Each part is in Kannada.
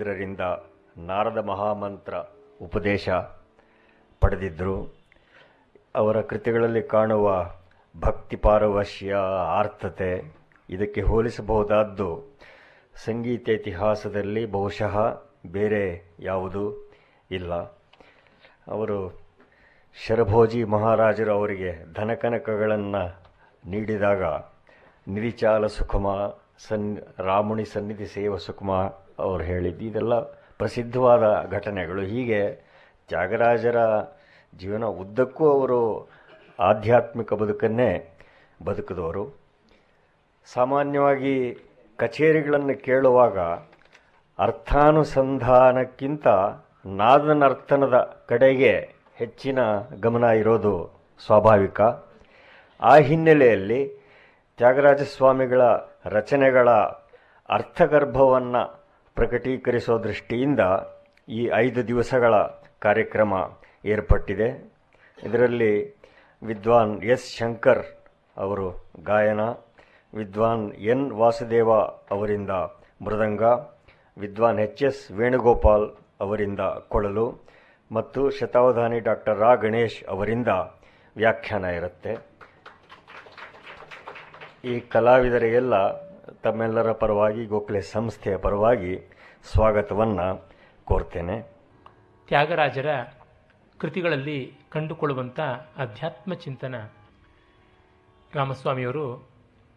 ಇದರಿಂದ ನಾರದ ಮಹಾಮಂತ್ರ ಉಪದೇಶ ಪಡೆದಿದ್ದರು ಅವರ ಕೃತಿಗಳಲ್ಲಿ ಕಾಣುವ ಭಕ್ತಿ ಪಾರವಶ್ಯ, ಆರ್ಥತೆ ಇದಕ್ಕೆ ಹೋಲಿಸಬಹುದಾದ್ದು. ಸಂಗೀತ ಇತಿಹಾಸದಲ್ಲಿ ಬಹುಶಃ ಬೇರೆ ಯಾವುದೂ ಇಲ್ಲ. ಅವರು ಶರಭೋಜಿ ಮಹಾರಾಜರು ಅವರಿಗೆ ಧನಕನಕಗಳನ್ನು ನೀಡಿದಾಗ, ನಿರಿಚಾಲ ಸುಖಮ, ಸನ್ ರಾಮುಣಿ ಸನ್ನಿಧಿ ಸೇವ ಸುಖಮ ಅವರು ಹೇಳಿದ್ದು ಇದೆಲ್ಲ ಪ್ರಸಿದ್ಧವಾದ ಘಟನೆಗಳು. ಹೀಗೆ ತ್ಯಾಗರಾಜರ ಜೀವನ ಉದ್ದಕ್ಕೂ ಅವರು ಆಧ್ಯಾತ್ಮಿಕ ಬದುಕನ್ನೇ ಬದುಕಿದವರು. ಸಾಮಾನ್ಯವಾಗಿ ಕಚೇರಿಗಳನ್ನು ಕೇಳುವಾಗ ಅರ್ಥಾನುಸಂಧಾನಕ್ಕಿಂತ ನಾದನರ್ತನದ ಕಡೆಗೆ ಹೆಚ್ಚಿನ ಗಮನ ಇರೋದು ಸ್ವಾಭಾವಿಕ. ಆ ಹಿನ್ನೆಲೆಯಲ್ಲಿ ತ್ಯಾಗರಾಜ ಸ್ವಾಮಿಗಳ ರಚನೆಗಳ ಅರ್ಥಗರ್ಭವನ್ನು ಪ್ರಕಟೀಕರಿಸೋ ದೃಷ್ಟಿಯಿಂದ ಈ ಐದು ದಿವಸಗಳ ಕಾರ್ಯಕ್ರಮ ಏರ್ಪಟ್ಟಿದೆ. ಇದರಲ್ಲಿ ವಿದ್ವಾನ್ ಎಸ್ ಶಂಕರ್ ಅವರು ಗಾಯನ, ವಿದ್ವಾನ್ ಎನ್ ವಾಸುದೇವ ಅವರಿಂದ ಮೃದಂಗ, ವಿದ್ವಾನ್ ಎಚ್ ಎಸ್ ವೇಣುಗೋಪಾಲ್ ಅವರಿಂದ ಕೊಳಲು ಮತ್ತು ಶತಾವಧಾನಿ ಡಾಕ್ಟರ್ ರಾ ಗಣೇಶ್ ಅವರಿಂದ ವ್ಯಾಖ್ಯಾನ ಇರುತ್ತೆ. ಈ ಕಲಾವಿದರಿಗೆಲ್ಲ ತಮ್ಮೆಲ್ಲರ ಪರವಾಗಿ ಗೋಖಲೆ ಸಂಸ್ಥೆಯ ಪರವಾಗಿ ಸ್ವಾಗತವನ್ನು ಕೋರ್ತೇನೆ. ತ್ಯಾಗರಾಜರ ಕೃತಿಗಳಲ್ಲಿ ಕಂಡುಕೊಳ್ಳುವಂಥ ಅಧ್ಯಾತ್ಮ ಚಿಂತನ. ರಾಮಸ್ವಾಮಿಯವರು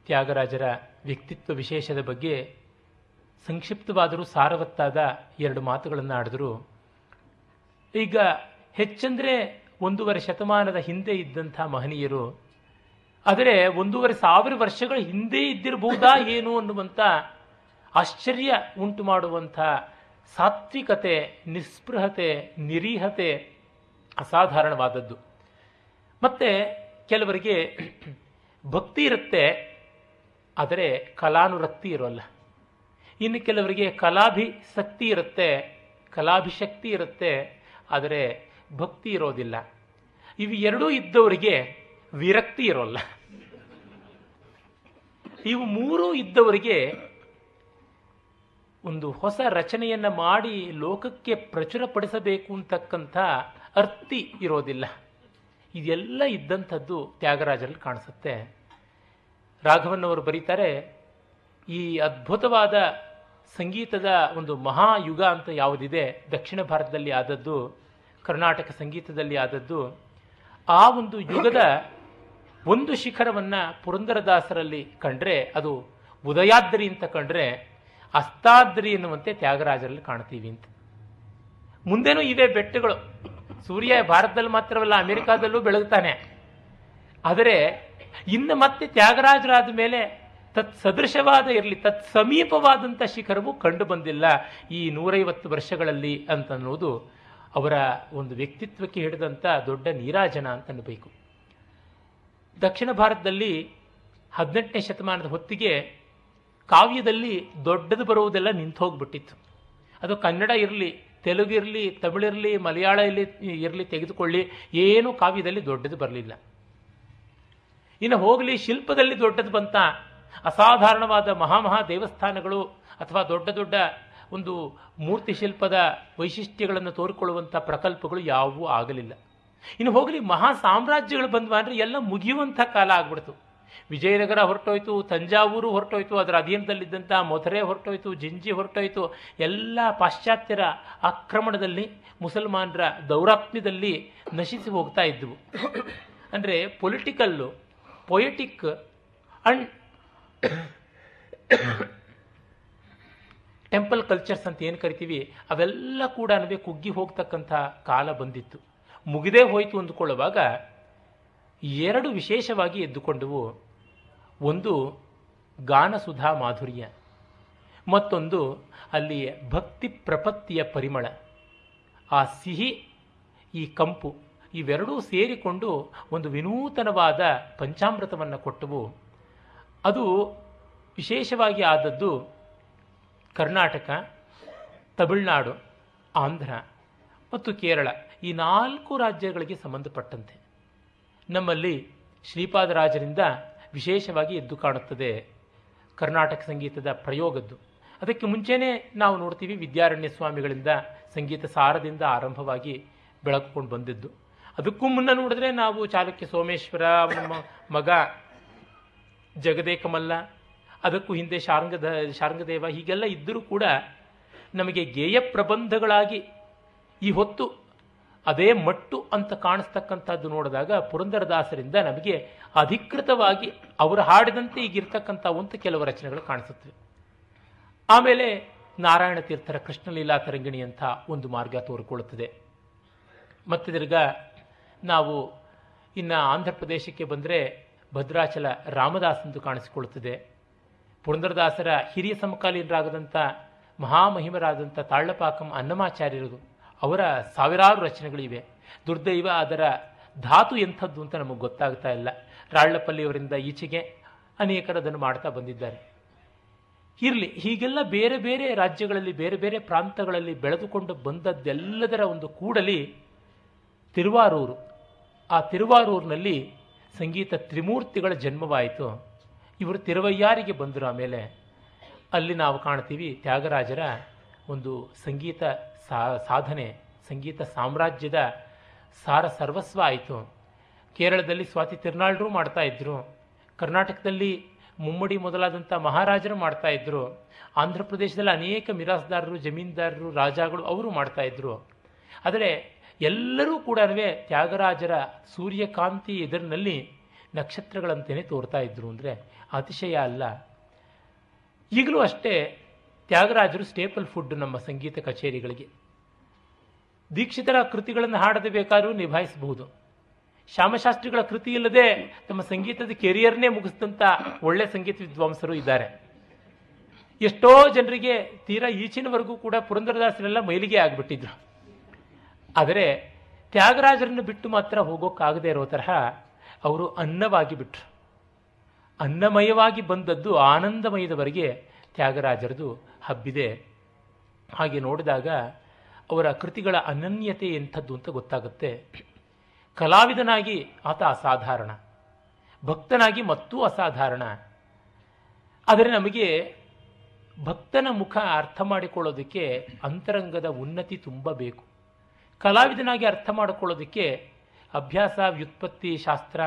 ತ್ಯಾಗರಾಜರ ವ್ಯಕ್ತಿತ್ವ ವಿಶೇಷದ ಬಗ್ಗೆ ಸಂಕ್ಷಿಪ್ತವಾದರೂ ಸಾರವತ್ತಾದ ಎರಡು ಮಾತುಗಳನ್ನು ಆಡಿದ್ರು. ಈಗ ಹೆಚ್ಚಂದರೆ ಒಂದೂವರೆ ಶತಮಾನದ ಹಿಂದೆ ಇದ್ದಂಥ ಮಹನೀಯರು, ಆದರೆ ಒಂದೂವರೆ ಸಾವಿರ ವರ್ಷಗಳ ಹಿಂದೆ ಇದ್ದಿರಬಹುದಾ ಏನು ಅನ್ನುವಂಥ ಆಶ್ಚರ್ಯ ಉಂಟು ಮಾಡುವಂಥ ಸಾತ್ವಿಕತೆ, ನಿಸ್ಪೃಹತೆ, ನಿರೀಹತೆ ಅಸಾಧಾರಣವಾದದ್ದು. ಮತ್ತು ಕೆಲವರಿಗೆ ಭಕ್ತಿ ಇರುತ್ತೆ, ಆದರೆ ಕಲಾನುರಕ್ತಿ ಇರೋಲ್ಲ. ಇನ್ನು ಕೆಲವರಿಗೆ ಕಲಾಭಿಸಕ್ತಿ ಇರುತ್ತೆ ಕಲಾಭಿಶಕ್ತಿ ಇರುತ್ತೆ, ಆದರೆ ಭಕ್ತಿ ಇರೋದಿಲ್ಲ. ಇವು ಎರಡೂ ಇದ್ದವರಿಗೆ ವಿರಕ್ತಿ ಇರೋಲ್ಲ. ಇವು ಮೂರೂ ಇದ್ದವರಿಗೆ ಒಂದು ಹೊಸ ರಚನೆಯನ್ನು ಮಾಡಿ ಲೋಕಕ್ಕೆ ಪ್ರಚುರಪಡಿಸಬೇಕು ಅಂತಕ್ಕಂಥ ಅರ್ಥಿ ಇರೋದಿಲ್ಲ. ಇದೆಲ್ಲ ಇದ್ದಂಥದ್ದು ತ್ಯಾಗರಾಜರಲ್ಲಿ ಕಾಣಿಸುತ್ತೆ. ರಾಘವನ್ನವರು ಬರೀತಾರೆ, ಈ ಅದ್ಭುತವಾದ ಸಂಗೀತದ ಒಂದು ಮಹಾಯುಗ ಅಂತ ಯಾವುದಿದೆ, ದಕ್ಷಿಣ ಭಾರತದಲ್ಲಿ ಆದದ್ದು, ಕರ್ನಾಟಕ ಸಂಗೀತದಲ್ಲಿ ಆದದ್ದು, ಆ ಒಂದು ಯುಗದ ಒಂದು ಶಿಖರವನ್ನು ಪುರಂದರದಾಸರಲ್ಲಿ ಕಂಡ್ರೆ, ಅದು ಉದಯಾದ್ರಿ ಅಂತ ಕಂಡ್ರೆ ಅಸ್ತಾದ್ರಿ ಎನ್ನುವಂತೆ ತ್ಯಾಗರಾಜರಲ್ಲಿ ಕಾಣ್ತೀವಿ ಅಂತ. ಮುಂದೆನೂ ಇವೆ ಬೆಟ್ಟಗಳು. ಸೂರ್ಯ ಭಾರತದಲ್ಲಿ ಮಾತ್ರವಲ್ಲ, ಅಮೆರಿಕಾದಲ್ಲೂ ಬೆಳಗ್ತಾನೆ. ಆದರೆ, ಇನ್ನು ಮತ್ತೆ ತ್ಯಾಗರಾಜರಾದ ಮೇಲೆ ತತ್ ಸದೃಶವಾದ ಇರಲಿ ತತ್ ಸಮೀಪವಾದಂಥ ಶಿಖರವು ಕಂಡು ಬಂದಿಲ್ಲ ಈ ನೂರೈವತ್ತು ವರ್ಷಗಳಲ್ಲಿ ಅಂತನ್ನುವುದು ಅವರ ಒಂದು ವ್ಯಕ್ತಿತ್ವಕ್ಕೆ ಹಿಡಿದಂಥ ದೊಡ್ಡ ನೀರಾಜನ ಅಂತ ಅನ್ನಬೇಕು ದಕ್ಷಿಣ ಭಾರತದಲ್ಲಿ ಹದಿನೆಂಟನೇ ಶತಮಾನದ ಹೊತ್ತಿಗೆ ಕಾವ್ಯದಲ್ಲಿ ದೊಡ್ಡದು ಬರುವುದೆಲ್ಲ ನಿಂತು ಹೋಗ್ಬಿಟ್ಟಿತ್ತು. ಅದು ಕನ್ನಡ ಇರಲಿ, ತೆಲುಗು ಇರಲಿ ತಮಿಳಿರಲಿ ಮಲಯಾಳ ಇರಲಿ ಇರಲಿ ತೆಗೆದುಕೊಳ್ಳಿ, ಏನೂ ಕಾವ್ಯದಲ್ಲಿ ದೊಡ್ಡದು ಬರಲಿಲ್ಲ. ಇನ್ನು ಹೋಗಲಿ, ಶಿಲ್ಪದಲ್ಲಿ ದೊಡ್ಡದು ಬಂತ, ಅಸಾಧಾರಣವಾದ ಮಹಾಮಹಾ ದೇವಸ್ಥಾನಗಳು ಅಥವಾ ದೊಡ್ಡ ದೊಡ್ಡ ಒಂದು ಮೂರ್ತಿ ಶಿಲ್ಪದ ವೈಶಿಷ್ಟ್ಯಗಳನ್ನು ತೋರಿಕೊಳ್ಳುವಂಥ ಪ್ರಕಲ್ಪಗಳು ಯಾವುವೂ ಆಗಲಿಲ್ಲ. ಇನ್ನು ಹೋಗಲಿ, ಮಹಾ ಸಾಮ್ರಾಜ್ಯಗಳು ಬಂದ್ವಾ ಅಂದರೆ ಎಲ್ಲ ಮುಗಿಯುವಂಥ ಕಾಲ ಆಗ್ಬಿಡ್ತು. ವಿಜಯನಗರ ಹೊರಟೋಯ್ತು, ತಂಜಾವೂರು ಹೊರಟೋಯ್ತು, ಅದರ ಅಧೀನದಲ್ಲಿದ್ದಂಥ ಮಧುರೆ ಹೊರಟೋಯ್ತು, ಜಿಂಜಿ ಹೊರಟೋಯ್ತು, ಎಲ್ಲ ಪಾಶ್ಚಾತ್ಯರ ಆಕ್ರಮಣದಲ್ಲಿ ಮುಸಲ್ಮಾನರ ದೌರಾತ್ಮ್ಯದಲ್ಲಿ ನಶಿಸಿ ಹೋಗ್ತಾ ಇದ್ದವು ಅಂದರೆ political poetic and temple cultures ಅಂತ ಏನು ಕರಿತೀವಿ, ಅವೆಲ್ಲ ಕೂಡ ಕುಗ್ಗಿ ಹೋಗ್ತಕ್ಕಂಥ ಕಾಲ ಬಂದಿತ್ತು. ಮುಗಿದೇ ಹೋಯಿತು ಅಂದುಕೊಳ್ಳುವಾಗ ಎರಡು ವಿಶೇಷವಾಗಿ ಎದ್ದುಕೊಂಡವು. ಒಂದು ಗಾನಸುಧಾ ಮಾಧುರ್ಯ, ಮತ್ತೊಂದು ಅಲ್ಲಿ ಭಕ್ತಿ ಪ್ರಪತ್ತಿಯ ಪರಿಮಳ. ಆ ಸಿಹಿ, ಈ ಕಂಪು ಇವೆರಡೂ ಸೇರಿಕೊಂಡು ಒಂದು ವಿನೂತನವಾದ ಪಂಚಾಮೃತವನ್ನು ಕೊಟ್ಟವು. ಅದು ವಿಶೇಷವಾಗಿ ಆದದ್ದು ಕರ್ನಾಟಕ, ತಮಿಳುನಾಡು, ಆಂಧ್ರ ಮತ್ತು ಕೇರಳ ಈ ನಾಲ್ಕು ರಾಜ್ಯಗಳಿಗೆ ಸಂಬಂಧಪಟ್ಟಂತೆ. ನಮ್ಮಲ್ಲಿ ಶ್ರೀಪಾದರಾಜರಿಂದ ವಿಶೇಷವಾಗಿ ಎದ್ದು ಕಾಣುತ್ತದೆ. ಕರ್ನಾಟಕ ಸಂಗೀತದ ಪ್ರಯೋಗದ್ದು. ಅದಕ್ಕೆ ಮುಂಚೆನೇ ನಾವು ನೋಡ್ತೀವಿ ವಿದ್ಯಾರಣ್ಯ ಸ್ವಾಮಿಗಳಿಂದ ಸಂಗೀತ ಸಾರದಿಂದ ಆರಂಭವಾಗಿ ಬೆಳಕೊಂಡು ಬಂದಿದ್ದು. ಅದಕ್ಕೂ ಮುನ್ನ ನೋಡಿದ್ರೆ ನಾವು ಚಾಲುಕ್ಯ ಸೋಮೇಶ್ವರ ನಮ್ಮ ಮಗ ಜಗದೇಕಮಲ್ಲ, ಅದಕ್ಕೂ ಹಿಂದೆ ಶಾರಂಗದ, ಶಾರಂಗದೇವ ಹೀಗೆಲ್ಲ ಇದ್ದರೂ ಕೂಡ ನಮಗೆ ಗೇಯ ಪ್ರಬಂಧಗಳಾಗಿ ಈ ಹೊತ್ತು ಅದೇ ಮಟ್ಟು ಅಂತ ಕಾಣಿಸ್ತಕ್ಕಂಥದ್ದು ನೋಡಿದಾಗ ಪುರಂದರದಾಸರಿಂದ ನಮಗೆ ಅಧಿಕೃತವಾಗಿ ಅವರು ಹಾಡಿದಂತೆ ಈಗಿರ್ತಕ್ಕಂಥ ಒಂದು ಕೆಲವು ರಚನೆಗಳು ಕಾಣಿಸುತ್ತವೆ. ಆಮೇಲೆ ನಾರಾಯಣ ತೀರ್ಥರ ಕೃಷ್ಣಲೀಲಾ ತರಂಗಿಣಿ ಅಂತ ಒಂದು ಮಾರ್ಗ ತೋರಿಕೊಳ್ಳುತ್ತದೆ. ಮತ್ತೆ ತಿರ್ಗ ನಾವು ಇನ್ನು ಆಂಧ್ರ ಪ್ರದೇಶಕ್ಕೆ ಬಂದರೆ ಭದ್ರಾಚಲ ರಾಮದಾಸ್ ಎಂದು ಕಾಣಿಸಿಕೊಳ್ಳುತ್ತದೆ. ಪುರಂದರದಾಸರ ಹಿರಿಯ ಸಮಕಾಲೀನರಾಗದಂಥ ಮಹಾಮಹಿಮರಾದಂಥ ತಾಳ್ಳಪಾಕಂ ಅನ್ನಮಾಚಾರ್ಯರು ಅವರ ಸಾವಿರಾರು ರಚನೆಗಳಿವೆ. ದುರ್ದೈವ ಅದರ ಧಾತು ಎಂಥದ್ದು ಅಂತ ನಮಗೆ ಗೊತ್ತಾಗ್ತಾ ಇಲ್ಲ. ರಾಳ್ಳಪಲ್ಲಿಯವರಿಂದ ಈಚೆಗೆ ಅನೇಕರು ಅದನ್ನು ಮಾಡ್ತಾ ಬಂದಿದ್ದಾರೆ. ಇರಲಿ, ಹೀಗೆಲ್ಲ ಬೇರೆ ಬೇರೆ ರಾಜ್ಯಗಳಲ್ಲಿ, ಬೇರೆ ಬೇರೆ ಪ್ರಾಂತಗಳಲ್ಲಿ ಬೆಳೆದುಕೊಂಡು ಬಂದದ್ದೆಲ್ಲದರ ಒಂದು ಕೂಡಲಿ ತಿರುವಾರೂರು. ಆ ತಿರುವಾರೂರಿನಲ್ಲಿ ಸಂಗೀತ ತ್ರಿಮೂರ್ತಿಗಳ ಜನ್ಮವಾಯಿತು. ಇವರು ತಿರುವಯ್ಯಾರಿಗೆ ಬಂದರು ಆಮೇಲೆ. ಅಲ್ಲಿ ನಾವು ಕಾಣ್ತೀವಿ ತ್ಯಾಗರಾಜರ ಒಂದು ಸಂಗೀತ ಸಾಧನೆ, ಸಂಗೀತ ಸಾಮ್ರಾಜ್ಯದ ಸಾರ ಸರ್ವಸ್ವ ಆಯಿತು. ಕೇರಳದಲ್ಲಿ ಸ್ವಾತಿ ತಿರುನಾಳರು ಮಾಡ್ತಾ ಇದ್ರು. ಕರ್ನಾಟಕದಲ್ಲಿ ಮುಮ್ಮಡಿ ಮೊದಲಾದಂಥ ಮಹಾರಾಜರು ಮಾಡ್ತಾ ಇದ್ರು. ಆಂಧ್ರ ಪ್ರದೇಶದಲ್ಲಿ ಅನೇಕ ಮಿರಾಸ್ದಾರರು, ಜಮೀನ್ದಾರರು, ರಾಜಾಗಳು ಅವರು ಮಾಡ್ತಾ ಇದ್ರು. ಆದರೆ ಎಲ್ಲರೂ ಕೂಡ ತ್ಯಾಗರಾಜರ ಸೂರ್ಯಕಾಂತಿ ಎದುರಿನಲ್ಲಿ ನಕ್ಷತ್ರಗಳಂತೆಯೇ ತೋರ್ತಾ ಇದ್ರು ಅಂದರೆ ಅತಿಶಯ ಅಲ್ಲ. ಈಗಲೂ ಅಷ್ಟೇ ತ್ಯಾಗರಾಜರು ಸ್ಟೇಪಲ್ ಫುಡ್ ನಮ್ಮ ಸಂಗೀತ ಕಚೇರಿಗಳಿಗೆ. ದೀಕ್ಷಿತರ ಕೃತಿಗಳನ್ನು ಹಾಡದೆ ಬೇಕಾದರೂ ನಿಭಾಯಿಸಬಹುದು. ಶ್ಯಾಮಶಾಸ್ತ್ರಿಗಳ ಕೃತಿ ಇಲ್ಲದೆ ತಮ್ಮ ಸಂಗೀತದ ಕೆರಿಯರ್ನೇ ಮುಗಿಸಿದಂಥ ಒಳ್ಳೆ ಸಂಗೀತ ವಿದ್ವಾಂಸರು ಇದ್ದಾರೆ. ಎಷ್ಟೋ ಜನರಿಗೆ ತೀರಾ ಈಚಿನವರೆಗೂ ಕೂಡ ಪುರಂದರದಾಸರೆಲ್ಲ ಮೈಲಿಗೆ ಆಗಿಬಿಟ್ಟಿದ್ರು. ಆದರೆ ತ್ಯಾಗರಾಜರನ್ನು ಬಿಟ್ಟು ಮಾತ್ರ ಹೋಗೋಕ್ಕಾಗದೆ ಇರೋ ತರಹ ಅವರು ಅನ್ನವಾಗಿ ಬಿಟ್ರು. ಅನ್ನಮಯವಾಗಿ ಬಂದದ್ದು ಆನಂದಮಯದವರೆಗೆ ತ್ಯಾಗರಾಜರದು ಹಬ್ಬಿದೆ. ಹಾಗೆ ನೋಡಿದಾಗ ಅವರ ಕೃತಿಗಳ ಅನನ್ಯತೆ ಎಂಥದ್ದು ಅಂತ ಗೊತ್ತಾಗುತ್ತೆ. ಕಲಾವಿದನಾಗಿ ಆತ ಅಸಾಧಾರಣ. ಭಕ್ತನಾಗಿ ಮತ್ತೂ ಅಸಾಧಾರಣ. ಆದರೆ ನಮಗೆ ಭಕ್ತನ ಮುಖ ಅರ್ಥ ಮಾಡಿಕೊಳ್ಳೋದಕ್ಕೆ ಅಂತರಂಗದ ಉನ್ನತಿ ತುಂಬ ಬೇಕು ಕಲಾವಿದನಾಗಿ ಅರ್ಥ ಮಾಡಿಕೊಳ್ಳೋದಕ್ಕೆ ಅಭ್ಯಾಸ, ವ್ಯುತ್ಪತ್ತಿ, ಶಾಸ್ತ್ರ,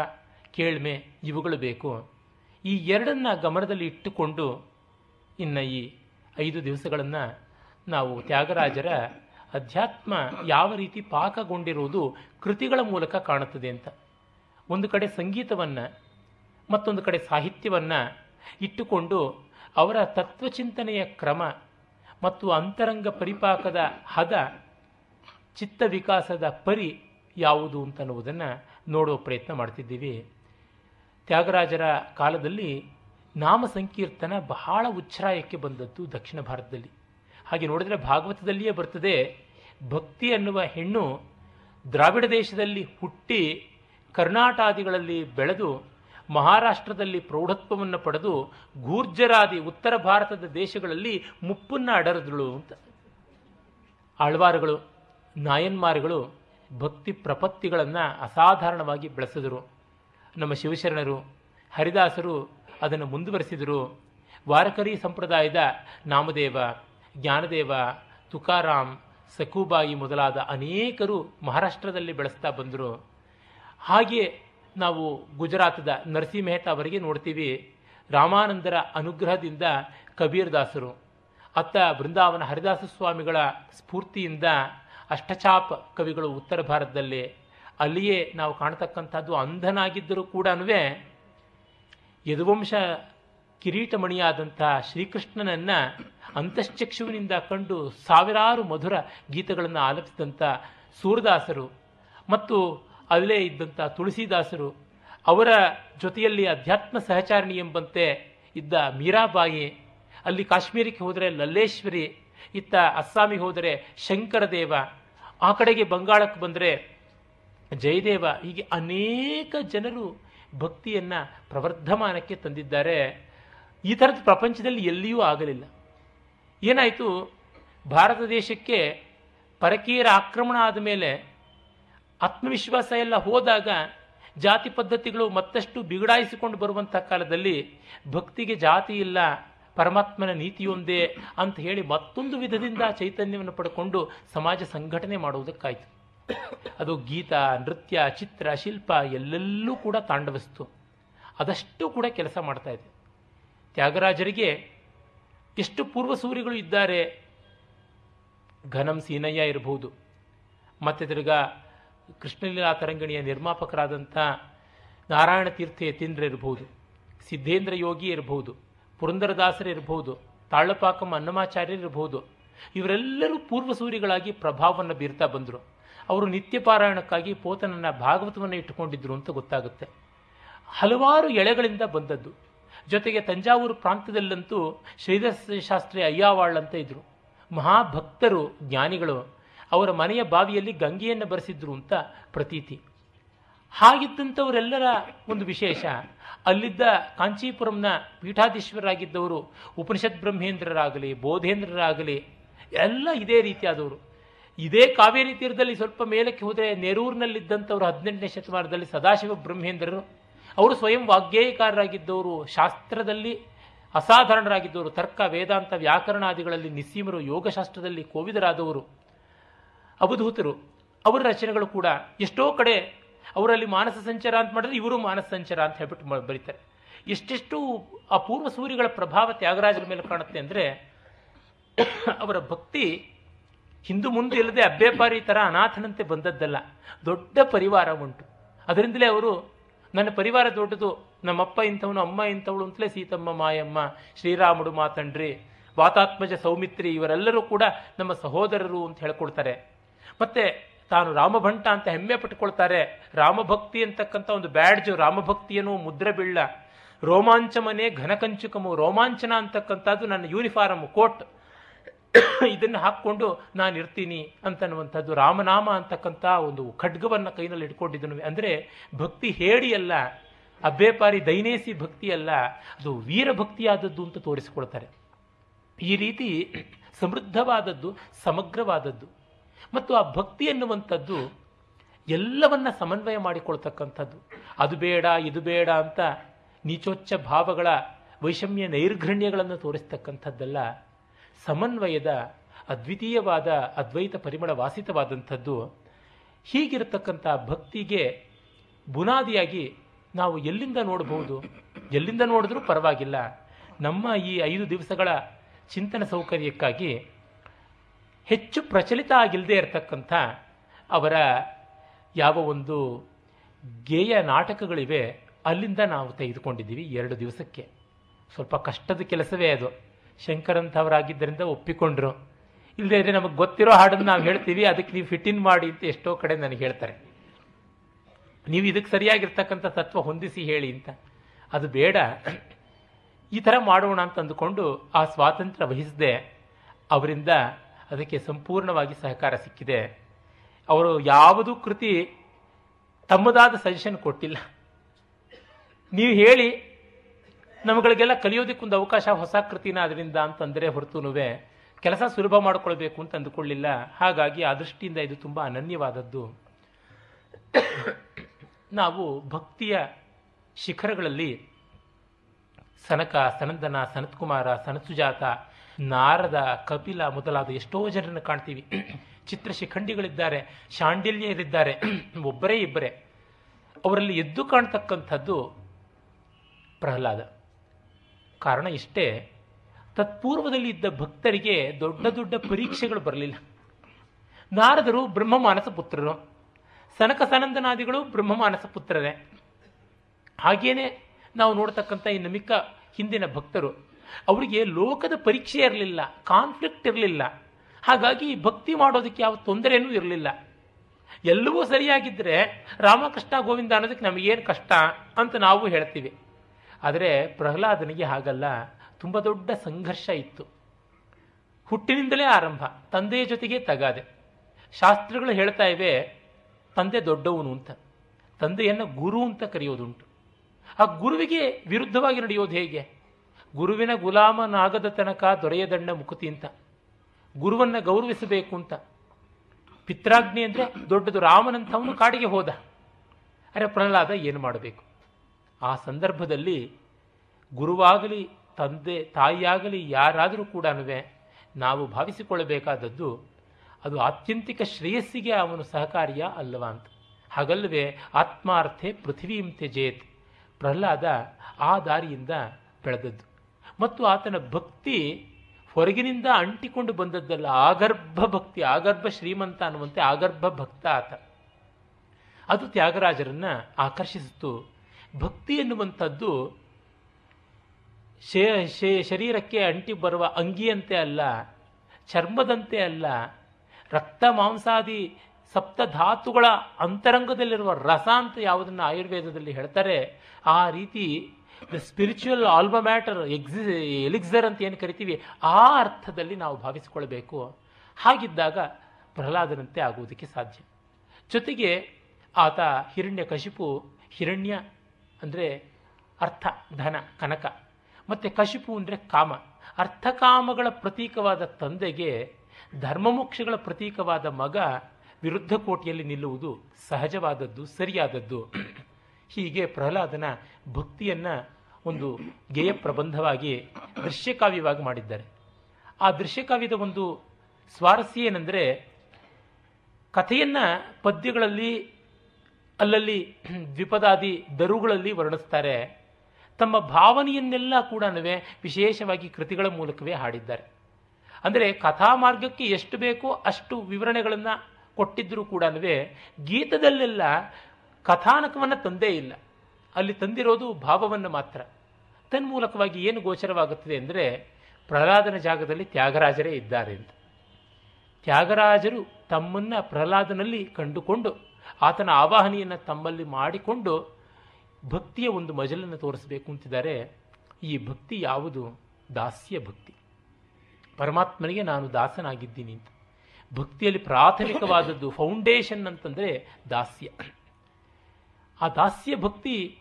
ಕೇಳ್ಮೆ ಇವುಗಳು ಬೇಕು. ಈ ಎರಡನ್ನ ಗಮನದಲ್ಲಿ ಇಟ್ಟುಕೊಂಡು ಇನ್ನು ಈ ಐದು ದಿವಸಗಳನ್ನು ನಾವು ತ್ಯಾಗರಾಜರ ಅಧ್ಯಾತ್ಮ ಯಾವ ರೀತಿ ಪಾಕಗೊಂಡಿರುವುದು ಕೃತಿಗಳ ಮೂಲಕ ಕಾಣುತ್ತದೆ ಅಂತ. ಒಂದು ಕಡೆ ಸಂಗೀತವನ್ನು, ಮತ್ತೊಂದು ಕಡೆ ಸಾಹಿತ್ಯವನ್ನು ಇಟ್ಟುಕೊಂಡು ಅವರ ತತ್ವಚಿಂತನೆಯ ಕ್ರಮ ಮತ್ತು ಅಂತರಂಗ ಪರಿಪಾಕದ ಹದ, ಚಿತ್ತ ವಿಕಾಸದ ಪರಿ ಯಾವುದು ಅಂತನ್ನುವುದನ್ನು ನೋಡುವ ಪ್ರಯತ್ನ ಮಾಡ್ತಿದ್ದೀವಿ. ತ್ಯಾಗರಾಜರ ಕಾಲದಲ್ಲಿ ನಾಮ ಸಂಕೀರ್ತನ ಬಹಳ ಉಚ್ಛ್ರಾಯಕ್ಕೆ ಬಂದದ್ದು ದಕ್ಷಿಣ ಭಾರತದಲ್ಲಿ. ಹಾಗೆ ನೋಡಿದರೆ ಭಾಗವತದಲ್ಲಿಯೇ ಬರ್ತದೆ, ಭಕ್ತಿ ಅನ್ನುವ ಹೆಣ್ಣು ದ್ರಾವಿಡ ದೇಶದಲ್ಲಿ ಹುಟ್ಟಿ ಕರ್ನಾಟಾದಿಗಳಲ್ಲಿ ಬೆಳೆದು ಮಹಾರಾಷ್ಟ್ರದಲ್ಲಿ ಪ್ರೌಢತ್ವವನ್ನು ಪಡೆದು ಗೂರ್ಜರಾದಿ ಉತ್ತರ ಭಾರತದ ದೇಶಗಳಲ್ಲಿ ಮುಪ್ಪನ್ನು ಅಡರದಳು ಅಂತ. ಆಳ್ವಾರುಗಳು, ನಾಯನ್ಮಾರುಗಳು ಭಕ್ತಿ ಪ್ರಪತ್ತಿಗಳನ್ನು ಅಸಾಧಾರಣವಾಗಿ ಬೆಳೆಸಿದರು. ನಮ್ಮ ಶಿವಶರಣರು, ಹರಿದಾಸರು ಅದನ್ನು ಮುಂದುವರೆಸಿದರು. ವಾರಕರಿ ಸಂಪ್ರದಾಯದ ನಾಮದೇವ, ಜ್ಞಾನದೇವ, ತುಕಾರಾಮ್, ಸಕೂಬಾಯಿ ಮೊದಲಾದ ಅನೇಕರು ಮಹಾರಾಷ್ಟ್ರದಲ್ಲಿ ಬೆಳೆಸ್ತಾ ಬಂದರು. ಹಾಗೆ ನಾವು ಗುಜರಾತದ ನರಸಿಂಹ ಮೆಹ್ತಾ ಅವರಿಗೆ ನೋಡ್ತೀವಿ. ರಾಮಾನಂದರ ಅನುಗ್ರಹದಿಂದ ಕಬೀರ್ ದಾಸರು ಅತ್ತ ಬೃಂದಾವನ ಹರಿದಾಸ ಸ್ವಾಮಿಗಳ ಸ್ಫೂರ್ತಿಯಿಂದ ಅಷ್ಟಚಾಪ ಕವಿಗಳು ಉತ್ತರ ಭಾರತದಲ್ಲಿ. ಅಲ್ಲಿಯೇ ನಾವು ಕಾಣತಕ್ಕಂಥದ್ದು ಅಂಧನಾಗಿದ್ದರೂ ಕೂಡ ಯದುವಂಶ ಕಿರೀಟಮಣಿಯಾದಂಥ ಶ್ರೀಕೃಷ್ಣನನ್ನು ಅಂತಶ್ಚಕ್ಷುವಿನಿಂದ ಕಂಡು ಸಾವಿರಾರು ಮಧುರ ಗೀತೆಗಳನ್ನು ಆಲಪಿಸಿದಂಥ ಸೂರದಾಸರು ಮತ್ತು ಅಲ್ಲೇ ಇದ್ದಂಥ ತುಳಸಿದಾಸರು, ಅವರ ಜೊತೆಯಲ್ಲಿ ಅಧ್ಯಾತ್ಮ ಸಹಚಾರಣಿ ಎಂಬಂತೆ ಇದ್ದ ಮೀರಾಬಾಯಿ, ಅಲ್ಲಿ ಕಾಶ್ಮೀರಕ್ಕೆ ಹೋದರೆ ಲಲ್ಲೇಶ್ವರಿ, ಇತ್ತ ಅಸ್ಸಾಮಿಗೆ ಹೋದರೆ ಶಂಕರದೇವ, ಆ ಕಡೆಗೆ ಬಂಗಾಳಕ್ಕೆ ಬಂದರೆ ಜಯದೇವ, ಹೀಗೆ ಅನೇಕ ಜನರು ಭಕ್ತಿಯನ್ನು ಪ್ರವರ್ಧಮಾನಕ್ಕೆ ತಂದಿದ್ದಾರೆ. ಈ ಥರದ ಪ್ರಪಂಚದಲ್ಲಿ ಎಲ್ಲಿಯೂ ಆಗಲಿಲ್ಲ. ಏನಾಯಿತು? ಭಾರತ ದೇಶಕ್ಕೆ ಪರಕೀಯರ ಆಕ್ರಮಣ ಆದ ಮೇಲೆ ಆತ್ಮವಿಶ್ವಾಸ ಎಲ್ಲ ಹೋದಾಗ ಜಾತಿ ಪದ್ಧತಿಗಳು ಮತ್ತಷ್ಟು ಬಿಗಡಾಯಿಸಿಕೊಂಡು ಬರುವಂಥ ಕಾಲದಲ್ಲಿ ಭಕ್ತಿಗೆ ಜಾತಿ ಇಲ್ಲ, ಪರಮಾತ್ಮನ ನೀತಿಯೊಂದೇ ಅಂತ ಹೇಳಿ ಮತ್ತೊಂದು ವಿಧದಿಂದ ಚೈತನ್ಯವನ್ನು ಪಡ್ಕೊಂಡು ಸಮಾಜ ಸಂಘಟನೆ ಮಾಡುವುದಕ್ಕಾಯಿತು. ಅದು ಗೀತ, ನೃತ್ಯ, ಚಿತ್ರ, ಶಿಲ್ಪ ಎಲ್ಲೆಲ್ಲೂ ಕೂಡ ತಾಂಡವಿಸ್ತು. ಅದಷ್ಟು ಕೂಡ ಕೆಲಸ ಮಾಡ್ತಾ ಇದೆ. ತ್ಯಾಗರಾಜರಿಗೆ ಎಷ್ಟು ಪೂರ್ವಸೂರಿಗಳು ಇದ್ದಾರೆ, ಘನಂ ಸೀನಯ್ಯ ಇರಬಹುದು. ಮತ್ತೆ ತಿರ್ಗಾ ಕೃಷ್ಣಲೀಲಾ ತರಂಗಿಣಿಯ ನಿರ್ಮಾಪಕರಾದಂಥ ನಾರಾಯಣ ತೀರ್ಥ ಯತೀಂದ್ರ ಇರಬಹುದು ಸಿದ್ಧೇಂದ್ರ ಯೋಗಿ ಇರಬಹುದು ಪುರಂದರದಾಸರು ಇರಬಹುದು ತಾಳಪಾಕಂ ಅನ್ನಮಾಚಾರ್ಯರು ಇರಬಹುದು. ಇವರೆಲ್ಲರೂ ಪೂರ್ವಸೂರಿಗಳಾಗಿ ಪ್ರಭಾವವನ್ನು ಬೀರ್ತಾ ಬಂದರು. ಅವರು ನಿತ್ಯ ಪಾರಾಯಣಕ್ಕಾಗಿ ಪೋತನನ್ನ ಭಾಗವತವನ್ನು ಇಟ್ಟುಕೊಂಡಿದ್ರು ಅಂತ ಗೊತ್ತಾಗುತ್ತೆ. ಹಲವಾರು ಎಳೆಗಳಿಂದ ಬಂದದ್ದು. ಜೊತೆಗೆ ತಂಜಾವೂರು ಪ್ರಾಂತ್ಯದಲ್ಲಂತೂ ಶ್ರೀಧರ ಶಾಸ್ತ್ರಿ ಅಯ್ಯಾವಾಳ್ ಅಂತ ಇದ್ರು. ಮಹಾಭಕ್ತರು, ಜ್ಞಾನಿಗಳು ಅವರ ಮನೆಯ ಬಾವಿಯಲ್ಲಿ ಗಂಗೆಯನ್ನು ಬರೆಸಿದ್ರು ಅಂತ ಪ್ರತೀತಿ. ಹಾಗಿದ್ದಂಥವರೆಲ್ಲರ ಒಂದು ವಿಶೇಷ, ಅಲ್ಲಿದ್ದ ಕಾಂಚೀಪುರಂನ ಪೀಠಾಧೀಶ್ವರರಾಗಿದ್ದವರು ಉಪನಿಷತ್ ಬ್ರಹ್ಮೇಂದ್ರರಾಗಲಿ, ಬೋಧೇಂದ್ರರಾಗಲಿ, ಎಲ್ಲ ಇದೇ ರೀತಿಯಾದವರು. ಇದೇ ಕಾವೇರಿ ತೀರದಲ್ಲಿ ಸ್ವಲ್ಪ ಮೇಲಕ್ಕೆ ಹೋದರೆ ನೆರೂರಿನಲ್ಲಿದ್ದಂಥವ್ರು ಹದಿನೆಂಟನೇ ಶತಮಾನದಲ್ಲಿ ಸದಾಶಿವ ಬ್ರಹ್ಮೇಂದ್ರರು, ಅವರು ಸ್ವಯಂ ವಾಗ್ಗೇಯಕಾರರಾಗಿದ್ದವರು, ಶಾಸ್ತ್ರದಲ್ಲಿ ಅಸಾಧಾರಣರಾಗಿದ್ದವರು, ತರ್ಕ, ವೇದಾಂತ, ವ್ಯಾಕರಣಾದಿಗಳಲ್ಲಿ ನಿಸ್ಸೀಮರು, ಯೋಗಶಾಸ್ತ್ರದಲ್ಲಿ ಕೋವಿದರಾದವರು ಅವಧೂತರು ಅವರ ರಚನೆಗಳು ಕೂಡ ಎಷ್ಟೋ ಕಡೆ ಅವರಲ್ಲಿ ಮಾನಸ ಸಂಚಾರ ಅಂತ ಮಾಡಿದ್ರೆ ಇವರು ಮಾನಸ ಸಂಚಾರ ಅಂತ ಹೇಳ್ಬಿಟ್ಟು ಬರೀತಾರೆ. ಎಷ್ಟೆಷ್ಟು ಆ ಪೂರ್ವ ಸೂರ್ಯಗಳ ಪ್ರಭಾವ ತ್ಯಾಗರಾಜರ ಮೇಲೆ ಕಾಣುತ್ತೆ ಅಂದರೆ ಅವರ ಭಕ್ತಿ ಹಿಂದು ಮುಂದೆ ಇಲ್ಲದೆ ಅಬ್ಬೆಪಾರಿ ಥರ ಅನಾಥನಂತೆ ಬಂದದ್ದಲ್ಲ, ದೊಡ್ಡ ಪರಿವಾರ ಉಂಟು. ಅದರಿಂದಲೇ ಅವರು, ನನ್ನ ಪರಿವಾರ ದೊಡ್ಡದು, ನಮ್ಮಪ್ಪ ಇಂಥವನು, ಅಮ್ಮ ಇಂಥವಳು ಅಂತಲೇ ಸೀತಮ್ಮ, ಮಾಯಮ್ಮ, ಶ್ರೀರಾಮುಡು, ಮಾತಂಡ್ರಿ, ವಾತಾತ್ಮಜ ಸೌಮಿತ್ರಿ ಇವರೆಲ್ಲರೂ ಕೂಡ ನಮ್ಮ ಸಹೋದರರು ಅಂತ ಹೇಳ್ಕೊಳ್ತಾರೆ ಮತ್ತೆ ತಾನು ರಾಮಭಂಟ ಅಂತ ಹೆಮ್ಮೆ ಪಟ್ಕೊಳ್ತಾರೆ ರಾಮಭಕ್ತಿ ಅಂತಕ್ಕಂಥ ಒಂದು ಬ್ಯಾಡ್ಜು ರಾಮಭಕ್ತಿಯನ್ನು ಮುದ್ರೆ ಬೀಳ ರೋಮಾಂಚಮನೆ ಘನಕಂಚುಕಮು, ರೋಮಾಂಚನ ಅಂತಕ್ಕಂಥದ್ದು ನನ್ನ ಯೂನಿಫಾರಮ್ ಕೋಟ್ ಇದನ್ನು ಹಾಕ್ಕೊಂಡು ನಾನು ಇರ್ತೀನಿ ಅಂತನ್ನುವಂಥದ್ದು ರಾಮನಾಮ ಅಂತಕ್ಕಂಥ ಒಂದು ಖಡ್ಗವನ್ನು ಕೈನಲ್ಲಿ ಇಟ್ಕೊಂಡಿದ್ದನು ಅಂದರೆ ಭಕ್ತಿ ಹೇಡಿಯಲ್ಲ ಅಬ್ಬೇಪಾರಿ ದೈನೇಸಿ ಭಕ್ತಿಯಲ್ಲ ಅದು ವೀರಭಕ್ತಿಯಾದದ್ದು ಅಂತ ತೋರಿಸಿಕೊಳ್ತಾರೆ. ಈ ರೀತಿ ಸಮೃದ್ಧವಾದದ್ದು, ಸಮಗ್ರವಾದದ್ದು, ಮತ್ತು ಆ ಭಕ್ತಿ ಎನ್ನುವಂಥದ್ದು ಎಲ್ಲವನ್ನ ಸಮನ್ವಯ ಮಾಡಿಕೊಳ್ತಕ್ಕಂಥದ್ದು. ಅದು ಬೇಡ, ಇದು ಬೇಡ ಅಂತ ನೀಚೋಚ್ಚ ಭಾವಗಳ ವೈಷಮ್ಯ ನೈರ್ಘಣ್ಯಗಳನ್ನು ತೋರಿಸ್ತಕ್ಕಂಥದ್ದಲ್ಲ. ಸಮನ್ವಯದ, ಅದ್ವಿತೀಯವಾದ, ಅದ್ವೈತ ಪರಿಮಳ ವಾಸಿತವಾದಂಥದ್ದು ಹೀಗಿರತಕ್ಕಂಥ ಭಕ್ತಿಗೆ ಬುನಾದಿಯಾಗಿ ನಾವು ಎಲ್ಲಿಂದ ನೋಡಬಹುದು? ಎಲ್ಲಿಂದ ನೋಡಿದ್ರೂ ಪರವಾಗಿಲ್ಲ. ನಮ್ಮ ಈ ಐದು ದಿವಸಗಳ ಚಿಂತನ ಸೌಕರ್ಯಕ್ಕಾಗಿ ಹೆಚ್ಚು ಪ್ರಚಲಿತ ಆಗಿಲ್ಲದೆ ಇರತಕ್ಕಂಥ ಅವರ ಯಾವ ಒಂದು ಗೇಯ ನಾಟಕಗಳಿವೆ ಅಲ್ಲಿಂದ ನಾವು ತೆಗೆದುಕೊಂಡಿದ್ದೀವಿ ಎರಡು ದಿವಸಕ್ಕೆ. ಸ್ವಲ್ಪ ಕಷ್ಟದ ಕೆಲಸವೇ ಅದು. ಶಂಕರಂಥವರಾಗಿದ್ದರಿಂದ ಒಪ್ಪಿಕೊಂಡ್ರು. ಇಲ್ಲದೇ ಇದ್ರೆ ನಮಗೆ ಗೊತ್ತಿರೋ ಹಾಡನ್ನು ನಾವು ಹೇಳ್ತೀವಿ, ಅದಕ್ಕೆ ನೀವು ಫಿಟ್ ಇನ್ ಮಾಡಿ ಅಂತ ಎಷ್ಟೋ ಕಡೆ ನನಗೆ ಹೇಳ್ತಾರೆ. ನೀವು ಇದಕ್ಕೆ ಸರಿಯಾಗಿರ್ತಕ್ಕಂಥ ತತ್ವ ಹೊಂದಿಸಿ ಹೇಳಿ ಅಂತ. ಅದು ಬೇಡ. ಈ ಥರ ಮಾಡೋಣ ಅಂತ ಅಂದುಕೊಂಡು ಆ ಸ್ವಾತಂತ್ರ್ಯ ವಹಿಸದೆ, ಅವರಿಂದ ಅದಕ್ಕೆ ಸಂಪೂರ್ಣವಾಗಿ ಸಹಕಾರ ಸಿಕ್ಕಿದೆ. ಅವರು ಯಾವುದೂ ಕೃತಿ ತಮ್ಮದಾದ ಸಜೆಷನ್ ಕೊಟ್ಟಿಲ್ಲ. ನೀವು ಹೇಳಿ ನಮ್ಮಗಳಿಗೆಲ್ಲ ಕಲಿಯೋದಕ್ಕೊಂದು ಅವಕಾಶ ಹೊಸ ಕೃತಿನ ಅದರಿಂದ ಅಂತಂದರೆ ಹೊರತುನುವೆ ಕೆಲಸ ಸುಲಭ ಮಾಡಿಕೊಳ್ಬೇಕು ಅಂತ ಅಂದುಕೊಳ್ಳಿಲ್ಲ. ಹಾಗಾಗಿ ಆ ದೃಷ್ಟಿಯಿಂದ ಇದು ತುಂಬ ಅನನ್ಯವಾದದ್ದು. ನಾವು ಭಕ್ತಿಯ ಶಿಖರಗಳಲ್ಲಿ ಸನಕ, ಸನಂದನ, ಸನತ್ಕುಮಾರ, ಸನತ್ಸುಜಾತ, ನಾರದ, ಕಪಿಲ ಮೊದಲಾದ ಎಷ್ಟೋ ಜನರನ್ನು ಕಾಣ್ತೀವಿ. ಚಿತ್ರ ಶಿಖಂಡಿಗಳಿದ್ದಾರೆ ಶಾಂಡಿಲ್ಯರಿದ್ದಾರೆ, ಒಬ್ಬರೇ ಇಬ್ಬರೇ. ಅವರಲ್ಲಿ ಎದ್ದು ಕಾಣ್ತಕ್ಕಂಥದ್ದು ಪ್ರಹ್ಲಾದ. ಕಾರಣ ಇಷ್ಟೇ, ತತ್ಪೂರ್ವದಲ್ಲಿ ಇದ್ದ ಭಕ್ತರಿಗೆ ದೊಡ್ಡ ದೊಡ್ಡ ಪರೀಕ್ಷೆಗಳು ಬರಲಿಲ್ಲ. ನಾರದರು ಬ್ರಹ್ಮಮಾನಸ ಪುತ್ರರು. ಸನಕ ಸನಂದನಾದಿಗಳು ಬ್ರಹ್ಮಮಾನಸ ಪುತ್ರರೇ. ಹಾಗೇನೆ ನಾವು ನೋಡ್ತಕ್ಕಂಥ ಇನ್ನು ಮಿಕ್ಕ ಹಿಂದಿನ ಭಕ್ತರು. ಅವರಿಗೆ ಲೋಕದ ಪರೀಕ್ಷೆ ಇರಲಿಲ್ಲ ಕಾನ್ಫ್ಲಿಕ್ಟ್ ಇರಲಿಲ್ಲ. ಹಾಗಾಗಿ ಭಕ್ತಿ ಮಾಡೋದಕ್ಕೆ ಯಾವ ತೊಂದರೆಯೂ ಇರಲಿಲ್ಲ. ಎಲ್ಲವೂ ಸರಿಯಾಗಿದ್ದರೆ ರಾಮಕೃಷ್ಣ ಗೋವಿಂದ ಅನ್ನೋದಕ್ಕೆ ನಮಗೇನು ಕಷ್ಟ ಅಂತ ನಾವು ಹೇಳ್ತೀವಿ. ಆದರೆ ಪ್ರಹ್ಲಾದನಿಗೆ ಹಾಗಲ್ಲ, ತುಂಬ ದೊಡ್ಡ ಸಂಘರ್ಷ ಇತ್ತು. ಹುಟ್ಟಿನಿಂದಲೇ ಆರಂಭ, ತಂದೆಯ ಜೊತೆಗೆ ತಗಾದೆ. ಶಾಸ್ತ್ರಗಳು ಹೇಳ್ತಾ ಇವೆ, ತಂದೆ ದೊಡ್ಡವನು ಅಂತ, ತಂದೆಯನ್ನು ಗುರು ಅಂತ ಕರೆಯೋದುಂಟು. ಆ ಗುರುವಿಗೆ ವಿರುದ್ಧವಾಗಿ ನಡೆಯೋದು ಹೇಗೆ? ಗುರುವಿನ ಗುಲಾಮನಾಗದ ತನಕ ದೊರೆಯದಂಡ ಮುಕುತಿ ಅಂತ, ಗುರುವನ್ನು ಗೌರವಿಸಬೇಕು ಅಂತ. ಪಿತ್ರಾಗ್ನಿ ಅಂದರೆ ದೊಡ್ಡದು ರಾಮನಂಥವನು ಕಾಡಿಗೆ ಹೋದ. ಅರೆ ಪ್ರಹ್ಲಾದ ಏನು ಮಾಡಬೇಕು? ಆ ಸಂದರ್ಭದಲ್ಲಿ ಗುರುವಾಗಲಿ, ತಂದೆ, ತಾಯಿಯಾಗಲಿ ಯಾರಾದರೂ ಕೂಡ ನಾವು ಭಾವಿಸಿಕೊಳ್ಳಬೇಕಾದದ್ದು ಅದು ಆತ್ಯಂತಿಕ ಶ್ರೇಯಸ್ಸಿಗೆ ಅವನು ಸಹಕಾರಿಯ ಅಲ್ಲವ ಅಂತ. ಹಾಗಲ್ಲವೇ ಆತ್ಮಾರ್ಥೆ ಪೃಥ್ವೀಂ ತ್ಯಜೇತ್. ಪ್ರಹ್ಲಾದ ಆ ದಾರಿಯಿಂದ ಬೆಳೆದದ್ದು. ಮತ್ತು ಆತನ ಭಕ್ತಿ ಹೊರಗಿನಿಂದ ಅಂಟಿಕೊಂಡು ಬಂದದ್ದಲ್ಲ, ಆಗರ್ಭ ಭಕ್ತಿ, ಆಗರ್ಭ ಶ್ರೀಮಂತ ಅನ್ನುವಂತೆ ಆಗರ್ಭ ಭಕ್ತ ಆತ. ಅದು ತ್ಯಾಗರಾಜರನ್ನು ಆಕರ್ಷಿಸಿತು. ಭಕ್ತಿ ಎನ್ನುವಂಥದ್ದು ಶೇ- ಶೇ- ಶರೀರಕ್ಕೆ ಅಂಟಿ ಬರುವ ಅಂಗಿಯಂತೆ ಅಲ್ಲ, ಚರ್ಮದಂತೆ ಅಲ್ಲ, ರಕ್ತ ಮಾಂಸಾದಿ ಸಪ್ತಧಾತುಗಳ ಅಂತರಂಗದಲ್ಲಿರುವ ರಸ ಅಂತ ಯಾವುದನ್ನು ಆಯುರ್ವೇದದಲ್ಲಿ ಹೇಳ್ತಾರೆ, ಆ ರೀತಿ ದ ಸ್ಪಿರಿಚುವಲ್ ಆಲ್ಬ ಮ್ಯಾಟರ್ ಎಕ್ಸಿ ಎಲಿಕ್ಸರ್ ಅಂತ ಏನು ಕರಿತೀವಿ, ಆ ಅರ್ಥದಲ್ಲಿ ನಾವು ಭಾವಿಸಿಕೊಳ್ಬೇಕು. ಹಾಗಿದ್ದಾಗ ಪ್ರಹ್ಲಾದನಂತೆ ಆಗುವುದಕ್ಕೆ ಸಾಧ್ಯ. ಜೊತೆಗೆ ಆತ ಹಿರಣ್ಯ ಕಶಿಪು ಹಿರಣ್ಯ ಅಂದರೆ ಅರ್ಥ, ಧನ, ಕನಕ. ಮತ್ತು ಕಶಿಪು ಅಂದರೆ ಕಾಮ. ಅರ್ಥಕಾಮಗಳ ಪ್ರತೀಕವಾದ ತಂದೆಗೆ ಧರ್ಮಮೋಕ್ಷಗಳ ಪ್ರತೀಕವಾದ ಮಗ ವಿರುದ್ಧ ಕೋಟಿಯಲ್ಲಿ ನಿಲ್ಲುವುದು ಸಹಜವಾದದ್ದು, ಸರಿಯಾದದ್ದು. ಹೀಗೆ ಪ್ರಹ್ಲಾದನ ಭಕ್ತಿಯನ್ನು ಒಂದು ಗೇಯ ಪ್ರಬಂಧವಾಗಿ ದೃಶ್ಯಕಾವ್ಯವಾಗಿ ಮಾಡಿದ್ದಾರೆ. ಆ ದೃಶ್ಯಕಾವ್ಯದ ಒಂದು ಸ್ವಾರಸ್ಯ ಏನೆಂದರೆ ಕಥೆಯನ್ನು ಪದ್ಯಗಳಲ್ಲಿ ಅಲ್ಲಲ್ಲಿ ದ್ವಿಪದಾದಿ ದರುಗಳಲ್ಲಿ ವರ್ಣಿಸ್ತಾರೆ. ತಮ್ಮ ಭಾವನೆಯನ್ನೆಲ್ಲ ಕೂಡ ವಿಶೇಷವಾಗಿ ಕೃತಿಗಳ ಮೂಲಕವೇ ಹಾಡಿದ್ದಾರೆ. ಅಂದರೆ ಕಥಾ ಮಾರ್ಗಕ್ಕೆ ಎಷ್ಟು ಬೇಕೋ ಅಷ್ಟು ವಿವರಣೆಗಳನ್ನು ಕೊಟ್ಟಿದ್ದರೂ ಕೂಡ ಗೀತದಲ್ಲೆಲ್ಲ ಕಥಾನಕವನ್ನು ತಂದೇ ಇಲ್ಲ. ಅಲ್ಲಿ ತಂದಿರೋದು ಭಾವವನ್ನು ಮಾತ್ರ. ತನ್ಮೂಲಕವಾಗಿ ಏನು ಗೋಚರವಾಗುತ್ತದೆ ಅಂದರೆ ಪ್ರಹ್ಲಾದನ ಜಾಗದಲ್ಲಿ ತ್ಯಾಗರಾಜರೇ ಇದ್ದಾರೆ ಅಂತ. ತ್ಯಾಗರಾಜರು ತಮ್ಮನ್ನು ಪ್ರಹ್ಲಾದನಲ್ಲಿ ಕಂಡುಕೊಂಡು ಆತನ ಆವಾಹನೆಯನ್ನು ತಮ್ಮಲ್ಲಿ ಮಾಡಿಕೊಂಡು ಭಕ್ತಿಯ ಒಂದು ಮಜಲನ್ನು ತೋರಿಸಬೇಕು ಅಂತಿದ್ದಾರೆ. ಈ ಭಕ್ತಿ ಯಾವುದು? ದಾಸ್ಯ ಭಕ್ತಿ. ಪರಮಾತ್ಮನಿಗೆ ನಾನು ದಾಸನಾಗಿದ್ದೀನಿ ಅಂತ. ಭಕ್ತಿಯಲ್ಲಿ ಪ್ರಾಥಮಿಕವಾದದ್ದು ಫೌಂಡೇಶನ್ ಅಂತಂದರೆ ದಾಸ್ಯ. ಆ ದಾಸ್ಯ ಭಕ್ತಿ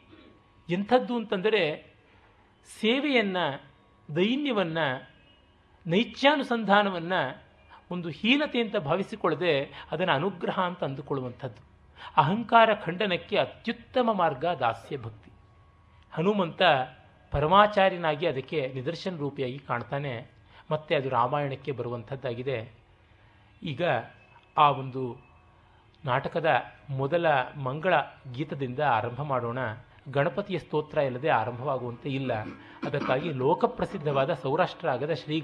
ಎಂಥದ್ದು ಅಂತಂದರೆ ಸೇವೆಯನ್ನು, ದೈನ್ಯವನ್ನು, ನೈತ್ಯಾನುಸಂಧಾನವನ್ನು, ಒಂದು ಹೀನತೆ ಅಂತ ಭಾವಿಸಿಕೊಳ್ಳದೆ ಅದನ್ನು ಅನುಗ್ರಹ ಅಂತ ಅಂದುಕೊಳ್ಳುವಂಥದ್ದು. ಅಹಂಕಾರ ಖಂಡನಕ್ಕೆ ಅತ್ಯುತ್ತಮ ಮಾರ್ಗ ದಾಸ್ಯ ಭಕ್ತಿ. ಹನುಮಂತ ಪರಮಾಚಾರ್ಯನಾಗಿ ಅದಕ್ಕೆ ನಿದರ್ಶನ ರೂಪಿಯಾಗಿ ಕಾಣ್ತಾನೆ. ಮತ್ತೆ ಅದು ರಾಮಾಯಣಕ್ಕೆ ಬರುವಂಥದ್ದಾಗಿದೆ. ಈಗ ಆ ಒಂದು ನಾಟಕದ ಮೊದಲ ಮಂಗಳ ಗೀತದಿಂದ ಆರಂಭ ಮಾಡೋಣ. ಗಣಪತಿಯ ಸ್ತೋತ್ರ ಇಲ್ಲದೆ ಆರಂಭವಾಗುವಂತೆ ಇಲ್ಲ. ಅದಕ್ಕಾಗಿ ಲೋಕಪ್ರಸಿದ್ಧವಾದ ಸೌರಾಷ್ಟ್ರ ಆಗದ ಶ್ರೀ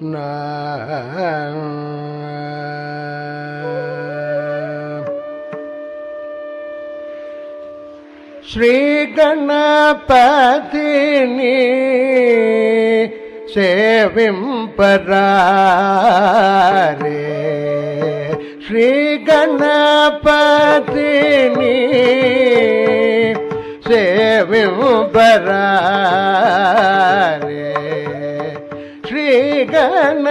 ಗಣಪತಿನಿ ನಾಯಿ ನಾ ಶ್ರೀ ी गण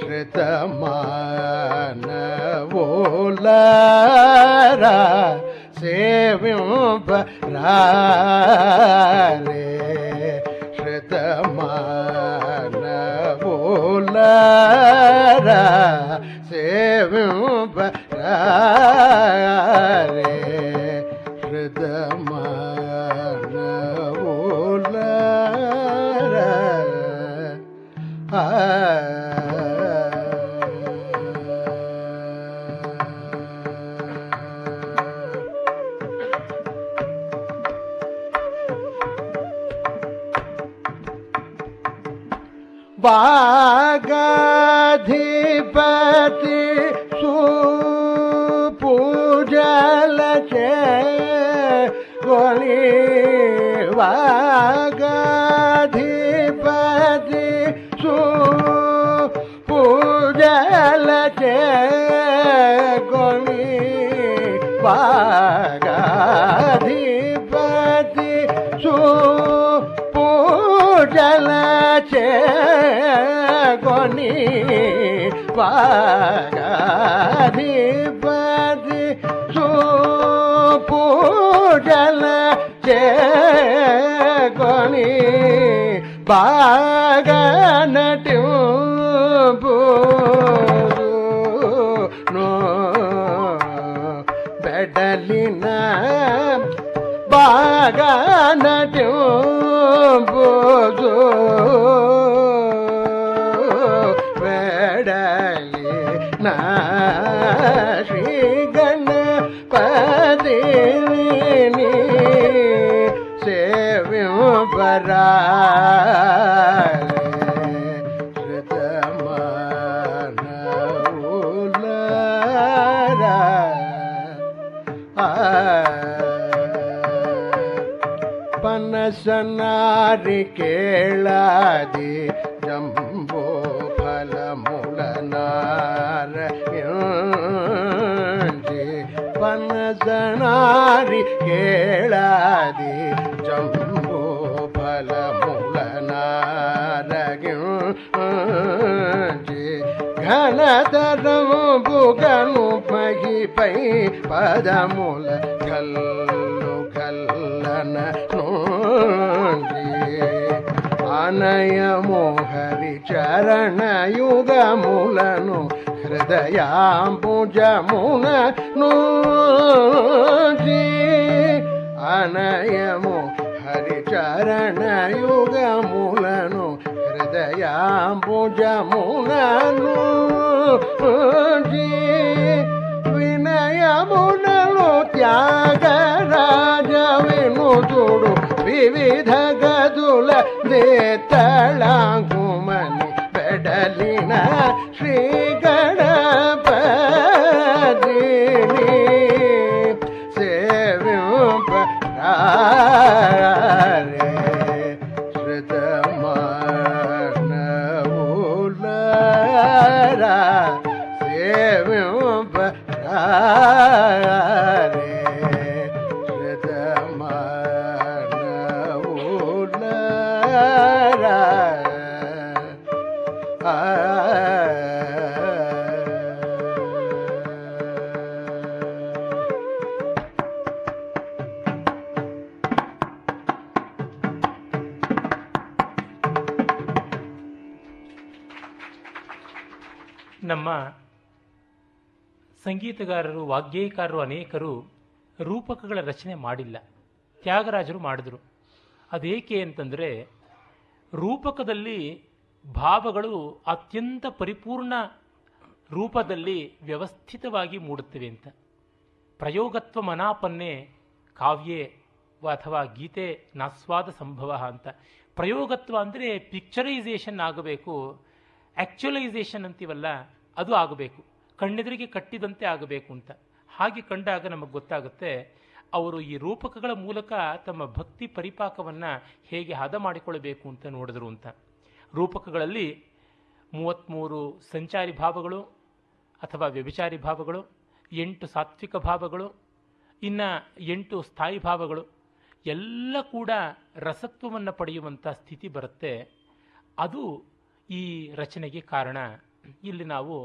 श्रुतमानवोलरा राुतमान बोल வாகாதிபதி சோபோ ಪನಸನಾರಿ ಕೇಳಾದಿ ಜಂಬೋ ಫಲ ಮುಳನಾರ ಪನಸನಾರಿ ಕೇಳಾದಿ ಜಂಬೋ ಫಲ ಮುಳನಾರಗಿ ಘನತರಂ ಬುಗನು ಮಗಿ ಪೈ ಪದಮೂಲ ಅನಯ ಮೋಹರಿ ಚರಣ ಯುಗ ಮೂಲನು ಹೃದಯಾಂಬುಜ ಮುನ ನೋಡಿ ಅನಯಮು ಹರಿಚರಣ ಯುಗ ಮೂಲನು వివిధ గదుల దేతళాంగుమని పెడలిన శ్రీ గణపతి సేవింప ಸಂಗೀತಗಾರರು ವಾಗ್ಗೇಯಕಾರರು ಅನೇಕರು ರೂಪಕಗಳ ರಚನೆ ಮಾಡಿಲ್ಲ. ತ್ಯಾಗರಾಜರು ಮಾಡಿದರು. ಅದೇಕೆ ಅಂತಂದರೆ, ರೂಪಕದಲ್ಲಿ ಭಾವಗಳು ಅತ್ಯಂತ ಪರಿಪೂರ್ಣ ರೂಪದಲ್ಲಿ ವ್ಯವಸ್ಥಿತವಾಗಿ ಮೂಡುತ್ತವೆ ಅಂತ. ಪ್ರಯೋಗತ್ವ ಮನಾಪನ್ನೆ ಕಾವ್ಯೆ ಅಥವಾ ಗೀತೆ ನಾಸ್ವಾದ ಸಂಭವ ಅಂತ. ಪ್ರಯೋಗತ್ವ ಅಂದರೆ ಪಿಕ್ಚರೈಸೇಷನ್ ಆಗಬೇಕು ಆ್ಯಕ್ಚುಲೈಸೇಷನ್ ಅಂತೀವಲ್ಲ, ಅದು ಆಗಬೇಕು. ಕಣ್ಣೆದುರಿಗೆ ಕಟ್ಟಿದಂತೆ ಆಗಬೇಕು ಅಂತ. ಹಾಗೆ ಕಂಡಾಗ ನಮಗೆ ಗೊತ್ತಾಗುತ್ತೆ, ಅವರು ಈ ರೂಪಕಗಳ ಮೂಲಕ ತಮ್ಮ ಭಕ್ತಿ ಪರಿಪಾಕವನ್ನು ಹೇಗೆ ಹದ ಮಾಡಿಕೊಳ್ಳಬೇಕು ಅಂತ ನೋಡಿದ್ರು ಅಂತ. ರೂಪಕಗಳಲ್ಲಿ ಮೂವತ್ತ್ಮೂರು ಸಂಚಾರಿ ಭಾವಗಳು ಅಥವಾ ವ್ಯಭಿಚಾರಿ ಭಾವಗಳು, ಎಂಟು ಸಾತ್ವಿಕ ಭಾವಗಳು, ಇನ್ನು ಎಂಟು ಸ್ಥಾಯಿ ಭಾವಗಳು, ಎಲ್ಲ ಕೂಡ ರಸತ್ವವನ್ನು ಪಡೆಯುವಂಥ ಸ್ಥಿತಿ ಬರುತ್ತೆ. ಅದು ಈ ರಚನೆಗೆ ಕಾರಣ. ಇಲ್ಲಿ ನಾವು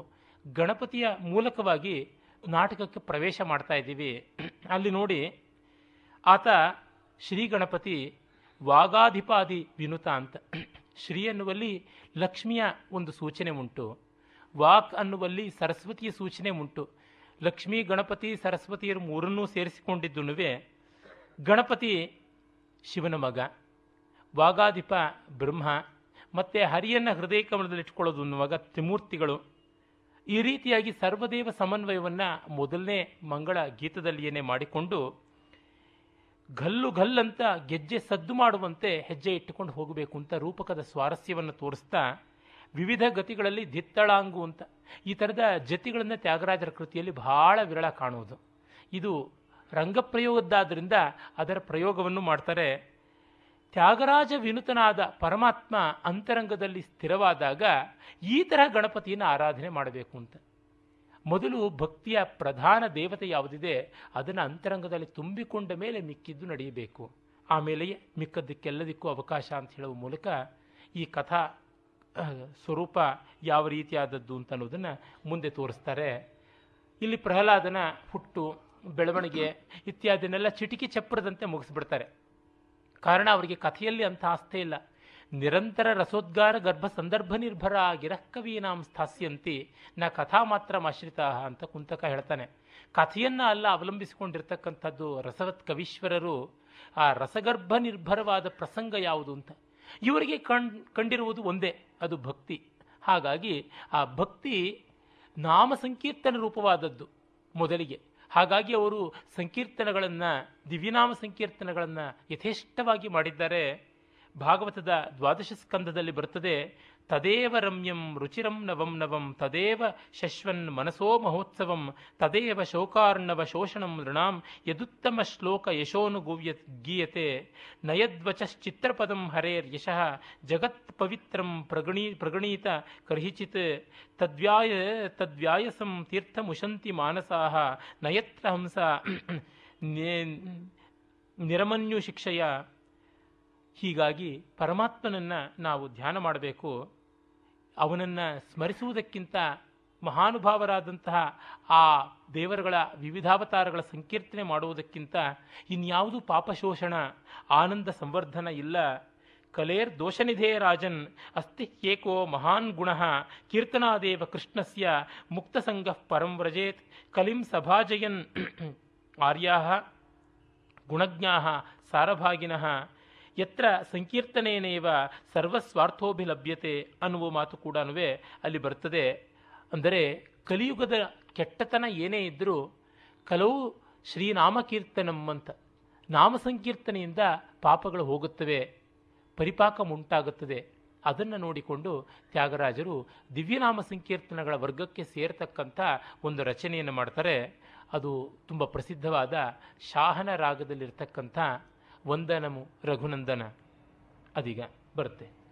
ಗಣಪತಿಯ ಮೂಲಕವಾಗಿ ನಾಟಕಕ್ಕೆ ಪ್ರವೇಶ ಮಾಡ್ತಾ ಇದ್ದೀವಿ. ಅಲ್ಲಿ ನೋಡಿ, ಆತ ಶ್ರೀ ಗಣಪತಿ ವಾಗಾಧಿಪಾದಿ ವಿನುತ ಅಂತ. ಶ್ರೀ ಅನ್ನುವಲ್ಲಿ ಲಕ್ಷ್ಮಿಯ ಒಂದು ಸೂಚನೆ ಉಂಟು. ವಾಕ್ ಅನ್ನುವಲ್ಲಿ ಸರಸ್ವತಿಯ ಸೂಚನೆ ಉಂಟು. ಲಕ್ಷ್ಮೀ, ಗಣಪತಿ, ಸರಸ್ವತಿಯರು ಮೂರನ್ನೂ ಸೇರಿಸಿಕೊಂಡಿದ್ದು ಗಣಪತಿ ಶಿವನ ಮಗ, ವಾಗಾಧಿಪ ಬ್ರಹ್ಮ, ಮತ್ತು ಹರಿಯನ್ನು ಹೃದಯ ಕಮಲದಲ್ಲಿಟ್ಕೊಳ್ಳೋದು ಅನ್ನುವಾಗ ತ್ರಿಮೂರ್ತಿಗಳು. ಈ ರೀತಿಯಾಗಿ ಸರ್ವದೇವ ಸಮನ್ವಯವನ್ನು ಮೊದಲನೇ ಮಂಗಳ ಗೀತದಲ್ಲಿಯೇ ಮಾಡಿಕೊಂಡು ಗಲ್ಲು ಗಲ್ಲಂತ ಗೆಜ್ಜೆ ಸದ್ದು ಮಾಡುವಂತೆ ಹೆಜ್ಜೆ ಇಟ್ಟುಕೊಂಡು ಹೋಗಬೇಕು ಅಂತ ರೂಪಕದ ಸ್ವಾರಸ್ಯವನ್ನು ತೋರಿಸ್ತಾ ವಿವಿಧ ಗತಿಗಳಲ್ಲಿ ದಿತ್ತಳಾಂಗು ಅಂತ ಈ ಥರದ ಜತಿಗಳನ್ನು ತ್ಯಾಗರಾಜರ ಕೃತಿಯಲ್ಲಿ ಬಹಳ ವಿರಳ ಕಾಣುವುದು. ಇದು ರಂಗಪ್ರಯೋಗದ್ದಾದ್ದರಿಂದ ಅದರ ಪ್ರಯೋಗವನ್ನು ಮಾಡ್ತಾರೆ ತ್ಯಾಗರಾಜ ವಿನುತನಾದ ಪರಮಾತ್ಮ ಅಂತರಂಗದಲ್ಲಿ ಸ್ಥಿರವಾದಾಗ ಈ ತರಹ ಗಣಪತಿಯನ್ನು ಆರಾಧನೆ ಮಾಡಬೇಕು ಅಂತ. ಮೊದಲು ಭಕ್ತಿಯ ಪ್ರಧಾನ ದೇವತೆ ಯಾವುದಿದೆ, ಅದನ್ನು ಅಂತರಂಗದಲ್ಲಿ ತುಂಬಿಕೊಂಡ ಮೇಲೆ ಮಿಕ್ಕಿದ್ದು ನಡೆಯಬೇಕು. ಆಮೇಲೆಯೇ ಮಿಕ್ಕದ್ದಕ್ಕೆಲ್ಲದಕ್ಕೂ ಅವಕಾಶ ಅಂತ ಹೇಳುವ ಮೂಲಕ ಈ ಕಥಾ ಸ್ವರೂಪ ಯಾವ ರೀತಿಯಾದದ್ದು ಅಂತ ಅನ್ನೋದನ್ನು ಮುಂದೆ ತೋರಿಸ್ತಾರೆ. ಇಲ್ಲಿ ಪ್ರಹ್ಲಾದನ ಹುಟ್ಟು, ಬೆಳವಣಿಗೆ ಇತ್ಯಾದಿನೆಲ್ಲ ಚಿಟಿಕಿ ಚಪ್ರದಂತೆ ಮುಗಿಸ್ಬಿಡ್ತಾರೆ. ಕಾರಣ ಅವರಿಗೆ ಕಥೆಯಲ್ಲಿ ಅಂಥ ಆಸ್ಥೆ ಇಲ್ಲ. ನಿರಂತರ ರಸೋದ್ಗಾರ ಗರ್ಭ ಸಂದರ್ಭ ನಿರ್ಭರ ಗಿರಃಕವೀನಾಂ ಸ್ಥಾಸ್ಯಂತಿ, ನ ಕಥಾ ಮಾತ್ರ ಆಶ್ರಿತ ಅಂತ ಕುಂತಕ ಹೇಳ್ತಾನೆ. ಕಥೆಯನ್ನು ಅಲ್ಲ ಅವಲಂಬಿಸಿಕೊಂಡಿರ್ತಕ್ಕಂಥದ್ದು ರಸವತ್ ಕವೀಶ್ವರರು, ಆ ರಸಗರ್ಭ ನಿರ್ಭರವಾದ ಪ್ರಸಂಗ ಯಾವುದು ಅಂತ. ಇವರಿಗೆ ಕಣ್, ಕಂಡಿರುವುದು ಒಂದೇ, ಅದು ಭಕ್ತಿ. ಹಾಗಾಗಿ ಆ ಭಕ್ತಿ ನಾಮ ಸಂಕೀರ್ತನ ರೂಪವಾದದ್ದು ಮೊದಲಿಗೆ. ಹಾಗಾಗಿ ಅವರು ಸಂಕೀರ್ತನಗಳನ್ನು ದಿವ್ಯನಾಮ ಸಂಕೀರ್ತನಗಳನ್ನು ಯಥೇಷ್ಟವಾಗಿ ಮಾಡಿದ್ದಾರೆ. ಭಾಗವತದ ದ್ವಾದಶ ಸ್ಕಂದದಲ್ಲಿ ಬರುತ್ತದೆ ತದೇವ ರಮ್ಯಂ ರುಚಿರಂ ನವಂ ನವಂ ತದೇವ ಶಶ್ವನ್ ಮನಸೋ ಮಹೋತ್ಸವಂ ತದೇವ ಶೋಕಾರ್ಣವ ಶೋಷಣಂ ನೃಣಾಂ ಯದುತ್ತಮ ಶ್ಲೋಕ ಯಶೋನು ಗುವ್ಯ ಗೀಯತೆ ನಯದ್ವಚಶ್ಚಿತ್ರಪದಂ ಹರೇರ್ ಯಶಃ ಜಗತ್ ಪವಿತ್ರಂ ಪ್ರಗಣೀ ಪ್ರಗಣೀತ ಕರ್ಹಿಚಿತ್ ತದ್ವ್ಯಾಯ ತದ್ವ್ಯಾಯಸಂ ತೀರ್ಥಮುಶಂತಿ ಮಾನಸಾಹ ನಯತ್ರ ಹಂಸ ನಿರಮನ್ಯು ಶಿಕ್ಷೆಯ ಹೀಗಾಗಿ ಪರಮಾತ್ಮನನ್ನು ನಾವು ಧ್ಯಾನ ಮಾಡಬೇಕು. ಅವನನ್ನು ಸ್ಮರಿಸುವುದಕ್ಕಿಂತ ಮಹಾನುಭಾವರಾದಂತಹ ಆ ದೇವರುಗಳ ವಿವಿಧಾವತಾರಗಳ ಸಂಕೀರ್ತನೆ ಮಾಡುವುದಕ್ಕಿಂತ ಇನ್ಯಾವುದು ಪಾಪಶೋಷಣ, ಆನಂದ ಸಂವರ್ಧನ ಇಲ್ಲ. ಕಲೇರ್ ದೋಷನಿಧೇ ರಾಜನ್ ಅಸ್ತಿ ಏಕೋ ಮಹಾನ್ ಗುಣ ಕೀರ್ತನಾದೇವ ಕೃಷ್ಣಸ್ಯ ಮುಕ್ತಸಂಗ ಪರಂ ವ್ರಜೇತ್ ಕಲಿಂ ಸಭಾಜಯನ್ ಆರ್ಯಾ ಗುಣಜ್ಞಾ ಸಾರಭಾಗಿನಃ ಯತ್ರ ಸಂಕೀರ್ತನೇನೇವ ಸರ್ವಸ್ವಾರ್ಥೋಭಿಲಭ್ಯತೆ ಅನ್ನುವ ಮಾತು ಕೂಡ ಅಲ್ಲಿ ಬರ್ತದೆ. ಅಂದರೆ ಕಲಿಯುಗದ ಕೆಟ್ಟತನ ಏನೇ ಇದ್ದರೂ ಕಲವು ಶ್ರೀನಾಮಕೀರ್ತನಂ ಅಂತ ನಾಮ ಸಂಕೀರ್ತನೆಯಿಂದ ಪಾಪಗಳು ಹೋಗುತ್ತವೆ, ಪರಿಪಾಕ ಉಂಟಾಗುತ್ತದೆ. ಅದನ್ನು ನೋಡಿಕೊಂಡು ತ್ಯಾಗರಾಜರು ದಿವ್ಯನಾಮ ಸಂಕೀರ್ತನಗಳ ವರ್ಗಕ್ಕೆ ಸೇರತಕ್ಕಂಥ ಒಂದು ರಚನೆಯನ್ನು ಮಾಡ್ತಾರೆ. ಅದು ತುಂಬ ಪ್ರಸಿದ್ಧವಾದ ಶಾಹನ ರಾಗದಲ್ಲಿರ್ತಕ್ಕಂಥ ವಂದನಮು ರಘುನಂದನ. ಅದೀಗ ಬರುತ್ತೆ.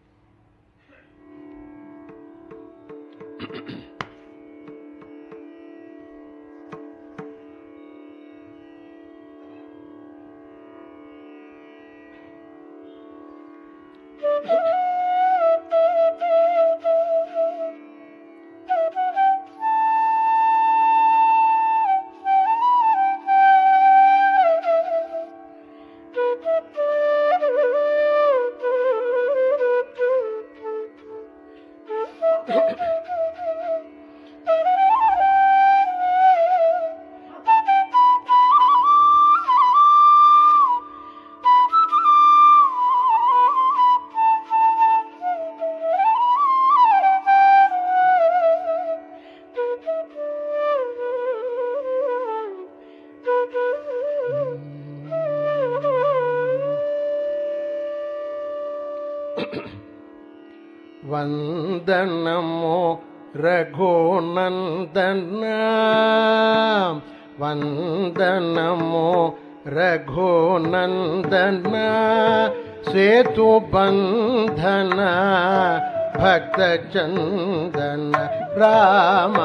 வந்தனமோ ரகுநந்தன रघुनन्दन वन्दनं मो रघुनन्दन सेतुबन्धन भक्त चन्दन रामवन्दनमो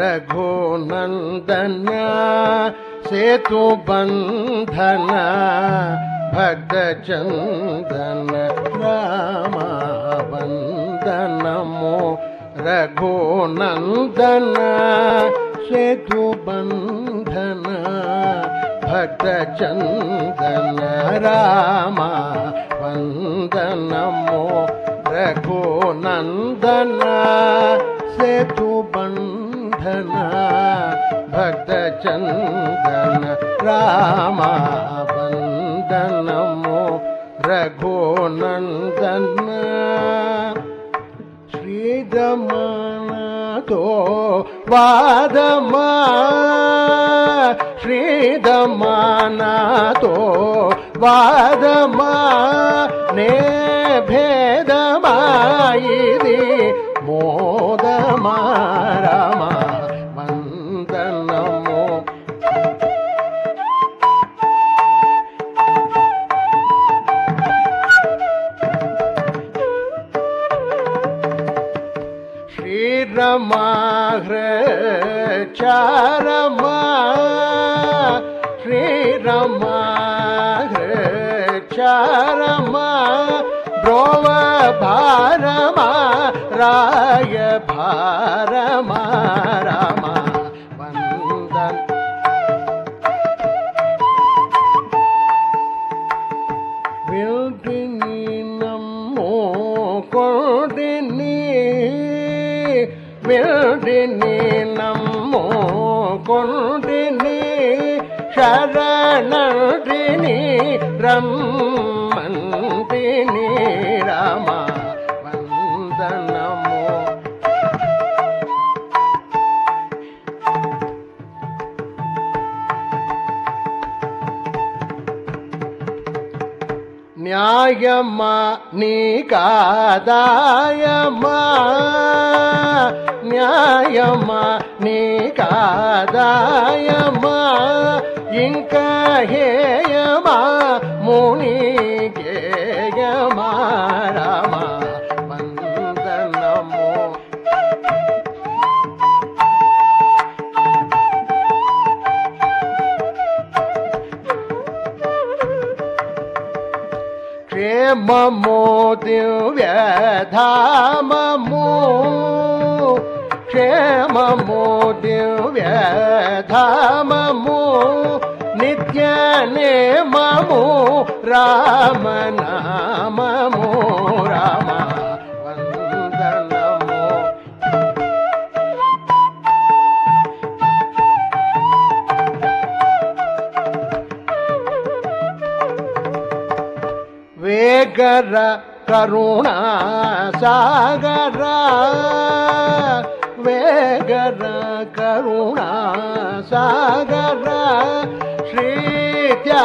रघुनन्दन सेतुबन्धन भक्त रघोनन्दना सेतुबन्धन भक्तचन्दन रामा वन्दनमो रघोनन्दना। ವಾದಮ ಭಾರಮ ರಾಯ ಭಾರಮ ರಾಮ ವಂದನ ವಿಲ್ಟಿನಿ ನಮ್ಮೋ ಕೊಡಿನಿ ವಿಲ್ಟಿನಿ ನಮ್ಮ ಕೊಂಡಿನಿ ಶರಣಂಟಿನಿ ರಮ್ಮಂಟಿನಿ ನ್ಯಾಯಮ್ಮ ನೀ ಕಾದಾಯಮ್ಮ ನ್ಯಾಯಮ್ಮ ನೀ ಕಾದಾಯಮ್ಮ ಇಂಕ ಹೇಯಮ ಕ್ಷೇಮಮೋ ದಿವ್ಯಧಾಮಮೋ ಕ್ಷೇಮಮೋ ದಿವ್ಯಧಾಮಮೋ ನಿತ್ಯ ನೇಮಮೋ ರಾಮನಾಮಮೋ करुणासागर वेगर करुणासागर सागर श्रीत्यागराज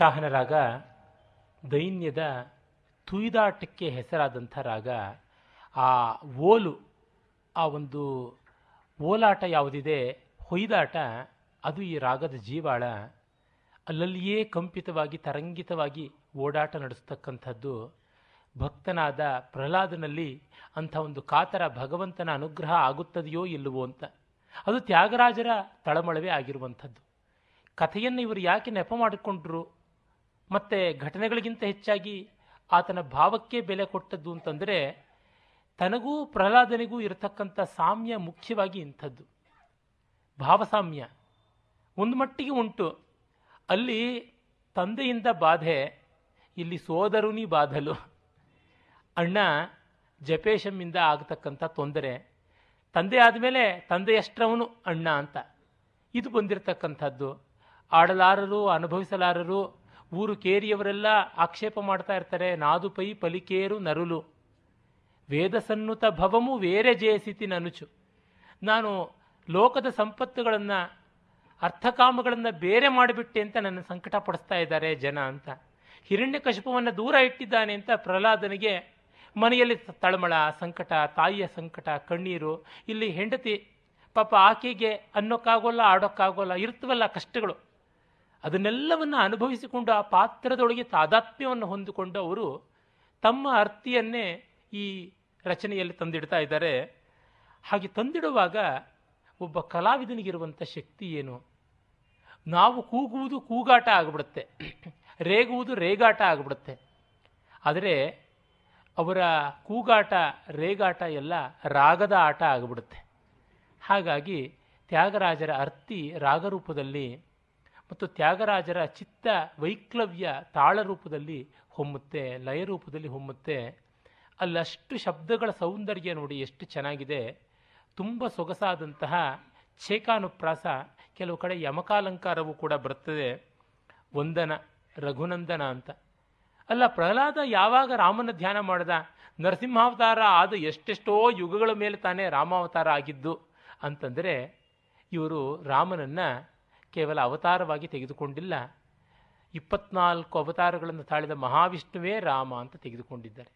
ಶಾಹನ ರಾಗ ದೈನ್ಯದ ತುಯ್ದಾಟಕ್ಕೆ ಹೆಸರಾದಂಥ ರಾಗ, ಆ ಓಲು, ಆ ಒಂದು ಓಲಾಟ ಯಾವುದಿದೆ, ಹೊಯ್ದಾಟ, ಅದು ಈ ರಾಗದ ಜೀವಾಳ. ಅಲ್ಲಲ್ಲಿಯೇ ಕಂಪಿತವಾಗಿ, ತರಂಗಿತವಾಗಿ ಓಡಾಟ ನಡೆಸ್ತಕ್ಕಂಥದ್ದು. ಭಕ್ತನಾದ ಪ್ರಹ್ಲಾದನಲ್ಲಿ ಅಂಥ ಒಂದು ಕಾತರ ಭಗವಂತನ ಅನುಗ್ರಹ ಆಗುತ್ತದೆಯೋ ಇಲ್ಲವೋ ಅಂತ. ಅದು ತ್ಯಾಗರಾಜರ ತಳಮಳವೇ ಆಗಿರುವಂಥದ್ದು. ಕಥೆಯನ್ನು ಇವರು ಯಾಕೆ ನೆಪ ಮಾಡಿಕೊಂಡ್ರು? ಮತ್ತು ಘಟನೆಗಳಿಗಿಂತ ಹೆಚ್ಚಾಗಿ ಆತನ ಭಾವಕ್ಕೆ ಬೆಲೆ ಕೊಟ್ಟದ್ದು ಅಂತಂದರೆ ತನಗೂ ಪ್ರಹ್ಲಾದನಿಗೂ ಇರತಕ್ಕಂಥ ಸಾಮ್ಯ ಮುಖ್ಯವಾಗಿ ಇಂಥದ್ದು. ಭಾವಸಾಮ್ಯ. ಒಂದು ಮಟ್ಟಿಗೆ ಉಂಟು. ಅಲ್ಲಿ ತಂದೆಯಿಂದ ಬಾಧೆ, ಇಲ್ಲಿ ಸೋದರುನಿ ಬಾಧಲು. ಅಣ್ಣ ಜಪೇಶಮ್ಮಿಂದ ಆಗತಕ್ಕಂಥ ತೊಂದರೆ. ತಂದೆ ಆದಮೇಲೆ ತಂದೆಯಷ್ಟರವನು ಅಣ್ಣ ಅಂತ. ಇದು ಬಂದಿರತಕ್ಕಂಥದ್ದು. ಆಡಲಾರರು, ಅನುಭವಿಸಲಾರರು ಊರು ಕೇರಿಯವರೆಲ್ಲ ಆಕ್ಷೇಪ ಮಾಡ್ತಾ ಇರ್ತಾರೆ, ನಾದು ಪೈ ಪಲಿಕೇರು ನರುಲು. ವೇದಸನ್ನುತ ಭವಮು ಬೇರೆ ಜಯಸಿತಿ ನನುಚು. ನಾನು ಲೋಕದ ಸಂಪತ್ತುಗಳನ್ನು, ಅರ್ಥಕಾಮಗಳನ್ನು ಬೇರೆ ಮಾಡಿಬಿಟ್ಟೆ ಅಂತ ನನ್ನ ಸಂಕಟ ಪಡಿಸ್ತಾ ಇದ್ದಾರೆ ಜನ ಅಂತ. ಹಿರಣ್ಯಕಶಿಪವನ್ನು ದೂರ ಇಟ್ಟಿದ್ದಾನೆ ಅಂತ ಪ್ರಹ್ಲಾದನಿಗೆ ಮನೆಯಲ್ಲಿ ತಳಮಳ, ಸಂಕಟ, ತಾಯಿಯ ಸಂಕಟ, ಕಣ್ಣೀರು, ಇಲ್ಲಿ ಹೆಂಡತಿ ಪಾಪ ಆಕೆಗೆ ಅನ್ನೋಕ್ಕಾಗೋಲ್ಲ, ಆಡೋಕ್ಕಾಗೋಲ್ಲ, ಇರ್ತವಲ್ಲ ಕಷ್ಟಗಳು. ಅದನ್ನೆಲ್ಲವನ್ನು ಅನುಭವಿಸಿಕೊಂಡು ಆ ಪಾತ್ರದೊಳಗೆ ತಾದಾತ್ಮ್ಯವನ್ನು ಹೊಂದಿಕೊಂಡು ಅವರು ತಮ್ಮ ಅರ್ಥಿಯನ್ನೇ ಈ ರಚನೆಯಲ್ಲಿ ತಂದಿಡ್ತಾ ಇದ್ದಾರೆ. ಹಾಗೆ ತಂದಿಡುವಾಗ ಒಬ್ಬ ಕಲಾವಿದನಿಗಿರುವಂಥ ಶಕ್ತಿ ಏನು? ನಾವು ಕೂಗುವುದು ಕೂಗಾಟ ಆಗಿಬಿಡುತ್ತೆ. ರೇಗುವುದು ರೇಗಾಟ ಆಗಿಬಿಡುತ್ತೆ. ಆದರೆ ಅವರ ಕೂಗಾಟ, ರೇಗಾಟ ಎಲ್ಲ ರಾಗದ ಆಟ ಆಗಿಬಿಡುತ್ತೆ. ಹಾಗಾಗಿ ತ್ಯಾಗರಾಜರ ಅರ್ಥಿ ರಾಗರೂಪದಲ್ಲಿ ಮತ್ತು ತ್ಯಾಗರಾಜರ ಚಿತ್ತ ವೈಕ್ಲವ್ಯ ತಾಳ ರೂಪದಲ್ಲಿ ಹೊಮ್ಮುತ್ತೆ ಲಯ ರೂಪದಲ್ಲಿ ಹೊಮ್ಮುತ್ತೆ. ಅಲ್ಲಷ್ಟು ಶಬ್ದಗಳ ಸೌಂದರ್ಯ ನೋಡಿ ಎಷ್ಟು ಚೆನ್ನಾಗಿದೆ. ತುಂಬ ಸೊಗಸಾದಂತಹ ಛೇಕಾನುಪ್ರಾಸ, ಕೆಲವು ಕಡೆ ಯಮಕಾಲಂಕಾರವೂ ಕೂಡ ಬರ್ತದೆ. ವಂದನ, ರಘುನಂದನ ಅಂತ. ಅಲ್ಲ, ಪ್ರಹ್ಲಾದ ಯಾವಾಗ ರಾಮನ ಧ್ಯಾನ ಮಾಡಿದ? ನರಸಿಂಹಾವತಾರ ಆದ ಎಷ್ಟೆಷ್ಟೋ ಯುಗಗಳ ಮೇಲೆ ತಾನೇ ರಾಮಾವತಾರ ಆಗಿದ್ದು ಅಂತಂದರೆ ಇವರು ರಾಮನನ್ನು ಕೇವಲ ಅವತಾರವಾಗಿ ತೆಗೆದುಕೊಂಡಿಲ್ಲ. ಇಪ್ಪತ್ನಾಲ್ಕು ಅವತಾರಗಳನ್ನು ತಾಳಿದ ಮಹಾವಿಷ್ಣುವೇ ರಾಮ ಅಂತ ತೆಗೆದುಕೊಂಡಿದ್ದಾರೆ.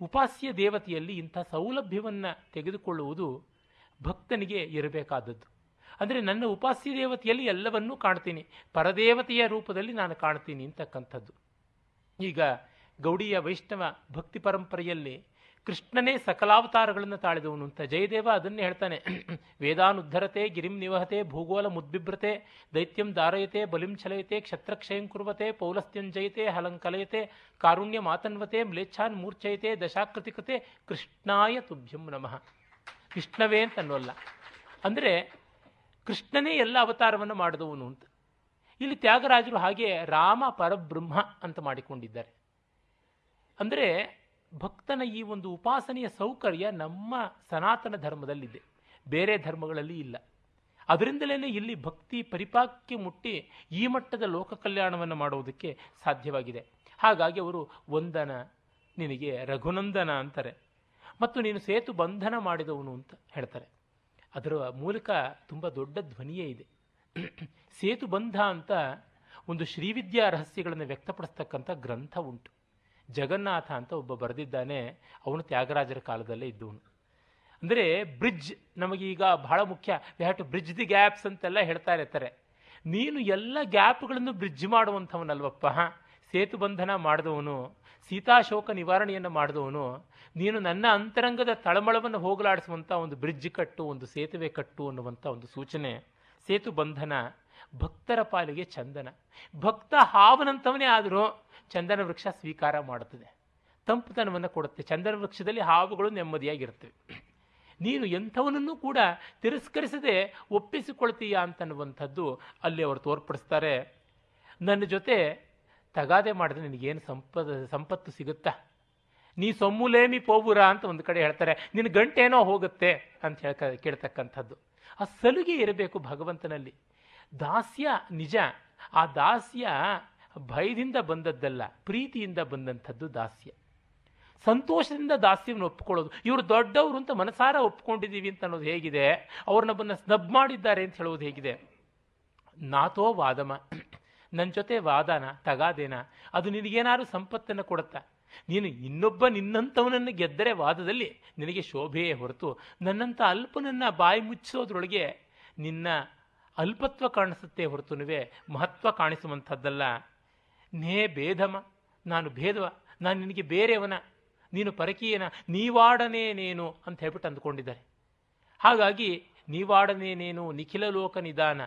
ಉಪಾಸ್ಯ ದೇವತೆಯಲ್ಲಿ ಇಂಥ ಸೌಲಭ್ಯವನ್ನು ತೆಗೆದುಕೊಳ್ಳುವುದು ಭಕ್ತನಿಗೆ ಇರಬೇಕಾದದ್ದು. ಅಂದರೆ ನನ್ನ ಉಪಾಸ್ಯ ದೇವತೆಯಲ್ಲಿ ಎಲ್ಲವನ್ನೂ ಕಾಣ್ತೀನಿ. ಪರದೇವತೆಯ ರೂಪದಲ್ಲಿ ನಾನು ಕಾಣ್ತೀನಿ ಅಂತಕ್ಕಂಥದ್ದು. ಈಗ ಗೌಡಿಯ ವೈಷ್ಣವ ಭಕ್ತಿ ಪರಂಪರೆಯಲ್ಲಿ ಕೃಷ್ಣನೇ ಸಕಲಾವತಾರಗಳನ್ನು ತಾಳಿದವನು ಅಂತ. ಜಯದೇವ ಅದನ್ನೇ ಹೇಳ್ತಾನೆ. ವೇದಾನುದ್ಧರತೆ, ಗಿರಿಂ ನಿವಹತೆ, ಭೂಗೋಲ ಮುದ್ಬಿಭ್ರತೆ, ದೈತ್ಯಂ ದಾರಯತೆ ಬಲಿಂ ಛಲಯತೆ ಕ್ಷತ್ರಕ್ಷಯಂ ಕುರ್ವತೆ ಪೌಲಸ್ತ್ಯಂಜಯತೆ ಹಲಂಕಲಯತೆ ಕಾರುಣ್ಯ ಮಾತನ್ವತೆ, ಮ್ಲೇಚ್ಛಾನ್ ಮೂರ್ಛಯತೆ ದಶಾಕೃತಿ ಕೃತೆ ಕೃಷ್ಣಾಯ ತುಭ್ಯಂ ನಮಃ. ಕೃಷ್ಣವೇ ಅಂತ ಅನ್ನೋಲ್ಲ ಅಂದರೆ ಕೃಷ್ಣನೇ ಎಲ್ಲ ಅವತಾರವನ್ನು ಮಾಡಿದವನು ಅಂತ. ಇಲ್ಲಿ ತ್ಯಾಗರಾಜರು ಹಾಗೆ ರಾಮ ಪರಬ್ರಹ್ಮ ಅಂತ ಮಾಡಿಕೊಂಡಿದ್ದಾರೆ. ಅಂದರೆ ಭಕ್ತನ ಈ ಒಂದು ಉಪಾಸನೆಯ ಸೌಕರ್ಯ ನಮ್ಮ ಸನಾತನ ಧರ್ಮದಲ್ಲಿದೆ. ಬೇರೆ ಧರ್ಮಗಳಲ್ಲಿ ಇಲ್ಲ. ಅದರಿಂದಲೇ ಇಲ್ಲಿ ಭಕ್ತಿ ಪರಿಪಾಕ್ಯ ಮುಟ್ಟಿ ಈ ಮಟ್ಟದ ಲೋಕ ಕಲ್ಯಾಣವನ್ನು ಮಾಡುವುದಕ್ಕೆ ಸಾಧ್ಯವಾಗಿದೆ. ಹಾಗಾಗಿ ಅವರು ವಂದನ, ನಿನಗೆ ರಘುನಂದನ ಅಂತಾರೆ. ಮತ್ತು ನೀನು ಸೇತು ಬಂಧನ ಮಾಡಿದವನು ಅಂತ ಹೇಳ್ತಾರೆ. ಅದರ ಮೂಲಕ ತುಂಬ ದೊಡ್ಡ ಧ್ವನಿಯೇ ಇದೆ. ಸೇತು ಬಂಧ ಅಂತ ಒಂದು ಶ್ರೀವಿದ್ಯಾ ರಹಸ್ಯಗಳನ್ನು ವ್ಯಕ್ತಪಡಿಸ್ತಕ್ಕಂಥ ಗ್ರಂಥ ಉಂಟು. ಜಗನ್ನಾಥ ಅಂತ ಒಬ್ಬ ಬರೆದಿದ್ದಾನೆ, ಅವನು ತ್ಯಾಗರಾಜರ ಕಾಲದಲ್ಲೇ ಇದ್ದವನು. ಅಂದರೆ ಬ್ರಿಡ್ಜ್ ನಮಗೀಗ ಬಹಳ ಮುಖ್ಯ. We have to bridge the gaps ಅಂತೆಲ್ಲ ಹೇಳ್ತಾ ಇರ್ತಾರೆ. ನೀನು ಎಲ್ಲ ಗ್ಯಾಪ್ಗಳನ್ನು ಬ್ರಿಡ್ಜ್ ಮಾಡುವಂಥವನಲ್ವಪ್ಪ. ಸೇತು ಬಂಧನ ಮಾಡಿದವನು, ಸೀತಾಶೋಕ ನಿವಾರಣೆಯನ್ನು ಮಾಡಿದವನು, ನೀನು ನನ್ನ ಅಂತರಂಗದ ತಳಮಳವನ್ನು ಹೋಗಲಾಡಿಸುವಂಥ ಒಂದು ಬ್ರಿಡ್ಜ್ ಕಟ್ಟು, ಒಂದು ಸೇತುವೆ ಕಟ್ಟು ಅನ್ನುವಂಥ ಒಂದು ಸೂಚನೆ. ಸೇತು ಬಂಧನ ಭಕ್ತರ ಪಾಲಿಗೆ ಚಂದನ. ಭಕ್ತ ಹಾವನಂತವನೇ ಆದರೂ ಚಂದನ ವೃಕ್ಷ ಸ್ವೀಕಾರ ಮಾಡುತ್ತದೆ. ತಂಪುತನವನ್ನು ಕೊಡುತ್ತೆ. ಚಂದನ ವೃಕ್ಷದಲ್ಲಿ ಹಾವುಗಳು ನೆಮ್ಮದಿಯಾಗಿರುತ್ತವೆ ನೀನು ಎಂಥವನನ್ನು ಕೂಡ ತಿರಸ್ಕರಿಸದೆ ಒಪ್ಪಿಸಿಕೊಳ್ತೀಯ ಅಂತನ್ನುವಂಥದ್ದು ಅಲ್ಲಿ ಅವರು ತೋರ್ಪಡಿಸ್ತಾರೆ. ನನ್ನ ಜೊತೆ ತಗಾದೆ ಮಾಡಿದ್ರೆ ನಿನಗೇನು ಸಂಪದ, ಸಂಪತ್ತು ಸಿಗುತ್ತಾ? ನೀ ಸೊಮ್ಮುಲೇಮಿ ಪೋಬುರ ಅಂತ ಒಂದು ಕಡೆ ಹೇಳ್ತಾರೆ. ನಿನ್ನ ಗಂಟೇನೋ ಹೋಗುತ್ತೆ ಅಂತ ಹೇಳ್ಕ, ಕೇಳ್ತಕ್ಕಂಥದ್ದು. ಆ ಸಲುಗೆ ಇರಬೇಕು ಭಗವಂತನಲ್ಲಿ. ದಾಸ್ಯ ನಿಜ. ಆ ದಾಸ್ಯ ಭಯದಿಂದ ಬಂದದ್ದಲ್ಲ, ಪ್ರೀತಿಯಿಂದ ಬಂದಂಥದ್ದು ದಾಸ್ಯ. ಸಂತೋಷದಿಂದ ದಾಸ್ಯವನ್ನು ಒಪ್ಪಿಕೊಳ್ಳೋದು ಇವರು ದೊಡ್ಡವರು ಅಂತ ಮನಸಾರ ಒಪ್ಕೊಂಡಿದ್ದೀವಿ ಅಂತ ಅನ್ನೋದು ಹೇಗಿದೆ, ಅವ್ರನ್ನ ಬಂದ ಸ್ನಬ್ ಮಾಡಿದ್ದಾರೆ ಅಂತ ಹೇಳೋದು ಹೇಗಿದೆ. ನಾತೋ ವಾದಮ ನನ್ನ ಜೊತೆ ವಾದನ, ತಗಾದೇನ, ಅದು ನಿನಗೇನಾದ್ರು ಸಂಪತ್ತನ್ನು ಕೊಡುತ್ತಾ? ನೀನು ಇನ್ನೊಬ್ಬ ನಿನ್ನಂಥವನನ್ನು ಗೆದ್ದರೆ ವಾದದಲ್ಲಿ ನಿನಗೆ ಶೋಭೆಯೇ ಹೊರತು, ನನ್ನಂಥ ಅಲ್ಪನನ್ನ ಬಾಯಿ ಮುಚ್ಚಿಸೋದ್ರೊಳಗೆ ನಿನ್ನ ಅಲ್ಪತ್ವ ಕಾಣಿಸುತ್ತೆ ಹೊರತುನುವೆ ಮಹತ್ವ ಕಾಣಿಸುವಂಥದ್ದಲ್ಲ. ನೇ ಭೇದಮ, ನಾನು ಭೇದವ, ನಾನು ನಿನಗೆ ಬೇರೆಯವನ, ನೀನು ಪರಕೀಯನ ನೀವಾಡನೇನೇನು ಅಂತ ಹೇಳ್ಬಿಟ್ಟು ಅಂದ್ಕೊಂಡಿದ್ದಾರೆ. ಹಾಗಾಗಿ ನೀವಾಡನೇನೇನು ನಿಖಿಲ ಲೋಕ ನಿಧಾನ.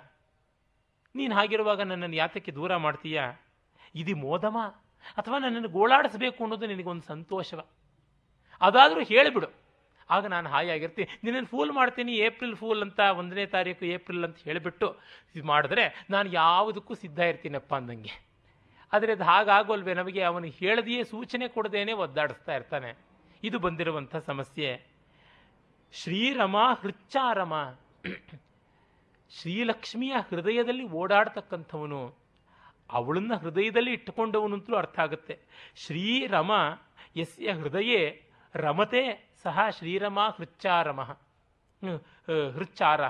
ನೀನು ಹಾಗಿರುವಾಗ ನನ್ನನ್ನು ಯಾತಕ್ಕೆ ದೂರ ಮಾಡ್ತೀಯಾ? ಇದು ಮೋದಮ? ಅಥವಾ ನನ್ನನ್ನು ಗೋಳಾಡಿಸ್ಬೇಕು ಅನ್ನೋದು ನಿನಗೊಂದು ಸಂತೋಷವ? ಅದಾದರೂ ಹೇಳಿಬಿಡು. ಆಗ ನಾನು ಹಾಯಾಗಿರ್ತೀನಿ ನಿನ್ನನ್ನು ಫೂಲ್ ಮಾಡ್ತೀನಿ, ಏಪ್ರಿಲ್ ಫೂಲ್ ಅಂತ ಒಂದನೇ ತಾರೀಕು ಏಪ್ರಿಲ್ ಅಂತ ಹೇಳಿಬಿಟ್ಟು ಇದು ಮಾಡಿದ್ರೆ ನಾನು ಯಾವುದಕ್ಕೂ ಸಿದ್ಧ ಇರ್ತೀನಪ್ಪ ಅಂದಂಗೆ. ಆದರೆ ಅದು ಹಾಗಾಗೋಲ್ವೇ? ನಮಗೆ ಅವನು ಹೇಳದೆಯೇ ಸೂಚನೆ ಕೊಡದೇನೆ ಒದ್ದಾಡಿಸ್ತಾ ಇರ್ತಾನೆ. ಇದು ಬಂದಿರುವಂಥ ಸಮಸ್ಯೆ. ಶ್ರೀರಮ ಹೃಚ್ಚಾರಮ. ಶ್ರೀಲಕ್ಷ್ಮಿಯ ಹೃದಯದಲ್ಲಿ ಓಡಾಡ್ತಕ್ಕಂಥವನು, ಅವಳನ್ನ ಹೃದಯದಲ್ಲಿ ಇಟ್ಟುಕೊಂಡವನು ಅಂತಲೂ ಅರ್ಥ ಆಗುತ್ತೆ. ಶ್ರೀರಮ, ಯಸ್ಯ ಹೃದಯೇ ರಮತೆ ಸಹ ಶ್ರೀರಮ ಹೃಚ್ಚಾರಮ. ಹೃಚ್ಚಾರ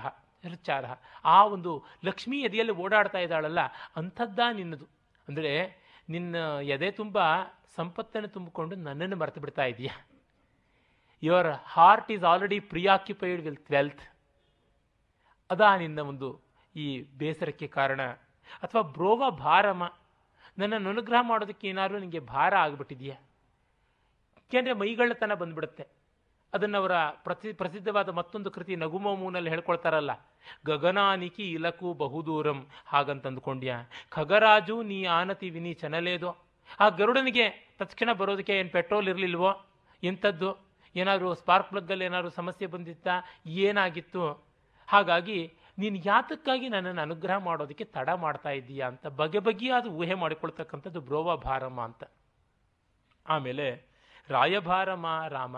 ಹೃಚ್ಚಾರ ಆ ಒಂದು ಲಕ್ಷ್ಮಿ ಎದೆಯಲ್ಲಿ ಓಡಾಡ್ತಾ ಇದ್ದಾಳಲ್ಲ, ಅಂಥದ್ದಾ ನಿನ್ನದು. ಅಂದರೆ ನಿನ್ನ ಎದೆ ತುಂಬ ಸಂಪತ್ತನ್ನು ತುಂಬಿಕೊಂಡು ನನ್ನನ್ನು ಮರೆತು ಬಿಡ್ತಾ ಇದೆಯಾ? Your heart is already preoccupied will wealth ಅದಾ ನಿನ್ನ ಒಂದು ಈ ಬೇಸರಕ್ಕೆ ಕಾರಣ. ಅಥವಾ ಬ್ರೋವ ಭಾರಮ. ನನ್ನನ್ನು ಅನುಗ್ರಹ ಮಾಡೋದಕ್ಕೆ ಏನಾದರೂ ನಿಮಗೆ ಭಾರ ಆಗಿಬಿಟ್ಟಿದೆಯಾ? ಏಕೆಂದರೆ ಮೈಗಳ್ಳತನ ಬಂದ್ಬಿಡುತ್ತೆ. ಅದನ್ನು ಅವರ ಪ್ರತಿ, ಪ್ರಸಿದ್ಧವಾದ ಮತ್ತೊಂದು ಕೃತಿ ನಗುಮೋಮೂನಲ್ಲಿ ಹೇಳ್ಕೊಳ್ತಾರಲ್ಲ ಗಗನಾನಿಕಿ ಇಲಕು ಬಹುದೂರಂ ಹಾಗಂತಂದುಕೊಂಡ್ಯ, ಖಗರಾಜು ನೀ ಆನತಿ ವಿನಿ ಚನಲೇದು, ಆ ಗರುಡನಿಗೆ ತಕ್ಷಣ ಬರೋದಕ್ಕೆ ಏನು ಪೆಟ್ರೋಲ್ ಇರಲಿಲ್ವೋ ಎಂಥದ್ದು ಏನಾದರೂ ಸ್ಪಾರ್ಕ್ ಪ್ಲಗ್ಗಲ್ಲಿ ಏನಾದರೂ ಸಮಸ್ಯೆ ಬಂದಿತ್ತಾ, ಏನಾಗಿತ್ತು, ಹಾಗಾಗಿ ನೀನು ಯಾತಕ್ಕಾಗಿ ನನ್ನನ್ನು ಅನುಗ್ರಹ ಮಾಡೋದಕ್ಕೆ ತಡ ಮಾಡ್ತಾ ಇದ್ದೀಯಾ ಅಂತ ಬಗೆ ಬಗೆಯಾದ ಊಹೆ ಮಾಡಿಕೊಳ್ತಕ್ಕಂಥದ್ದು ಬ್ರೋವ ಭಾರಮ ಅಂತ. ಆಮೇಲೆ ರಾಯಭಾರಮ ರಾಮ.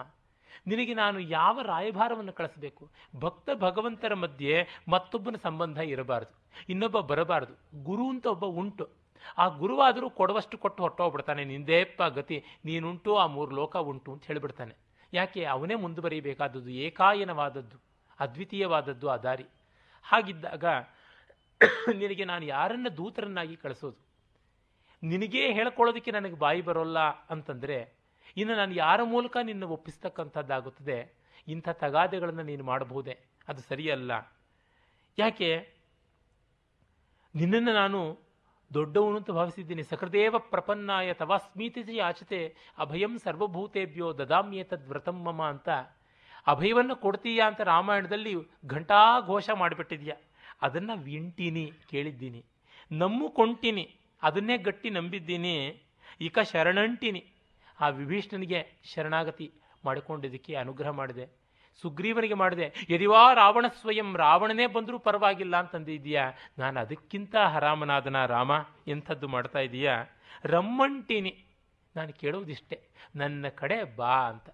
ನಿನಗೆ ನಾನು ಯಾವ ರಾಯಭಾರವನ್ನು ಕಳಿಸಬೇಕು? ಭಕ್ತ ಭಗವಂತರ ಮಧ್ಯೆ ಮತ್ತೊಬ್ಬನ ಸಂಬಂಧ ಇರಬಾರ್ದು, ಇನ್ನೊಬ್ಬ ಬರಬಾರ್ದು, ಗುರು ಅಂತ ಒಬ್ಬ ಉಂಟು. ಆ ಗುರುವಾದರೂ ಕೊಡುವಷ್ಟು ಕೊಟ್ಟು ಹೊಟ್ಟೋಗ್ಬಿಡ್ತಾನೆ ನಿಂದೇಪ್ಪ ಗತಿ, ನೀನುಂಟು, ಆ ಮೂರು ಲೋಕ ಉಂಟು ಅಂತ ಹೇಳಿಬಿಡ್ತಾನೆ. ಯಾಕೆ? ಅವನೇ ಮುಂದುವರಿಯಬೇಕಾದದ್ದು ಏಕಾಯನವಾದದ್ದು, ಅದ್ವಿತೀಯವಾದದ್ದು ಆ ದಾರಿ. ಹಾಗಿದ್ದಾಗ ನಿನಗೆ ನಾನು ಯಾರನ್ನ ದೂತರನ್ನಾಗಿ ಕಳಿಸೋದು? ನಿನಗೇ ಹೇಳ್ಕೊಳ್ಳೋದಕ್ಕೆ ನನಗೆ ಬಾಯಿ ಬರೋಲ್ಲ ಅಂತಂದರೆ ಇನ್ನು ನಾನು ಯಾರ ಮೂಲಕ ನಿನ್ನ ಒಪ್ಪಿಸ್ತಕ್ಕಂಥದ್ದಾಗುತ್ತದೆ? ಇಂಥ ತಗಾದೆಗಳನ್ನು ನೀನು ಮಾಡಬಹುದೇ? ಅದು ಸರಿಯಲ್ಲ. ಯಾಕೆ? ನಿನ್ನನ್ನು ನಾನು ದೊಡ್ಡವನು ಅಂತ ಭಾವಿಸಿದ್ದೀನಿ. ಸಕೃದೇವ ಪ್ರಪನ್ನಾಯ ತವಾಸ್ಮೀತಿ ಆಚತೆ ಅಭಯಂ ಸರ್ವಭೂತೇಭ್ಯೋ ದದಾಮ್ಯೇತದ್ ವ್ರತಂ ಮಮ ಅಂತ. ಅಭಯವನ್ನು ಕೊಡ್ತೀಯಾ ಅಂತ ರಾಮಾಯಣದಲ್ಲಿ ಘಂಟಾ ಘೋಷ ಮಾಡಿಬಿಟ್ಟಿದ್ಯಾ? ಅದನ್ನು ವಿಂಟೀನಿ ಕೇಳಿದ್ದೀನಿ. ನಂಬಿಕೊಂತೀನಿ ಅದನ್ನೇ ಗಟ್ಟಿ ನಂಬಿದ್ದೀನಿ. ಈಕ ಶರಣಂಟಿನಿ. ಆ ವಿಭೀಷಣನಿಗೆ ಶರಣಾಗತಿ ಮಾಡಿಕೊಂಡಿದ್ದಕ್ಕೆ ಅನುಗ್ರಹ ಮಾಡಿದೆ. ಸುಗ್ರೀವನಿಗೆ ಮಾಡಿದೆ ಯದಿವಾ ರಾವಣ ಸ್ವಯಂ ರಾವಣನೇ ಬಂದರೂ ಪರವಾಗಿಲ್ಲ ಅಂತಂದಿದ್ದೀಯಾ ನಾನು ಅದಕ್ಕಿಂತ ಹರಾಮನಾದನ ರಾಮ. ಎಂಥದ್ದು ಮಾಡ್ತಾ ಇದ್ದೀಯಾ ರಮ್ಮಂಟಿನಿ. ನಾನು ಕೇಳೋದಿಷ್ಟೇ ನನ್ನ ಕಡೆ ಬಾ ಅಂತ.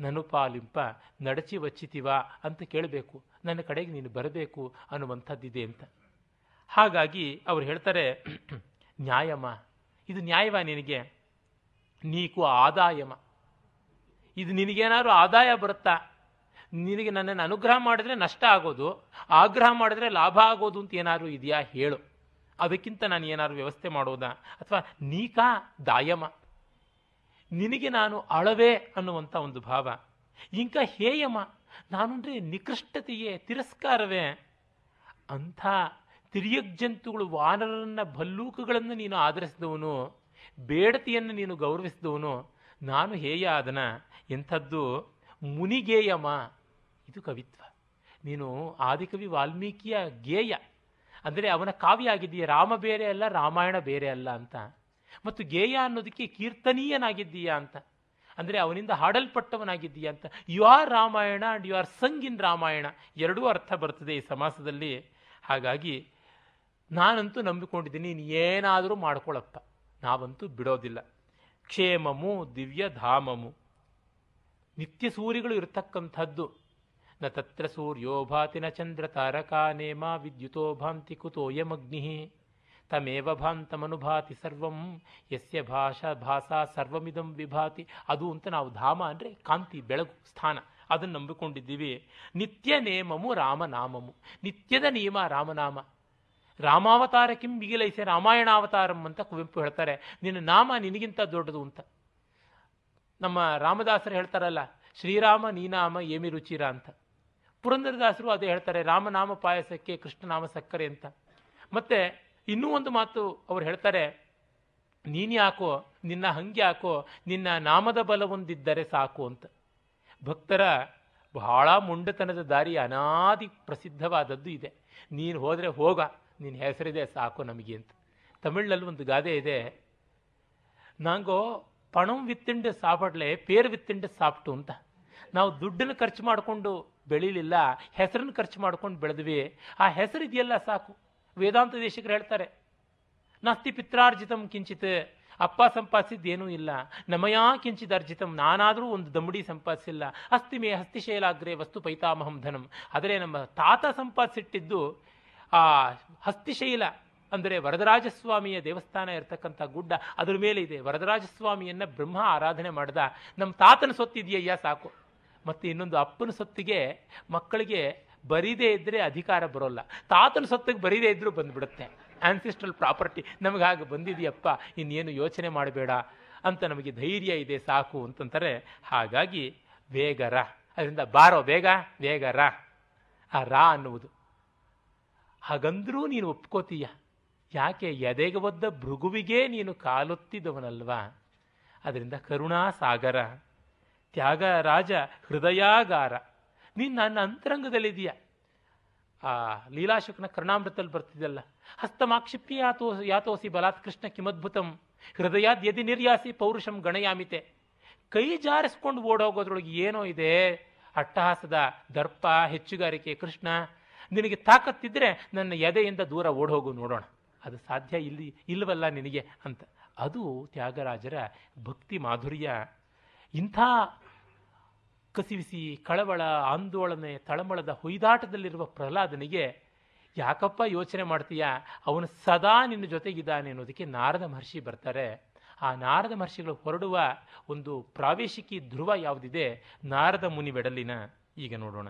ನನುಪಾಲಿಂಪ ನಡಚಿ ವಚ್ಚಿತಿವಾ ಅಂತ ಕೇಳಬೇಕು. ನನ್ನ ಕಡೆಗೆ ನೀನು ಬರಬೇಕು ಅನ್ನುವಂಥದ್ದಿದೆ ಅಂತ. ಹಾಗಾಗಿ ಅವ್ರು ಹೇಳ್ತಾರೆ ನ್ಯಾಯಮ ಇದು ನ್ಯಾಯವ ನಿನಗೆ? ನೀಕು ಆದಾಯಮ. ಇದು ನಿನಗೇನಾದ್ರು ಆದಾಯ ಬರುತ್ತಾ? ನಿನಗೆ ನನ್ನನ್ನು ಅನುಗ್ರಹ ಮಾಡಿದ್ರೆ ನಷ್ಟ ಆಗೋದು, ಆಗ್ರಹ ಮಾಡಿದ್ರೆ ಲಾಭ ಆಗೋದು ಅಂತ ಏನಾದರೂ ಇದೆಯಾ? ಹೇಳು. ಅದಕ್ಕಿಂತ ನಾನು ಏನಾದ್ರು ವ್ಯವಸ್ಥೆ ಮಾಡೋದಾ? ಅಥವಾ ನೀಕಾ ದಾಯಮ? ನಿನಗೆ ನಾನು ಅಳವೆ ಅನ್ನುವಂಥ ಒಂದು ಭಾವ. ಇಂಕ ಹೇಯಮ? ನಾನು ಅಂದರೆ ನಿಕೃಷ್ಟತೆಯೇ, ತಿರಸ್ಕಾರವೇ. ಅಂಥ ತಿರ್ಯಗ್ಜಂತುಗಳು ವಾನರನ್ನ ಭಲ್ಲೂಕುಗಳನ್ನು ನೀನು ಆಧರಿಸಿದವನು. ಬೇಡತಿಯನ್ನು ನೀನು ಗೌರವಿಸಿದವನು, ನಾನು ಹೇಯ ಅದನ ಎಂಥದ್ದು ಮುನಿಗೇಯಮ. ಇದು ಕವಿತ್ವ. ನೀನು ಆದಿಕವಿ ವಾಲ್ಮೀಕಿಯ ಗೇಯ. ಅಂದರೆ ಅವನ ಕಾವ್ಯ ಆಗಿದ್ದೀಯ, ರಾಮ ಬೇರೆ ಅಲ್ಲ, ರಾಮಾಯಣ ಬೇರೆ ಅಲ್ಲ ಅಂತ. ಮತ್ತು ಗೇಯ ಅನ್ನೋದಕ್ಕೆ ಕೀರ್ತನೀಯನಾಗಿದ್ದೀಯಾ ಅಂತ. ಅಂದರೆ ಅವನಿಂದ ಹಾಡಲ್ಪಟ್ಟವನಾಗಿದ್ದೀಯಾ ಅಂತ. You are Ramayana and you are sung in Ramayana. ಎರಡೂ ಅರ್ಥ ಬರ್ತದೆ ಈ ಸಮಾಸದಲ್ಲಿ. ಹಾಗಾಗಿ ನಾನಂತೂ ನಂಬಿಕೊಂಡಿದ್ದೀನಿ, ನೀನು ಏನಾದರೂ ಮಾಡ್ಕೊಳ್ಳಪ್ಪ ನಾವಂತೂ ಬಿಡೋದಿಲ್ಲ. ಕ್ಷೇಮಮು, ದಿವ್ಯ ಧಾಮಮು. ನಿತ್ಯ ಸೂರ್ಯಗಳು ಇರತಕ್ಕಂಥದ್ದು. ನ ತತ್ರ ಸೂರ್ಯೋ ನ ಚಂದ್ರ ತಾರಕಾ ನೇಮ ವಿದ್ಯುತೋ ಭಾಂತಿ ಕುತೋಯಮಗ್ನಿ ತಮೇವ ಭಾಂತಮನುಭಾತಿ ಸರ್ವಂ, ಯಸ್ಯ ಭಾಷಾ ಭಾಷಾ ಸರ್ವಮಿದಂ ವಿಭಾತಿ. ಅದು ಅಂತ ನಾವು ಧಾಮ ಅಂದರೆ ಕಾಂತಿ, ಬೆಳಗು, ಸ್ಥಾನ. ಅದನ್ನು ನಂಬಿಕೊಂಡಿದ್ದೀವಿ. ನಿತ್ಯ ನೇಮಮು ರಾಮನಾಮಮು. ನಿತ್ಯದ ನಿಯಮ ರಾಮನಾಮ. ರಾಮಾವತಾರ ಕಿಂ ಬಿಗಿಲೈಸೆ ರಾಮಾಯಣಾವತಾರಂ ಅಂತ ಕುವೆಂಪು ಹೇಳ್ತಾರೆ. ನಿನ್ನ ನಾಮ ನಿನಗಿಂತ ದೊಡ್ಡದು ಅಂತ. ನಮ್ಮ ರಾಮದಾಸರು ಹೇಳ್ತಾರಲ್ಲ, ಶ್ರೀರಾಮ ನೀನಾಮ ಏಮಿ ರುಚಿರ ಅಂತ. ಪುರಂದರದಾಸರು ಅದೇ ಹೇಳ್ತಾರೆ, ರಾಮನಾಮ ಪಾಯಸಕ್ಕೆ ಕೃಷ್ಣನಾಮ ಸಕ್ಕರೆ ಅಂತ. ಮತ್ತೆ ಇನ್ನೂ ಒಂದು ಮಾತು ಅವ್ರು ಹೇಳ್ತಾರೆ, ನೀನು ಯಾಕೋ, ನಿನ್ನ ಹಂಗೆ ಯಾಕೋ, ನಿನ್ನ ನಾಮದ ಬಲವೊಂದಿದ್ದರೆ ಸಾಕು ಅಂತ. ಭಕ್ತರ ಬಹಳ ಮುಂಡತನದ ದಾರಿ ಅನಾದಿ ಪ್ರಸಿದ್ಧವಾದದ್ದು ಇದೆ. ನೀನು ಹೋದರೆ ಹೋಗ. ನಿನ್ನ ಹೆಸರಿದೆ ಸಾಕು ನಮಗೆ ಅಂತ. ತಮಿಳಲ್ಲಿ ಒಂದು ಗಾದೆ ಇದೆ. ನಂಗೋ ಪಣಂ ವಿತ್ತಿಂಡ ಸಾಪಡ್ಲೆ, ಪೇರ್ ವಿತ್ತಿಂಡ ಸಾಪ್ಟು ಅಂತ. ನಾವು ದುಡ್ಡನ್ನು ಖರ್ಚು ಮಾಡಿಕೊಂಡು ಬೆಳೀಲಿಲ್ಲ, ಹೆಸರನ್ನು ಖರ್ಚು ಮಾಡ್ಕೊಂಡು ಬೆಳೆದ್ವಿ. ಆ ಹೆಸರು ಇದೆಯಲ್ಲ ಸಾಕು. ವೇದಾಂತ ದೇಶಿಕರು ಹೇಳ್ತಾರೆ, ನಾಸ್ತಿ ಪಿತ್ರಾರ್ಜಿತಂ ಕಿಂಚಿತ್, ಅಪ್ಪ ಸಂಪಾದಿಸಿದ್ದೇನೂ ಇಲ್ಲ. ನಮಯಾ ಕಿಂಚಿತ್ ಅರ್ಜಿತಂ, ನಾನಾದರೂ ಒಂದು ದಮುಡಿ ಸಂಪಾದಿಸಿಲ್ಲ. ಅಸ್ತಿ ಮೇ ಹಸ್ತಿಶೈಲಾಗ್ರೆ ವಸ್ತು ಪೈತಾಮಹಂ ಧನಂ. ಆದರೆ ನಮ್ಮ ತಾತ ಸಂಪಾದಿಸಿಟ್ಟಿದ್ದು ಆ ಹಸ್ತಿಶೈಲ ಅಂದರೆ ವರದರಾಜಸ್ವಾಮಿಯ ದೇವಸ್ಥಾನ ಇರತಕ್ಕಂಥ ಗುಡ್ಡ, ಅದ್ರ ಮೇಲೆ ಇದೆ. ವರದರಾಜಸ್ವಾಮಿಯನ್ನು ಬ್ರಹ್ಮ ಆರಾಧನೆ ಮಾಡ್ದ. ನಮ್ಮ ತಾತನ ಸೊತ್ತಿದೆಯಯ್ಯ ಸಾಕು. ಮತ್ತು ಇನ್ನೊಂದು ಅಪ್ಪನ ಸೊತ್ತಿಗೆ ಮಕ್ಕಳಿಗೆ ಬರೀದೇ ಇದ್ದರೆ ಅಧಿಕಾರ ಬರೋಲ್ಲ. ತಾತನ ಸೊತ್ತಿಗೆ ಬರೀದೇ ಇದ್ದರೂ ಬಂದ್ಬಿಡುತ್ತೆ. ಆನ್ಸಿಸ್ಟ್ರಲ್ ಪ್ರಾಪರ್ಟಿ ನಮಗೆ ಹಾಗೆ ಬಂದಿದೆಯಪ್ಪ, ಇನ್ನೇನು ಯೋಚನೆ ಮಾಡಬೇಡ ಅಂತ ನಮಗೆ ಧೈರ್ಯ ಇದೆ, ಸಾಕು ಅಂತಂತಾರೆ. ಹಾಗಾಗಿ, ವೇಗರ. ಅದರಿಂದ, ಬಾರೋ ಬೇಗ ವೇಗರ. ಆ ರಾ ಅನ್ನುವುದು. ಹಾಗಂದ್ರೂ ನೀನು ಒಪ್ಕೋತೀಯ. ಯಾಕೆ ಎದೆಗೆ ಒದ್ದ ಭೃಗುವಿಗೆ ನೀನು ಕಾಲೊತ್ತಿದವನಲ್ವಾ? ಅದರಿಂದ ಕರುಣಾಸಾಗರ ತ್ಯಾಗರಾಜ ಹೃದಯಾಗಾರ. ನೀನು ನನ್ನ ಅಂತರಂಗದಲ್ಲಿದೆಯಾ ಆ ಲೀಲಾಶುಕನ ಕರ್ಣಾಮೃತದಲ್ಲಿ ಬರ್ತಿದ್ದಲ್ಲ ಹಸ್ತಮಾಕ್ಷಿಪ್ಯ ಯಾತೋ ಯಾತೋಸಿ ಬಲಾತ್ ಕೃಷ್ಣ ಕಿಮದ್ಭುತಂ ಹೃದಯಾದ್ ಯದಿ ನಿರ್ಯಾಸಿ ಪೌರುಷಂ ಗಣಯಾಮಿತೆ. ಕೈ ಜಾರಿಸ್ಕೊಂಡು ಓಡೋಗೋದ್ರೊಳಗೆ ಏನೋ ಇದೆ? ಅಟ್ಟಹಾಸದ ದರ್ಪ, ಹೆಚ್ಚುಗಾರಿಕೆ ಕೃಷ್ಣ ನಿನಗೆ ತಾಕತ್ತಿದ್ದರೆ ನನ್ನ ಎದೆಯಿಂದ ದೂರ ಓಡೋಗು ನೋಡೋಣ. ಅದು ಸಾಧ್ಯ ಇಲ್ಲಿ, ಇಲ್ಲವಲ್ಲ ನಿನಗೆ ಅಂತ. ಅದು ತ್ಯಾಗರಾಜರ ಭಕ್ತಿ ಮಾಧುರ್ಯ. ಇಂಥ ಕಸಿವಿಸಿ ಕಳವಳ ಆಂದೋಳನೆ ತಳಮಳದ ಹೊಯ್ದಾಟದಲ್ಲಿರುವ ಪ್ರಹ್ಲಾದನಿಗೆ, ಯಾಕಪ್ಪ ಯೋಚನೆ ಮಾಡ್ತೀಯಾ? ಅವನು ಸದಾ ನಿನ್ನ ಜೊತೆಗಿದ್ದಾನೆ ಅನ್ನೋದಕ್ಕೆ ನಾರದ ಮಹರ್ಷಿ ಬರ್ತಾರೆ. ಆ ನಾರದ ಮಹರ್ಷಿಗಳು ಹೊರಡುವ ಒಂದು ಪ್ರಾವೇಶಿಕಿ ಧ್ರುವ ಯಾವುದಿದೆ? ನಾರದ ಮುನಿ ಬೆಡಲಿನ ಈಗ ನೋಡೋಣ.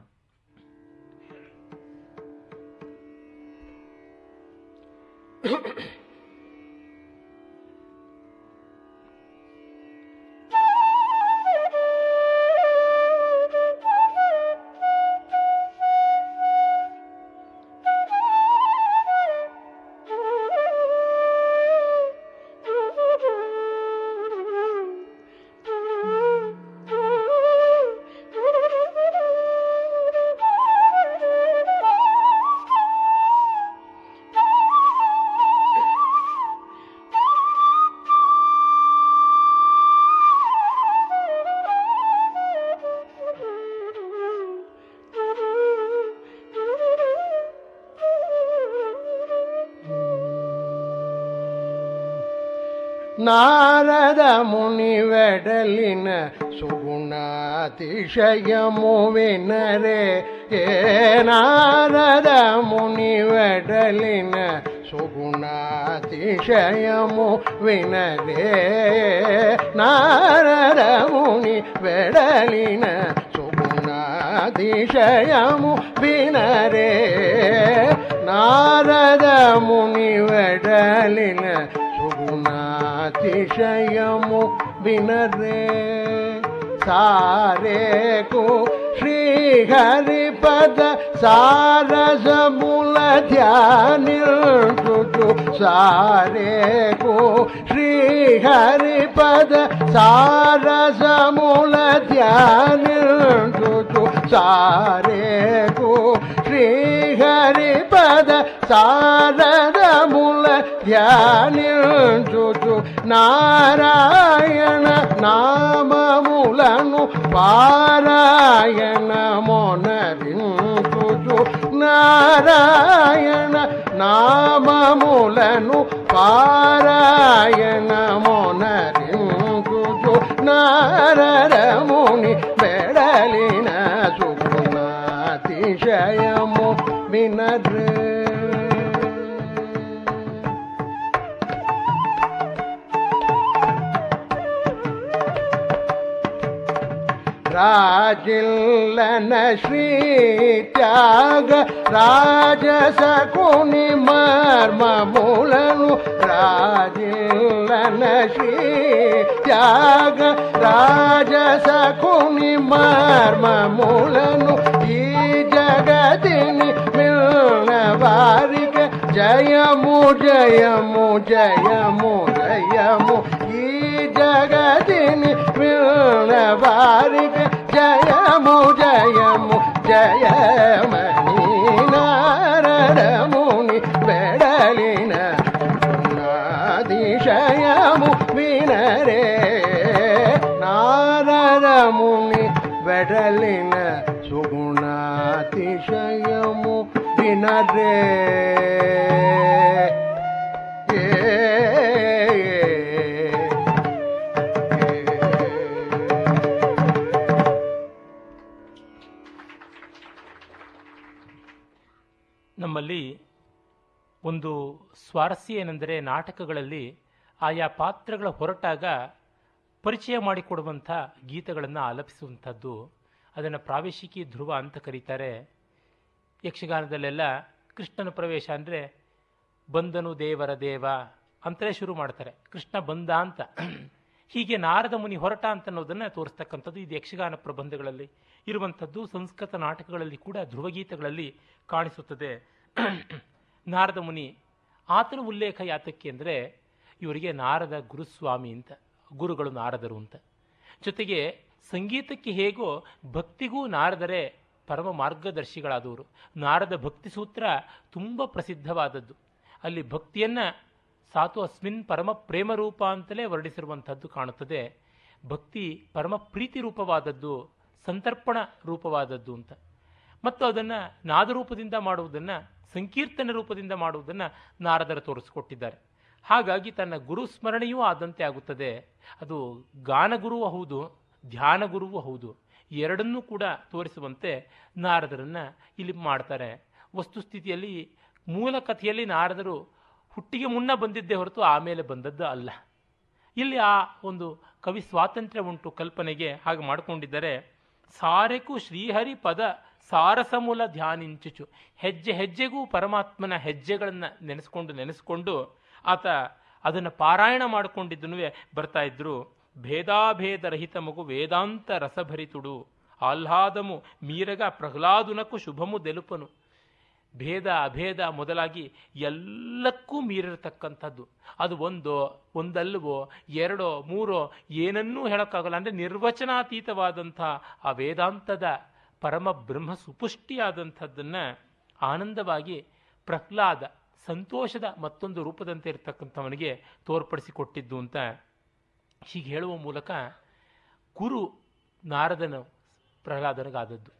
ನಾರದ ಮುನಿವೆಡಲಿನ ಸುಗುಣಾತಿಶಯಮುವಿನರೆ ಏ ನಾರದ ಮುನಿವೆಡಲಿನ சுகுணாதிஷயமு வினரே. நாரத முனி வெடலின சுகுணாதிஷயமு வினரே. நாரத முனி வெடலின సుగుణాతిశయము వినరే సారేకు శ్రీహరిపద సారసముల ధ్యానిల్చుచు సారేకు శ్రీహరిపద సారసముల ధ్యానిల్చుచు సారేకు శ్రీహరి పద సారద సారదముల ధ్యానించుచు నారాయణ నామములను పారాయణమొనరించుచు నారాయణ నామములను పారాయణమొనరించుచు నారముని బెడలిన చూ సుగుణాతిశయము వినరే రాజిల్లన శ్రీ త్యాగ రాజసకుని మర్మములను రాజిల్లన శ్రీ త్యాగ రాజసకుని మర్మములను ఈ జగతిని మిల్న వారిక జయము జయము జయము జయము ఈ జగతిని మిల్న వారిక జయము జయము జయమణి నారదముని వెడలిన నాదిశయము వినరే నారదముని వెడలిన సుగుణాతిశయము వినరే ఏ ನಮ್ಮಲ್ಲಿ ಒಂದು ಸ್ವಾರಸ್ಯ ಏನೆಂದರೆ ನಾಟಕಗಳಲ್ಲಿ ಆಯಾ ಪಾತ್ರಗಳ ಹೊರಟಾಗ ಪರಿಚಯ ಮಾಡಿಕೊಡುವಂಥ ಗೀತೆಗಳನ್ನು ಆಲಪಿಸುವಂಥದ್ದು ಅದನ್ನು ಪ್ರಾವೇಶಿಕಿ ಧ್ರುವ ಅಂತ ಕರೀತಾರೆ ಯಕ್ಷಗಾನದಲ್ಲೆಲ್ಲ ಕೃಷ್ಣನ ಪ್ರವೇಶ ಅಂದರೆ ಬಂದನು ದೇವರ ದೇವ ಅಂತಲೇ ಶುರು ಮಾಡ್ತಾರೆ. ಕೃಷ್ಣ ಬಂದ ಅಂತ. ಹೀಗೆ ನಾರದ ಮುನಿ ಹೊರಟ ಅಂತ ಅನ್ನೋದನ್ನು ತೋರಿಸ್ತಕ್ಕಂಥದ್ದು ಇದು ಯಕ್ಷಗಾನ ಪ್ರಬಂಧಗಳಲ್ಲಿ ಇರುವಂಥದ್ದು. ಸಂಸ್ಕೃತ ನಾಟಕಗಳಲ್ಲಿ ಕೂಡ ಧ್ರುವಗೀತೆಗಳಲ್ಲಿ ಕಾಣಿಸುತ್ತದೆ. ನಾರದ ಮುನಿ ಆತನ ಉಲ್ಲೇಖ ಯಾತಕ್ಕೆ ಅಂದರೆ ಇವರಿಗೆ ನಾರದ ಗುರುಸ್ವಾಮಿ ಅಂತ, ಗುರುಗಳು ನಾರದರು ಅಂತ. ಜೊತೆಗೆ ಸಂಗೀತಕ್ಕೆ ಹೇಗೋ ಭಕ್ತಿಗೂ ನಾರದರೇ ಪರಮ ಮಾರ್ಗದರ್ಶಿಗಳಾದವರು. ನಾರದ ಭಕ್ತಿ ಸೂತ್ರ ತುಂಬ ಪ್ರಸಿದ್ಧವಾದದ್ದು. ಅಲ್ಲಿ ಭಕ್ತಿಯನ್ನು ಸಾತು ಅಸ್ಮಿನ್ ಪರಮ ಪ್ರೇಮ ರೂಪ ಅಂತಲೇ ವರ್ಣಿಸಿರುವಂಥದ್ದು ಕಾಣುತ್ತದೆ. ಭಕ್ತಿ ಪರಮ ಪ್ರೀತಿ ರೂಪವಾದದ್ದು, ಸಂತರ್ಪಣ ರೂಪವಾದದ್ದು ಅಂತ. ಮತ್ತು ಅದನ್ನು ನಾದರೂಪದಿಂದ ಮಾಡುವುದನ್ನು, ಸಂಕೀರ್ತನ ರೂಪದಿಂದ ಮಾಡುವುದನ್ನು ನಾರದರು ತೋರಿಸಿಕೊಟ್ಟಿದ್ದಾರೆ. ಹಾಗಾಗಿ ತನ್ನ ಗುರು ಸ್ಮರಣೆಯೂ ಆದಂತೆ ಆಗುತ್ತದೆ. ಅದು ಗಾನಗುರುವೂ ಹೌದು, ಧ್ಯಾನಗುರುವೂ ಹೌದು. ಎರಡನ್ನೂ ಕೂಡ ತೋರಿಸುವಂತೆ ನಾರದರನ್ನು ಇಲ್ಲಿ ಮಾಡ್ತಾರೆ. ವಸ್ತುಸ್ಥಿತಿಯಲ್ಲಿ ಮೂಲ ಕಥೆಯಲ್ಲಿ ನಾರದರು ಹುಟ್ಟಿಗೆ ಮುನ್ನ ಬಂದಿದ್ದೇ ಹೊರತು ಆಮೇಲೆ ಬಂದದ್ದು ಅಲ್ಲ. ಇಲ್ಲಿ ಆ ಒಂದು ಕವಿ ಸ್ವಾತಂತ್ರ್ಯ ಉಂಟು ಕಲ್ಪನೆಗೆ ಹಾಗೆ ಮಾಡಿಕೊಂಡಿದ್ದರೆ, ಸಾರೆಕು ಶ್ರೀಹರಿ ಪದ ಸಾರಸಮೂಲ ಧ್ಯಾನಿಂಚುಚು, ಹೆಜ್ಜೆ ಹೆಜ್ಜೆಗೂ ಪರಮಾತ್ಮನ ಹೆಜ್ಜೆಗಳನ್ನು ನೆನೆಸ್ಕೊಂಡು ನೆನೆಸ್ಕೊಂಡು ಆತ ಅದನ್ನು ಪಾರಾಯಣ ಮಾಡಿಕೊಂಡಿದ್ದನೂ ಬರ್ತಾ ಇದ್ರು. ಭೇದಾಭೇದ ರಹಿತ ಮಗು ವೇದಾಂತ ರಸಭರಿತುಡು ಆಹ್ಲಾದಮು ಮೀರಗ ಪ್ರಹ್ಲಾದುನಕ್ಕೂ ಶುಭಮು ದೆಲುಪನು. ಭೇದ ಅಭೇದ ಮೊದಲಾಗಿ ಎಲ್ಲಕ್ಕೂ ಮೀರಿರತಕ್ಕಂಥದ್ದು. ಅದು ಒಂದೋ ಒಂದಲ್ವೋ ಎರಡೋ, ಮೂರೋ, ಏನನ್ನೂ ಹೇಳೋಕ್ಕಾಗಲ್ಲ. ಅಂದರೆ ನಿರ್ವಚನಾತೀತವಾದಂಥ ಆ ವೇದಾಂತದ ಪರಮ ಬ್ರಹ್ಮ ಸುಪುಷ್ಟಿಯಾದಂಥದ್ದನ್ನು ಆನಂದವಾಗಿ ಪ್ರಹ್ಲಾದ ಸಂತೋಷದ ಮತ್ತೊಂದು ರೂಪದಂತೆ ಇರತಕ್ಕಂಥವನಿಗೆ ತೋರ್ಪಡಿಸಿಕೊಟ್ಟಿದ್ದು ಅಂತ ಹೀಗೆ ಹೇಳುವ ಮೂಲಕ ಗುರು ನಾರದನ ಪ್ರಹ್ಲಾದನಿಗಾದದ್ದು.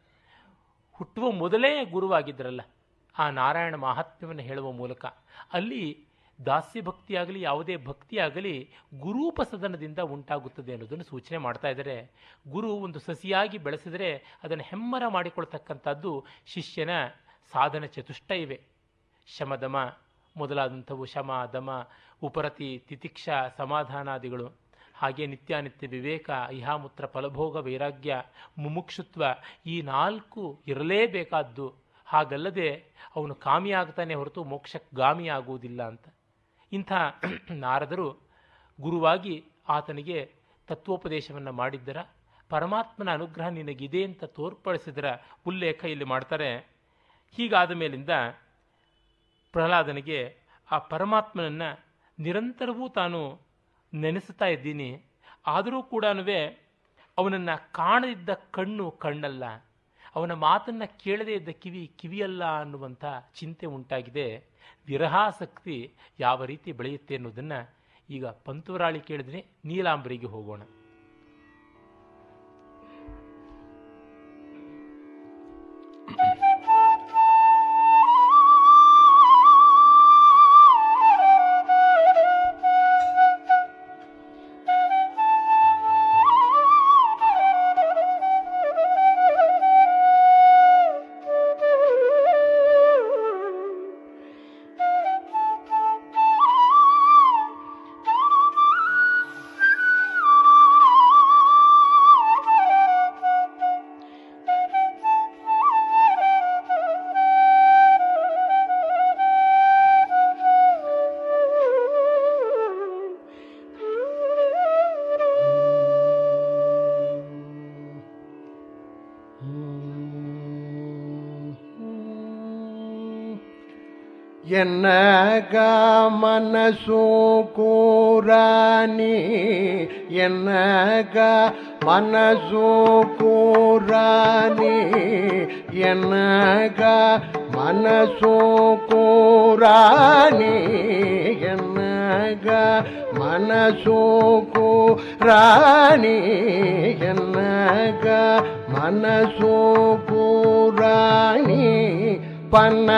ಹುಟ್ಟುವ ಮೊದಲೇ ಗುರುವಾಗಿದ್ದರಲ್ಲ, ಆ ನಾರಾಯಣ ಮಹಾತ್ಮ್ಯವನ್ನು ಹೇಳುವ ಮೂಲಕ. ಅಲ್ಲಿ ದಾಸ್ಯ ಭಕ್ತಿಯಾಗಲಿ, ಯಾವುದೇ ಭಕ್ತಿಯಾಗಲಿ ಗುರೂಪಸದನದಿಂದ ಉಂಟಾಗುತ್ತದೆ ಅನ್ನೋದನ್ನು ಸೂಚನೆ ಮಾಡ್ತಾ ಇದ್ದಾರೆ. ಗುರು ಒಂದು ಸಸಿಯಾಗಿ ಬೆಳೆಸಿದರೆ ಅದನ್ನು ಹೆಮ್ಮರ ಮಾಡಿಕೊಳ್ತಕ್ಕಂಥದ್ದು ಶಿಷ್ಯನ ಸಾಧನ ಚತುಷ್ಟಯವೇ ಶಮದಮ, ಮೊದಲಾದಂಥವು ಶಮ ದಮ ಉಪರತಿ, ತಿತಿಕ್ಷ, ಸಮಾಧಾನಾದಿಗಳು. ಹಾಗೆ ನಿತ್ಯಾನಿತ್ಯ ವಿವೇಕ, ಇಹಾಮೂತ್ರ, ಫಲಭೋಗ, ವೈರಾಗ್ಯ, ಮುಮುಕ್ಷುತ್ವ ಈ ನಾಲ್ಕು ಇರಲೇಬೇಕಾದ್ದು. ಹಾಗಲ್ಲದೆ ಅವನು ಕಾಮಿಯಾಗ್ತಾನೆ ಹೊರತು ಮೋಕ್ಷಗಾಮಿ ಆಗುವುದಿಲ್ಲ ಅಂತ. ಇಂಥ ನಾರದರು ಗುರುವಾಗಿ ಆತನಿಗೆ ತತ್ವೋಪದೇಶವನ್ನು ಮಾಡಿದ್ದರ, ಪರಮಾತ್ಮನ ಅನುಗ್ರಹ ನಿನಗಿದೆ ಅಂತ ತೋರ್ಪಡಿಸಿದರ ಉಲ್ಲೇಖ ಇಲ್ಲಿ ಮಾಡ್ತಾರೆ. ಹೀಗಾದ ಮೇಲಿಂದ ಪ್ರಹ್ಲಾದನಿಗೆ ಆ ಪರಮಾತ್ಮನನ್ನು ನಿರಂತರವೂ ತಾನು ನೆನೆಸುತ್ತಾ ಇದ್ದೀನಿ. ಆದರೂ ಕೂಡ ಅವನನ್ನು ಕಾಣದಿದ್ದ ಕಣ್ಣು ಕಣ್ಣಲ್ಲ. ಅವನ ಮಾತನ್ನು ಕೇಳದೇ ಇದ್ದ ಕಿವಿ ಕಿವಿಯಲ್ಲ ಅನ್ನುವಂಥ ಚಿಂತೆ ಉಂಟಾಗಿದೆ. ವಿರಹಾಸಕ್ತಿ ಯಾವ ರೀತಿ ಬೆಳೆಯುತ್ತೆ ಅನ್ನೋದನ್ನು ಈಗ ಪಂತುರಾಳಿ ಕೇಳಿದ್ರೆ ನೀಲಾಂಬರಿಗೆ ಹೋಗೋಣ. ಎನ್ನಗ ಮನಸ್ಸು ಕೂರಾನಿ ಎನ್ನಗ ಮನಸ್ಸು ಕೂರಾನಿ ಎನ್ನಗ ಮನಸ್ಸು ಕೂರಾನಿ ಎನ್ನಗ ಮನಸ್ಸು ಕೂರಾನಿ ಎನ್ನಗ ಮನಸ್ಸು ಕೂರಾನಿ ಪನ್ನಗಶಾಯಿ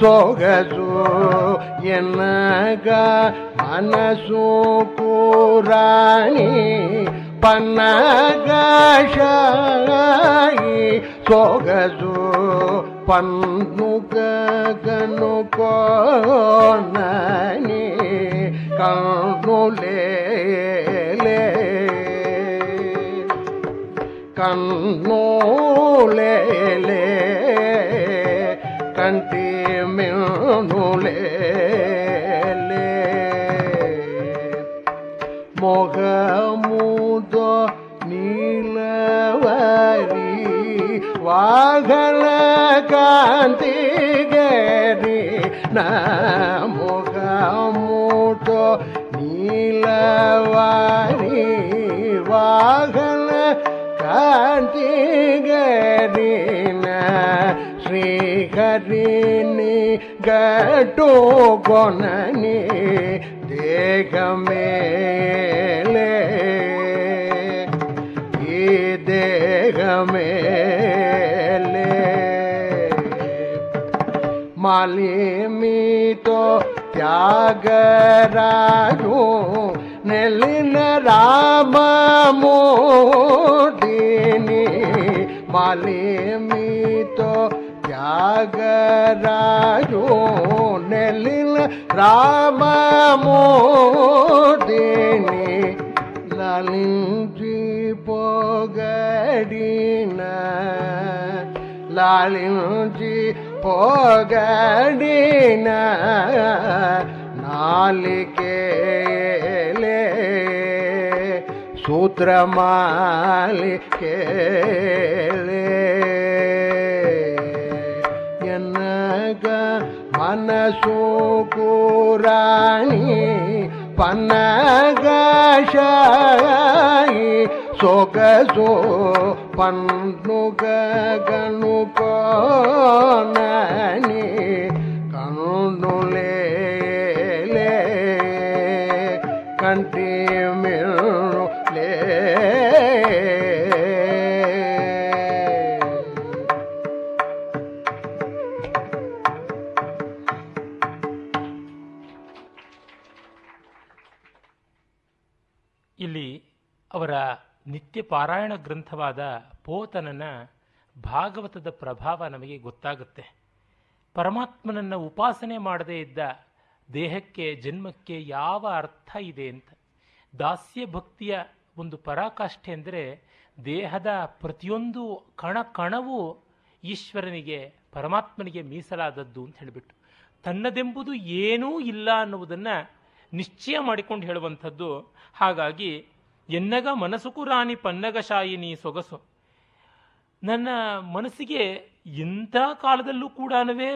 ಸೊಗಸು ಎನ್ನಗ ಮನಸ್ಸು ಕೂರಾಣಿ ಪನ್ನಗಶಾಯಿ ಸೊಗಸು ಪನ್ನುಗ ಕಣ್ಣೂಲೇಲೆ ಕಂಟಿ ಮಿಣುಲೇಲೆ ಮೊಗ ಮುದ ನೀಲವರಿ ವಾಗಲ ಕಾಂತಿಗರಿ ನ ಮೊಗ ಮುದ ನೀಲವಾರಿ ವಾಗಲ ಕಾಂತಿಗರಿನ ಶ್ರೀಹರಿನಿ ಗಟು ಗೊನನಿ ದೇಹ ಮೇಲೆ ಈ ದೇಹ ಮೇಲೆ ಮಾಲಿಮಿತೋ ತ್ಯಾಗರಾಜು నెలిన రామోదిని మలిమితో త్యాగరాజు నెలిన రామోదిని నలించి పొగడిన లాలించి పొగడిన నాలికే சூத்திரமாலிக்கே என்னக மனசோ கூராணி பன்னகாஷாயி சொகசோ பன்னுக கணு கோணி கண்ணுலே ನಿತ್ಯ ಪಾರಾಯಣ ಗ್ರಂಥವಾದ ಪೋತನನ ಭಾಗವತದ ಪ್ರಭಾವ ನಮಗೆ ಗೊತ್ತಾಗುತ್ತೆ. ಪರಮಾತ್ಮನನ್ನು ಉಪಾಸನೆ ಮಾಡದೇ ಇದ್ದ ದೇಹಕ್ಕೆ, ಜನ್ಮಕ್ಕೆ ಯಾವ ಅರ್ಥ ಇದೆ ಅಂತ. ದಾಸ್ಯ ಭಕ್ತಿಯ ಒಂದು ಪರಾಕಾಷ್ಠೆ ಅಂದರೆ ದೇಹದ ಪ್ರತಿಯೊಂದು ಕಣ ಕಣವೂ ಈಶ್ವರನಿಗೆ, ಪರಮಾತ್ಮನಿಗೆ ಮೀಸಲಾದದ್ದು ಅಂತ ಹೇಳಿಬಿಟ್ಟು. ತನ್ನದೆಂಬುದು ಏನೂ ಇಲ್ಲ ಅನ್ನುವುದನ್ನು ನಿಶ್ಚಯ ಮಾಡಿಕೊಂಡು ಹೇಳುವಂಥದ್ದು. ಹಾಗಾಗಿ ಎನ್ನಗ ಮನಸುಕು ರಾಣಿ ಪನ್ನಗ ಶಾಯಿನಿ ಸೊಗಸು. ನನ್ನ ಮನಸ್ಸಿಗೆ ಇಂಥ ಕಾಲದಲ್ಲೂ ಕೂಡ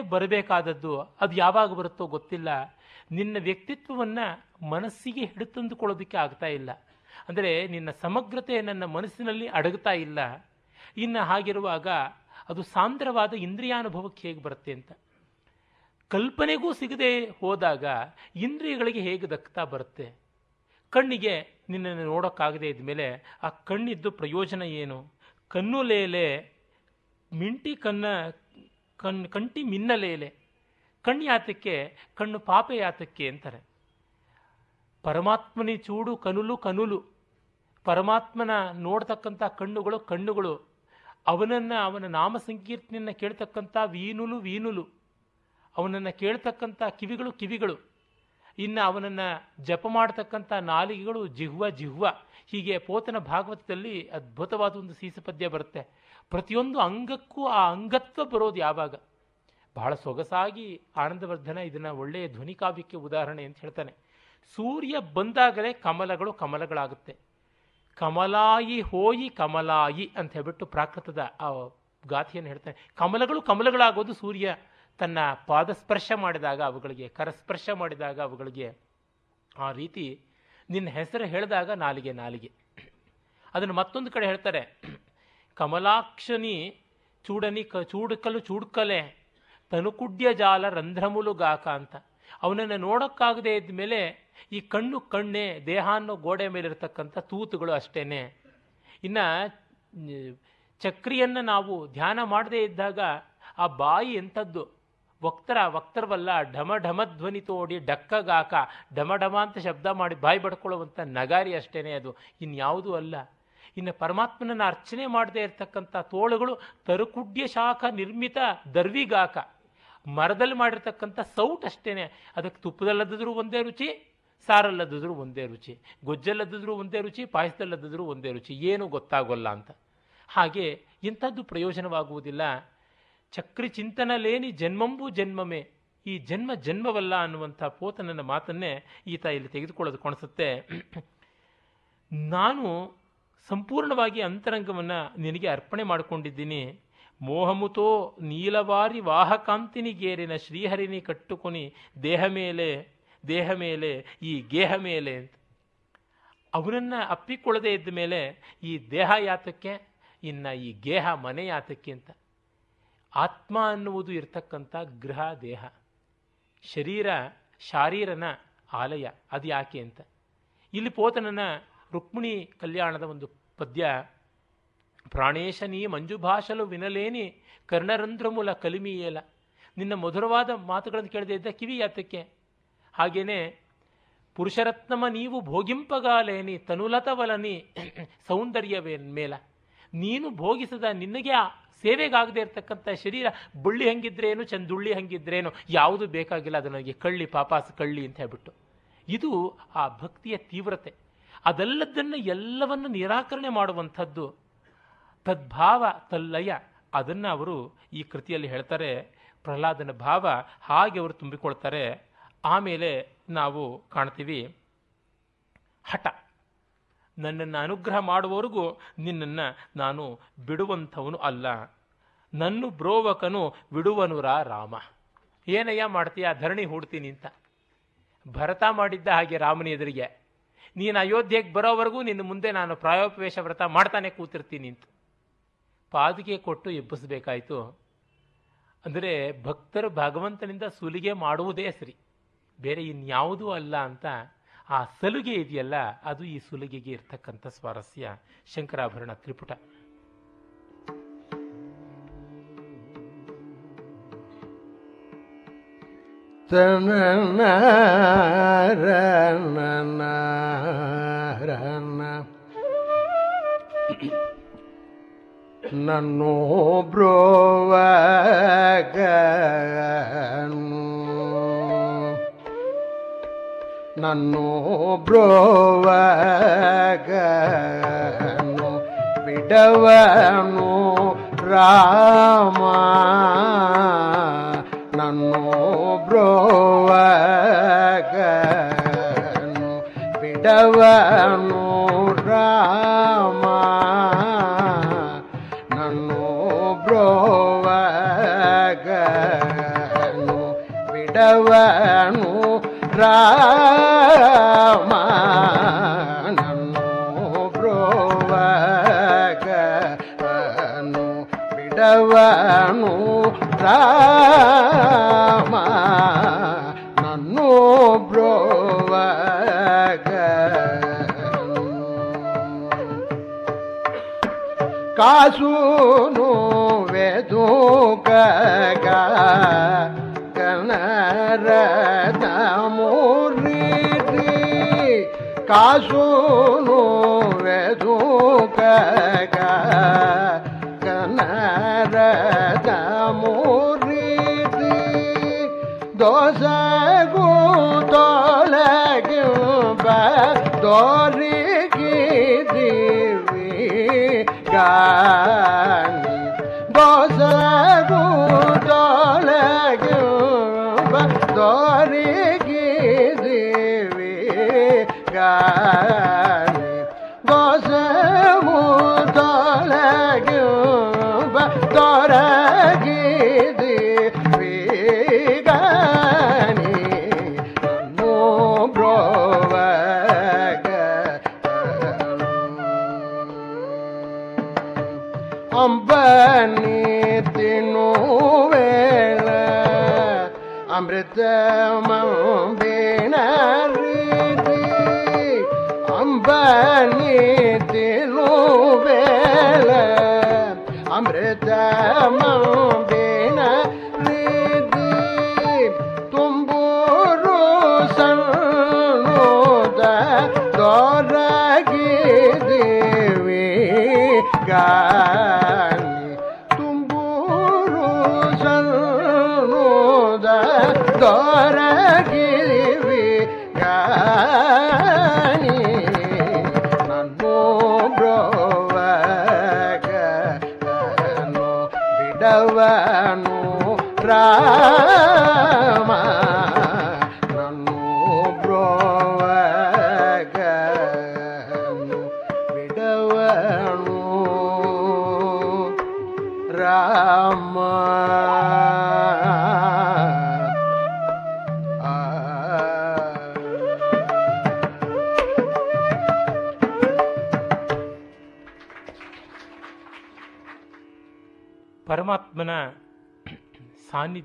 ಬರಬೇಕಾದದ್ದು, ಅದು ಯಾವಾಗ ಬರುತ್ತೋ ಗೊತ್ತಿಲ್ಲ. ನಿನ್ನ ವ್ಯಕ್ತಿತ್ವವನ್ನು ಮನಸ್ಸಿಗೆ ಹಿಡಿತಂದುಕೊಳ್ಳೋದಕ್ಕೆ ಆಗ್ತಾ ಇಲ್ಲ. ಅಂದರೆ ನಿನ್ನ ಸಮಗ್ರತೆ ನನ್ನ ಮನಸ್ಸಿನಲ್ಲಿ ಅಡಗುತ್ತಾ ಇಲ್ಲ. ಇನ್ನು ಹಾಗಿರುವಾಗ ಅದು ಸಾಂದ್ರವಾದ ಇಂದ್ರಿಯಾನುಭವಕ್ಕೆ ಹೇಗೆ ಬರುತ್ತೆ ಅಂತ. ಕಲ್ಪನೆಗೂ ಸಿಗದೆ ಹೋದಾಗ ಇಂದ್ರಿಯಗಳಿಗೆ ಹೇಗೆ ದಕ್ತಾ ಬರುತ್ತೆ. ಕಣ್ಣಿಗೆ ನಿನ್ನನ್ನು ನೋಡೋಕ್ಕಾಗದೇ ಇದ್ಮೇಲೆ ಆ ಕಣ್ಣಿದ್ದು ಪ್ರಯೋಜನ ಏನು? ಕಣ್ಣು ಲೇಲೆ, ಮಿಂಟಿ ಕಣ್ಣ, ಕಣ್, ಕಂಟಿ ಮಿನ್ನಲೇಲೆ ಕಣ್ಣು ಯಾತಕ್ಕೆ? ಕಣ್ಣು ಪಾಪೆ ಯಾತಕ್ಕೆ ಅಂತಾರೆ. ಪರಮಾತ್ಮನಿ ಚೂಡು ಕನುಲು ಕನುಲು. ಪರಮಾತ್ಮನ ನೋಡ್ತಕ್ಕಂಥ ಕಣ್ಣುಗಳು ಕಣ್ಣುಗಳು. ಅವನನ್ನು, ಅವನ ನಾಮ ಸಂಕೀರ್ತನೆಯನ್ನು ಕೇಳ್ತಕ್ಕಂಥ ವೀನುಲು ವೀನುಲು ಅವನನ್ನು ಕೇಳ್ತಕ್ಕಂಥ ಕಿವಿಗಳು ಕಿವಿಗಳು. ಇನ್ನು ಅವನನ್ನು ಜಪ ಮಾಡತಕ್ಕಂಥ ನಾಲಿಗೆಗಳು ಜಿಹ್ವ ಜಿಹ್ವ. ಹೀಗೆ ಪೋತನ ಭಾಗವತದಲ್ಲಿ ಅದ್ಭುತವಾದ ಒಂದು ಸೀಸಪದ್ಯ ಬರುತ್ತೆ. ಪ್ರತಿಯೊಂದು ಅಂಗಕ್ಕೂ ಆ ಅಂಗತ್ವ ಬರೋದು ಯಾವಾಗ? ಬಹಳ ಸೊಗಸಾಗಿ ಆನಂದವರ್ಧನ ಇದನ್ನು ಒಳ್ಳೆಯ ಧ್ವನಿ ಕಾವ್ಯಕ್ಕೆ ಉದಾಹರಣೆ ಅಂತ ಹೇಳ್ತಾನೆ. ಸೂರ್ಯ ಬಂದಾಗಲೇ ಕಮಲಗಳು ಕಮಲಗಳಾಗುತ್ತೆ. ಕಮಲಾಯಿ ಹೋಯಿ ಕಮಲಾಯಿ ಅಂತ ಹೇಳ್ಬಿಟ್ಟು ಪ್ರಾಕೃತದ ಆ ಗಾಥೆಯನ್ನು ಹೇಳ್ತಾನೆ. ಕಮಲಗಳು ಕಮಲಗಳಾಗೋದು ಸೂರ್ಯ ತನ್ನ ಪಾದಸ್ಪರ್ಶ ಮಾಡಿದಾಗ ಅವುಗಳಿಗೆ, ಕರಸ್ಪರ್ಶ ಮಾಡಿದಾಗ ಅವುಗಳಿಗೆ ಆ ರೀತಿ ನಿನ್ನ ಹೆಸರು ಹೇಳಿದಾಗ ನಾಲಿಗೆ ನಾಲಿಗೆ. ಅದನ್ನು ಮತ್ತೊಂದು ಕಡೆ ಹೇಳ್ತಾರೆ, ಕಮಲಾಕ್ಷನಿ ಚೂಡನಿ ಕ ಚೂಡುಕಲು ಚೂಡ್ಕಲೆ, ತನುಕುಡ್ಯ ಜಾಲ ರಂಧ್ರಮುಲುಗಾಕ ಅಂತ. ಅವನನ್ನು ನೋಡೋಕ್ಕಾಗದೇ ಇದ್ಮೇಲೆ ಈ ಕಣ್ಣು ಕಣ್ಣೆ, ದೇಹ ಅನ್ನೋ ಗೋಡೆ ಮೇಲಿರ್ತಕ್ಕಂಥ ತೂತುಗಳು ಅಷ್ಟೇನೆ. ಇನ್ನು, ಚಕ್ರಿಯನ್ನು ನಾವು ಧ್ಯಾನ ಮಾಡದೇ ಇದ್ದಾಗ ಆ ಬಾಯಿ ಎಂಥದ್ದು? ವಕ್ತರ, ವಕ್ತರವಲ್ಲ ಢಮ ಢಮ ಧ್ವನಿ ತೋಡಿ ಡಕ್ಕಗಾಕ ಢಮ ಢಮ ಅಂತ ಶಬ್ದ ಮಾಡಿ ಬಾಯಿ ಬಡ್ಕೊಳ್ಳುವಂಥ ನಗಾರಿ ಅಷ್ಟೇ ಅದು. ಇನ್ಯಾವುದೂ ಅಲ್ಲ. ಇನ್ನು ಪರಮಾತ್ಮನನ್ನು ಅರ್ಚನೆ ಮಾಡದೇ ಇರತಕ್ಕಂಥ ತೋಳುಗಳು ತರುಕುಡ್ಯ ಶಾಖ ನಿರ್ಮಿತ ದರ್ವಿಗಾಕ. ಮರದಲ್ಲಿ ಮಾಡಿರ್ತಕ್ಕಂಥ ಸೌಟ್ ಅಷ್ಟೇ ಅದಕ್ಕೆ ತುಪ್ಪದಲ್ಲದಿದ್ರೂ ಒಂದೇ ರುಚಿ ಸಾರಲ್ಲದಿದ್ರೂ ಒಂದೇ ರುಚಿ ಗೊಜ್ಜಲ್ಲದಿದ್ರೂ ಒಂದೇ ರುಚಿ ಪಾಯಸದಲ್ಲದಿದ್ರೂ ಒಂದೇ ರುಚಿ, ಏನೂ ಗೊತ್ತಾಗೋಲ್ಲ ಅಂತ. ಹಾಗೆ ಇಂಥದ್ದು ಪ್ರಯೋಜನವಾಗುವುದಿಲ್ಲ. ಚಕ್ರಿ ಚಿಂತನ ಲೇನಿ ಜನ್ಮಂಬು ಜನ್ಮಮೇ. ಈ ಜನ್ಮ ಜನ್ಮವಲ್ಲ ಅನ್ನುವಂಥ ಪೋತನನ ಮಾತನ್ನೇ ಈತ ಇಲ್ಲಿ ತೆಗೆದುಕೊಳ್ಳೋದು ಕಾಣಿಸುತ್ತೆ. ನಾನು ಸಂಪೂರ್ಣವಾಗಿ ಅಂತರಂಗವನ್ನು ನಿನಗೆ ಅರ್ಪಣೆ ಮಾಡಿಕೊಂಡಿದ್ದೀನಿ. ಮೋಹಮುತೋ ನೀಲವಾರಿ ವಾಹಕಾಂತಿನಿಗೇರಿನ ಶ್ರೀಹರಿನಿ ಕಟ್ಟುಕೊನಿ ದೇಹ ಮೇಲೆ ದೇಹ ಮೇಲೆ, ಈ ಗೇಹ ಮೇಲೆ ಅಂತ. ಅವನನ್ನು ಅಪ್ಪಿಕೊಳ್ಳದೆ ಇದ್ದ ಮೇಲೆ ಈ ದೇಹ ಯಾತಕ್ಕೆ ಇನ್ನು ಈ ಗೇಹ ಮನೆ ಯಾತಕ್ಕೆ ಅಂತ. ಆತ್ಮ ಅನ್ನುವುದು ಇರ್ತಕ್ಕಂಥ ಗೃಹ ದೇಹ. ಶರೀರ, ಶಾರೀರನ ಆಲಯ. ಅದು ಯಾಕೆ ಅಂತ? ಇಲ್ಲಿ ಪೋತನನ ರುಕ್ಮಿಣಿ ಕಲ್ಯಾಣದ ಒಂದು ಪದ್ಯ, ಪ್ರಾಣೇಶನಿ ಮಂಜುಭಾಷಲು ವಿನಲೇನಿ ಕರ್ಣರಂಧ್ರಮೂಲ ಕಲಿಮಿಯೇಲ ನಿನ್ನ ಮಧುರವಾದ ಮಾತುಗಳನ್ನು ಕೇಳದೆ ಇದ್ದ ಕಿವಿ ಯಾತಕ್ಕೆ? ಹಾಗೇನೆ, ಪುರುಷರತ್ನಮ ನೀವು ಭೋಗಿಂಪಗಾಲೇನಿ, ತನುಲತವಲನಿ ಸೌಂದರ್ಯವೇ ಮೇಲ ನೀನು ಭೋಗಿಸದ ನಿನಗೆ ಸೇವೆಗಾಗದೇ ಇರತಕ್ಕಂಥ ಶರೀರ, ಬುಳ್ಳಿ ಹಂಗಿದ್ರೇನು, ಚಂದುಳ್ಳಿ ಹಂಗಿದ್ರೇನು, ಯಾವುದು ಬೇಕಾಗಿಲ್ಲ ಅದು ನನಗೆ ಕಳ್ಳಿ, ಪಾಪಾಸ, ಕಳ್ಳಿ ಅಂತ ಹೇಳ್ಬಿಟ್ಟು. ಇದು ಆ ಭಕ್ತಿಯ ತೀವ್ರತೆ. ಅದಲ್ಲದನ್ನು ಎಲ್ಲವನ್ನು ನಿರಾಕರಣೆ ಮಾಡುವಂಥದ್ದು, ತದ್ಭಾವ, ತಲ್ಲಯ, ಅದನ್ನು ಅವರು ಈ ಕೃತಿಯಲ್ಲಿ ಹೇಳ್ತಾರೆ, ಪ್ರಹ್ಲಾದನ ಭಾವ, ಹಾಗೆ ಅವರು ತುಂಬಿಕೊಳ್ತಾರೆ, ಆಮೇಲೆ ನಾವು ಕಾಣ್ತೀವಿ ಹಠ. ನನ್ನನ್ನು ಅನುಗ್ರಹ ಮಾಡುವವರೆಗೂ ನಿನ್ನನ್ನು ನಾನು ಬಿಡುವಂಥವನು ಅಲ್ಲ. ನನ್ನ ಬ್ರೋವಕನು ಬಿಡುವನು ರಾಮ. ಏನಯ್ಯ ಮಾಡ್ತೀಯ? ಧರಣಿ ಹೂಡ್ತೀನಿ ಅಂತ. ಭರತ ಮಾಡಿದ್ದ ಹಾಗೆ ರಾಮನ ಎದುರಿಗೆ. ನೀನು ಅಯೋಧ್ಯೆಗೆ ಬರೋವರೆಗೂ ನಿನ್ನ ಮುಂದೆ ನಾನು ಪ್ರಾಯೋಪವೇಶ ವ್ರತ ಮಾಡ್ತಾನೆ ಕೂತಿರ್ತೀನಿ ಅಂತ. ಪಾದಿಗೆ ಕೊಟ್ಟು ಎಬ್ಬಿಸಬೇಕಾಯಿತು. ಅಂದರೆ ಭಕ್ತರು ಭಗವಂತನಿಂದ ಸುಲಿಗೆ ಮಾಡುವುದೇ ಸರಿ. ಬೇರೆ ಇನ್ಯಾವುದೂ ಅಲ್ಲ ಅಂತ ಆ ಸಲುಗೆ ಇದೆಯಲ್ಲ ಅದು ಈ ಸುಲಿಗೆಗೆ ಇರ್ತಕ್ಕಂಥ ಸ್ವಾರಸ್ಯ. ಶಂಕರಾಭರಣ ತ್ರಿಪುಟ. ನನ್ನೋ ಬ್ರೋವಾಗ ನನ್ನು ಬ್ರೋವಗನು ಬಿಡವನು ರಾಮ. ನನ್ನು ಬ್ರೋವಗನು ಬಿಡವನು ರಾಮ. ನನ್ನು ಬ್ರೋವಗನು ಬಿಡವನು ರಾಮ. భైరవము రామ నన్ను బ్రోవగ కాసును వెదుకగ కనరతమూరి కాసును వెదుకగ गोरी गी देवी गा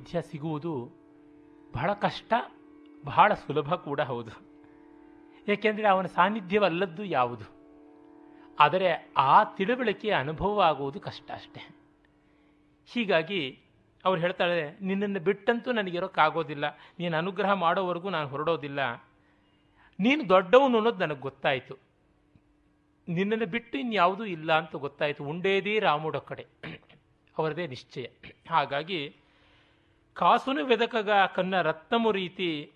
ಸಾನ್ನಿಧ್ಯ ಸಿಗುವುದು ಬಹಳ ಕಷ್ಟ, ಬಹಳ ಸುಲಭ ಕೂಡ ಹೌದು. ಏಕೆಂದರೆ ಅವನ ಸಾನ್ನಿಧ್ಯವಲ್ಲದ್ದು ಯಾವುದು? ಆದರೆ ಆ ತಿಳುವಳಿಕೆ ಅನುಭವ ಆಗುವುದು ಕಷ್ಟ ಅಷ್ಟೆ. ಹೀಗಾಗಿ ಅವ್ರು ಹೇಳ್ತಾಳೆ ನಿನ್ನನ್ನು ಬಿಟ್ಟಂತೂ ನನಗಿರೋಕ್ಕಾಗೋದಿಲ್ಲ ನೀನು ಅನುಗ್ರಹ ಮಾಡೋವರೆಗೂ ನಾನು ಹೊರಡೋದಿಲ್ಲ. ನೀನು ದೊಡ್ಡವನು ಅನ್ನೋದು ನನಗೆ ಗೊತ್ತಾಯಿತು. ನಿನ್ನನ್ನು ಬಿಟ್ಟು ಇನ್ಯಾವುದೂ ಇಲ್ಲ ಅಂತ ಗೊತ್ತಾಯಿತು. ಉಂಡೇದೇ ರಾಮುಡ ಕಡೆ ಅವರದೇ ನಿಶ್ಚಯ. ಹಾಗಾಗಿ ಕಾಸುನು ವೆದಕಗ ಕನ್ನ ರತ್ನಮು ರೀತಿ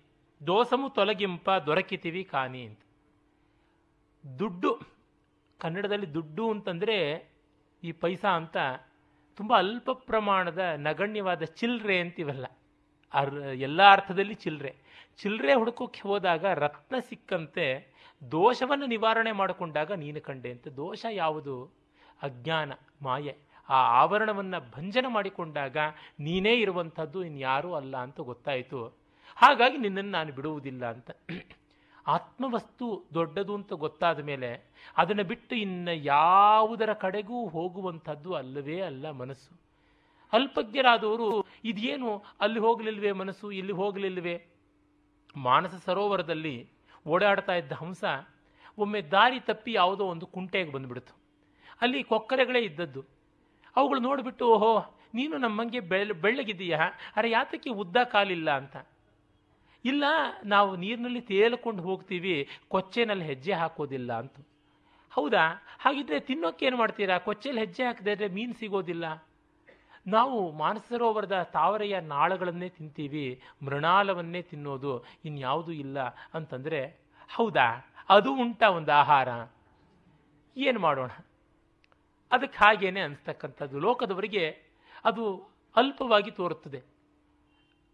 ದೋಸಮು ತೊಲಗಿಂಪ ದೊರಕಿತೀವಿ ಕಾನಿ ಅಂತ. ದುಡ್ಡು, ಕನ್ನಡದಲ್ಲಿ ದುಡ್ಡು ಅಂತಂದರೆ ಈ ಪೈಸಾ ಅಂತ ತುಂಬ ಅಲ್ಪ ಪ್ರಮಾಣದ ನಗಣ್ಯವಾದ ಚಿಲ್ಲರೆ ಅಂತಿವಲ್ಲ. ಅರ್, ಎಲ್ಲ ಅರ್ಥದಲ್ಲಿ ಚಿಲ್ಲರೆ ಚಿಲ್ಲರೆ ಹುಡುಕೋಕ್ಕೆ ಹೋದಾಗ ರತ್ನ ಸಿಕ್ಕಂತೆ ದೋಷವನ್ನು ನಿವಾರಣೆ ಮಾಡಿಕೊಂಡಾಗ ನೀನು ಕಂಡೆ ಅಂತ. ದೋಷ ಯಾವುದು? ಅಜ್ಞಾನ, ಮಾಯೆ. ಆ ಆವರಣವನ್ನು ಭಂಜನ ಮಾಡಿಕೊಂಡಾಗ ನೀನೇ ಇರುವಂಥದ್ದು ಇನ್ಯಾರೂ ಅಲ್ಲ ಅಂತ ಗೊತ್ತಾಯಿತು. ಹಾಗಾಗಿ ನಿನ್ನನ್ನು ನಾನು ಬಿಡುವುದಿಲ್ಲ ಅಂತ. ಆತ್ಮವಸ್ತು ದೊಡ್ಡದು ಅಂತ ಗೊತ್ತಾದ ಮೇಲೆ ಅದನ್ನು ಬಿಟ್ಟು ಇನ್ನು ಯಾವುದರ ಕಡೆಗೂ ಹೋಗುವಂಥದ್ದು ಅಲ್ಲವೇ ಅಲ್ಲ ಮನಸ್ಸು. ಅಲ್ಪಜ್ಞರಾದವರು ಇದೇನು ಅಲ್ಲಿ ಹೋಗಲಿಲ್ವೇ ಮನಸ್ಸು, ಇಲ್ಲಿ ಹೋಗಲಿಲ್ವೇ? ಮಾನಸ ಸರೋವರದಲ್ಲಿ ಓಡಾಡ್ತಾ ಇದ್ದ ಹಂಸ ಒಮ್ಮೆ ದಾರಿ ತಪ್ಪಿ ಯಾವುದೋ ಒಂದು ಕುಂಟೆಗೆ ಬಂದುಬಿಡ್ತು. ಅಲ್ಲಿ ಕೊಕ್ಕರೆಗಳೇ ಇದ್ದದ್ದು. ಅವುಗಳು ನೋಡಿಬಿಟ್ಟು, ಓಹೋ, ನೀನು ನಮ್ಮಂಗೆ ಬೆಳ್ ಬೆಳ್ಳಗಿದ್ದೀಯಾ? ಅರೆ, ಯಾತಕ್ಕೆ ಉದ್ದ ಕಾಲಿಲ್ಲ ಅಂತ? ಇಲ್ಲ, ನಾವು ನೀರಿನಲ್ಲಿ ತೇಲ್ಕೊಂಡು ಹೋಗ್ತೀವಿ, ಕೊಚ್ಚೆನಲ್ಲಿ ಹೆಜ್ಜೆ ಹಾಕೋದಿಲ್ಲ ಅಂತ. ಹೌದಾ? ಹಾಗಿದ್ರೆ ತಿನ್ನೋಕ್ಕೆ ಏನು ಮಾಡ್ತೀರಾ? ಕೊಚ್ಚೆಯಲ್ಲಿ ಹೆಜ್ಜೆ ಹಾಕದಿದ್ರೆ ಮೀನು ಸಿಗೋದಿಲ್ಲ. ನಾವು ಮಾನಸರೋವರದ ತಾವರೆಯ ನಾಳಗಳನ್ನೇ ತಿಂತೀವಿ, ಮೃಣಾಲವನ್ನೇ ತಿನ್ನೋದು ಇನ್ಯಾವುದೂ ಇಲ್ಲ ಅಂತಂದರೆ, ಹೌದಾ? ಅದು ಉಂಟ ಒಂದು ಆಹಾರ. ಏನು ಮಾಡೋಣ? ಅದಕ್ಕೆ ಹಾಗೇನೆ ಅನಿಸ್ತಕ್ಕಂಥದ್ದು. ಲೋಕದವರಿಗೆ ಅದು ಅಲ್ಪವಾಗಿ ತೋರುತ್ತದೆ.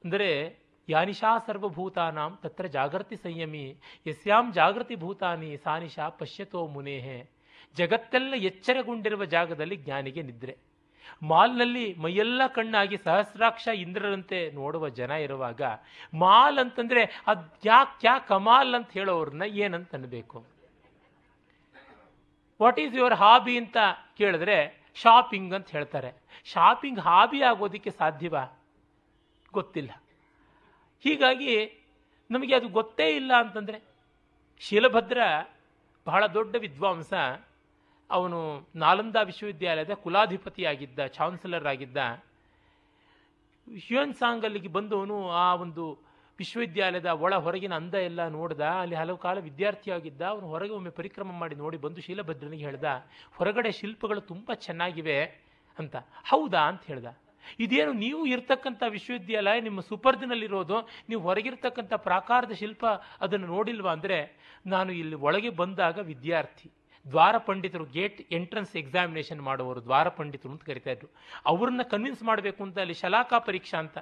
ಅಂದರೆ, ಯಾನಿಶಾ ಸರ್ವಭೂತಾನಾಂ ತತ್ರ ಜಾಗೃತಿ ಸಂಯಮಿ, ಯಸ್ಯಾಂ ಜಾಗೃತಿ ಭೂತಾನಿ ಸಾನಿಶಾ ಪಶ್ಯತೋ ಮುನೇಹೆ. ಜಗತ್ತೆಲ್ಲ ಎಚ್ಚರಗೊಂಡಿರುವ ಜಾಗದಲ್ಲಿ ಜ್ಞಾನಿಗೆ ನಿದ್ರೆ. ಮಾಲ್ನಲ್ಲಿ ಮೈಯೆಲ್ಲ ಕಣ್ಣಾಗಿ ಸಹಸ್ರಾಕ್ಷ ಇಂದ್ರರಂತೆ ನೋಡುವ ಜನ ಇರುವಾಗ, ಮಾಲ್ ಅಂತಂದರೆ ಅದು ಯಾಕೆ ಕ್ಯಾ ಕಮಾಲ್ ಅಂತ ಹೇಳೋರನ್ನ ಏನಂತ ಅನ್ಬೇಕು? ವಾಟ್ ಈಸ್ ಯುವರ್ ಹಾಬಿ ಅಂತ ಕೇಳಿದ್ರೆ ಶಾಪಿಂಗ್ ಅಂತ ಹೇಳ್ತಾರೆ. ಶಾಪಿಂಗ್ ಹಾಬಿ ಆಗೋದಕ್ಕೆ ಸಾಧ್ಯವಾ? ಗೊತ್ತಿಲ್ಲ. ಹೀಗಾಗಿ ನಮಗೆ ಅದು ಗೊತ್ತೇ ಇಲ್ಲ ಅಂತಂದರೆ, ಶೀಲಭದ್ರ ಬಹಳ ದೊಡ್ಡ ವಿದ್ವಾಂಸ. ಅವನು ನಾಲಂದ ವಿಶ್ವವಿದ್ಯಾಲಯದ ಕುಲಾಧಿಪತಿಯಾಗಿದ್ದ, ಚಾನ್ಸಲರ್ ಆಗಿದ್ದ. ಹ್ಯೂನ್ ಸಾಂಗ್ ಅಲ್ಲಿಗೆ ಬಂದವನು ಆ ಒಂದು ವಿಶ್ವವಿದ್ಯಾಲಯದ ಒಳ ಹೊರಗಿನ ಅಂದ ಎಲ್ಲ ನೋಡ್ದ, ಅಲ್ಲಿ ಹಲವು ಕಾಲ ವಿದ್ಯಾರ್ಥಿಯಾಗಿದ್ದ ಅವನು ಹೊರಗೆ ಒಮ್ಮೆ ಪರಿಕ್ರಮ ಮಾಡಿ ನೋಡಿ ಬಂದು ಶೀಲಭದ್ರನಿಗೆ ಹೇಳ್ದ, ಹೊರಗಡೆ ಶಿಲ್ಪಗಳು ತುಂಬ ಚೆನ್ನಾಗಿವೆ ಅಂತ. ಹೌದಾ ಅಂತ ಹೇಳ್ದ. ಇದೇನು ನೀವು ಇರ್ತಕ್ಕಂಥ ವಿಶ್ವವಿದ್ಯಾಲಯ, ನಿಮ್ಮ ಸುಪರ್ದಿನಲ್ಲಿರೋದು, ನೀವು ಹೊರಗಿರ್ತಕ್ಕಂಥ ಪ್ರಾಕಾರದ ಶಿಲ್ಪ ಅದನ್ನು ನೋಡಿಲ್ವಾ ಅಂದರೆ, ನಾನು ಇಲ್ಲಿ ಒಳಗೆ ಬಂದಾಗ ವಿದ್ಯಾರ್ಥಿ, ದ್ವಾರ ಪಂಡಿತರು ಗೇಟ್ ಎಂಟ್ರೆನ್ಸ್ ಎಕ್ಸಾಮಿನೇಷನ್ ಮಾಡುವವರು, ದ್ವಾರ ಪಂಡಿತರು ಅಂತ ಕರಿತಾ ಇದ್ರು. ಅವ್ರನ್ನ ಕನ್ವಿನ್ಸ್ ಮಾಡಬೇಕು ಅಂತ ಅಲ್ಲಿ ಶಲಾಕಾ ಪರೀಕ್ಷಾ ಅಂತ.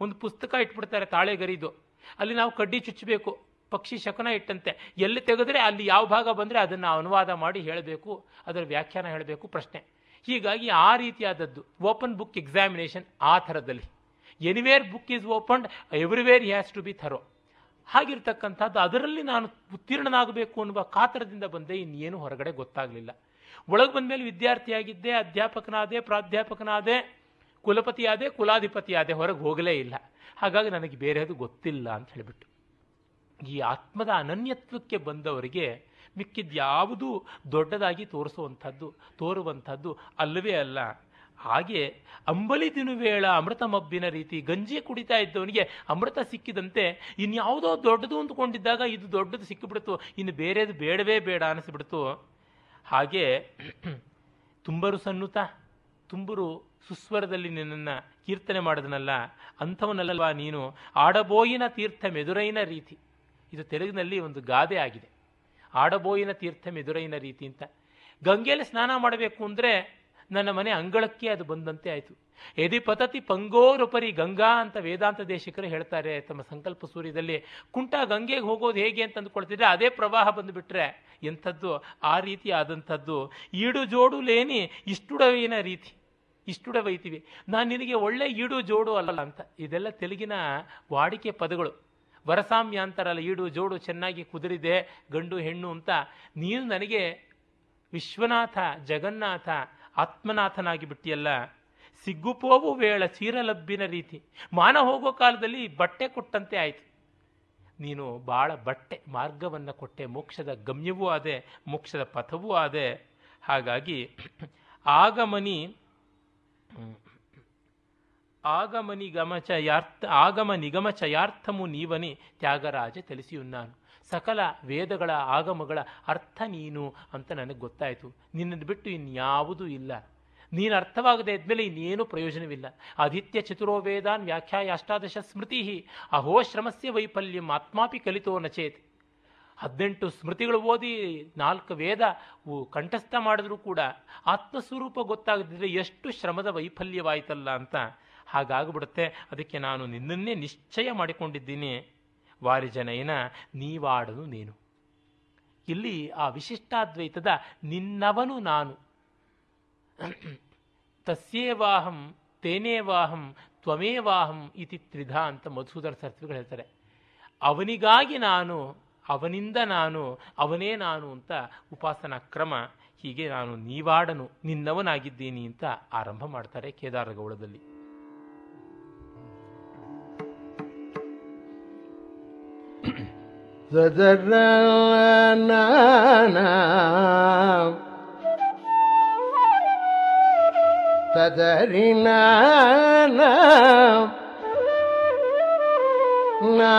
ಒಂದು ಪುಸ್ತಕ ಇಟ್ಬಿಡ್ತಾರೆ ತಾಳೆಗರಿದು. ಅಲ್ಲಿ ನಾವು ಕಡ್ಡಿ ಚುಚ್ಚಬೇಕು, ಪಕ್ಷಿ ಶಕನ ಇಟ್ಟಂತೆ. ಎಲ್ಲಿ ತೆಗೆದ್ರೆ ಅಲ್ಲಿ ಯಾವ ಭಾಗ ಬಂದರೆ ಅದನ್ನು ಅನುವಾದ ಮಾಡಿ ಹೇಳಬೇಕು, ಅದರ ವ್ಯಾಖ್ಯಾನ ಹೇಳಬೇಕು ಪ್ರಶ್ನೆ. ಹೀಗಾಗಿ ಆ ರೀತಿಯಾದದ್ದು, ಓಪನ್ ಬುಕ್ ಎಕ್ಸಾಮಿನೇಷನ್ ಆ ಥರದಲ್ಲಿ. Anywhere book is opened, everywhere has to be thorough. ಹಾಗಿರ್ತಕ್ಕಂಥದ್ದು, ಅದರಲ್ಲಿ ನಾನು ಉತ್ತೀರ್ಣನಾಗಬೇಕು ಅನ್ನುವ ಕಾತರದಿಂದ ಬಂದೆ, ಇನ್ನೇನು ಹೊರಗಡೆ ಗೊತ್ತಾಗಲಿಲ್ಲ. ಒಳಗೆ ಬಂದಮೇಲೆ ವಿದ್ಯಾರ್ಥಿಯಾಗಿದ್ದೆ, ಅಧ್ಯಾಪಕನಾದೆ, ಪ್ರಾಧ್ಯಾಪಕನಾದೆ ಕುಲಪತಿಯಾದೆ ಕುಲಾಧಿಪತಿಯಾದೆ ಹೊರಗೆ ಹೋಗಲೇ ಇಲ್ಲ. ಹಾಗಾಗಿ ನನಗೆ ಬೇರೆ ಅದು ಗೊತ್ತಿಲ್ಲ ಅಂತ ಹೇಳಿಬಿಟ್ಟು. ಈ ಆತ್ಮದ ಅನನ್ಯತ್ವಕ್ಕೆ ಬಂದವರಿಗೆ ಮಿಕ್ಕಿದ್ಯಾವುದೂ ದೊಡ್ಡದಾಗಿ ತೋರಿಸುವಂಥದ್ದು, ತೋರುವಂಥದ್ದು ಅಲ್ಲವೇ ಅಲ್ಲ. ಹಾಗೆ ಅಂಬಲಿ ದಿನುವೇಳ ಅಮೃತ ಮಬ್ಬಿನ ರೀತಿ ಗಂಜಿ ಕುಡಿತಾ ಇದ್ದವನಿಗೆ ಅಮೃತ ಸಿಕ್ಕಿದಂತೆ ಇನ್ಯಾವುದೋ ದೊಡ್ಡದು ಅಂದುಕೊಂಡಿದ್ದಾಗ ಇದು ದೊಡ್ಡದು ಸಿಕ್ಕಿಬಿಡ್ತು, ಇನ್ನು ಬೇರೆದು ಬೇಡವೇ ಬೇಡ ಅನಿಸ್ಬಿಡ್ತು. ಹಾಗೆ ತುಂಬರು ಸನ್ನುತ ತುಂಬರು ಸುಸ್ವರದಲ್ಲಿ ನಿನ್ನನ್ನು ಕೀರ್ತನೆ ಮಾಡಿದನಲ್ಲ, ಅಂಥವನಲ್ಲಲ್ವಾ ನೀನು? ಆಡಬೋಯಿನ ತೀರ್ಥ ಮೆದುರೈನ ರೀತಿ. ಇದು ತೆಲುಗಿನಲ್ಲಿ ಒಂದು ಗಾದೆ ಆಗಿದೆ. ಆಡಬೋಯಿನ ತೀರ್ಥ ಮೆದುರೈನ ರೀತಿ ಅಂತ. ಗಂಗೆಯಲ್ಲಿ ಸ್ನಾನ ಮಾಡಬೇಕು ಅಂದರೆ ನನ್ನ ಮನೆ ಅಂಗಳಕ್ಕೆ ಅದು ಬಂದಂತೆ ಆಯಿತು. ಎದಿ ಪತತಿ ಪಂಗೋರುಪರಿ ಗಂಗಾ ಅಂತ ವೇದಾಂತ ದೇಶಿಕರು ಹೇಳ್ತಾರೆ. ತಮ್ಮ ಸಂಕಲ್ಪ ಸೂರ್ಯದಲ್ಲಿ ಕುಂಟ ಗಂಗೆಗೆ ಹೋಗೋದು ಹೇಗೆ ಅಂತ ಅಂದ್ಕೊಳ್ತಿದ್ರೆ ಅದೇ ಪ್ರವಾಹ ಬಂದುಬಿಟ್ರೆ ಎಂಥದ್ದು? ಆ ರೀತಿ ಆದಂಥದ್ದು. ಈಡು ಜೋಡು ಲೇನಿ ಇಷ್ಟುಡವಿನ ರೀತಿ. ಇಷ್ಟುಡವೈತಿವಿ ನಾನು ನಿನಗೆ ಒಳ್ಳೆ ಈಡು ಜೋಡು ಅಲ್ಲಲ್ಲ ಅಂತ. ಇದೆಲ್ಲ ತೆಲುಗಿನ ವಾಡಿಕೆ ಪದಗಳು. ವರಸಾಮ್ಯ ಅಂತಾರಲ್ಲ ಈಡು ಜೋಡು ಚೆನ್ನಾಗಿ ಕುದುರಿದೆ, ಗಂಡು ಹೆಣ್ಣು ಅಂತ. ನೀನು ನನಗೆ ವಿಶ್ವನಾಥ, ಜಗನ್ನಾಥ, ಆತ್ಮನಾಥನಾಗಿ ಬಿಟ್ಟಿಯಲ್ಲ. ಸಿಗ್ಗುಪೋವು ವೇಳ ಚೀರಲಬ್ಬಿನ ರೀತಿ. ಮಾನ ಹೋಗೋ ಕಾಲದಲ್ಲಿ ಬಟ್ಟೆ ಕೊಟ್ಟಂತೆ ಆಯಿತು. ನೀನು ಭಾಳ ಬಟ್ಟೆ, ಮಾರ್ಗವನ್ನು ಕೊಟ್ಟೆ, ಮೋಕ್ಷದ ಗಮ್ಯವೂ ಆದೆ, ಮೋಕ್ಷದ ಪಥವೂ ಆದೆ. ಹಾಗಾಗಿ, ಆಗಮನಿ ಆಗಮ ನಿಗಮ ಚಯಾರ್ಥ ಆಗಮ ನಿಗಮ ಚಯಾರ್ಥಮು త్యాగరాజ ತ್ಯಾಗರಾಜ ತಿಳಿಸಿಯುನ್ನಾನು ಸಕಲ ವೇದಗಳ ಆಗಮಗಳ ಅರ್ಥ ನೀನು ಅಂತ ನನಗೆ ಗೊತ್ತಾಯಿತು. ನಿನ್ನನ್ನು ಬಿಟ್ಟು ಇನ್ಯಾವುದೂ ಇಲ್ಲ. ನೀನು ಅರ್ಥವಾಗದೆ ಇದ್ಮೇಲೆ ಇನ್ನೇನು ಪ್ರಯೋಜನವಿಲ್ಲ. ಆದಿತ್ಯ ಚತುರೋ ವೇದಾನ್ ವ್ಯಾಖ್ಯಾಯ ಅಷ್ಟಾದಶ ಸ್ಮೃತಿ ಅಹೋ ಶ್ರಮಸ್ಯ ವೈಫಲ್ಯಂ ಆತ್ಮಾಪಿ ಕಲಿತೋ ನಚೇತ್. ಹದಿನೆಂಟು ಸ್ಮೃತಿಗಳು ಓದಿ ನಾಲ್ಕು ವೇದ ಕಂಠಸ್ಥ ಮಾಡಿದ್ರೂ ಕೂಡ ಆತ್ಮಸ್ವರೂಪ ಗೊತ್ತಾಗದಿದ್ದರೆ ಎಷ್ಟು ಶ್ರಮದ ವೈಫಲ್ಯವಾಯಿತಲ್ಲ ಅಂತ ಹಾಗಾಗ್ಬಿಡುತ್ತೆ. ಅದಕ್ಕೆ ನಾನು ನಿನ್ನನ್ನೇ ನಿಶ್ಚಯ ಮಾಡಿಕೊಂಡಿದ್ದೀನಿ. ವಾರಿಜನೈನ ನೀವಾಡನು ನೀನು. ಇಲ್ಲಿ ಆ ವಿಶಿಷ್ಟಾದ್ವೈತದ ನಿನ್ನವನು ನಾನು. ತಸ್ಯೇವಾಹಂ, ತೇನೇವಾಹಂ, ತ್ವಮೇವಾಹಂ ಇತಿ ತ್ರಿಧಾ ಅಂತ ಮಧುಸೂದರ ಸರ್ತಿಗಳು ಹೇಳ್ತಾರೆ. ಅವನಿಗಾಗಿ ನಾನು ಅವನಿಂದ ನಾನು, ಅವನೇ ನಾನು ಅಂತ ಉಪಾಸನಾ ಕ್ರಮ, ಹೀಗೆ ನಾನು ನೀವಾಡನು, ನಿನ್ನವನಾಗಿದ್ದೀನಿ ಅಂತ ಆರಂಭ ಮಾಡ್ತಾರೆ ಕೇದಾರಗೌಡದಲ್ಲಿ ತದರಿನ ನಾ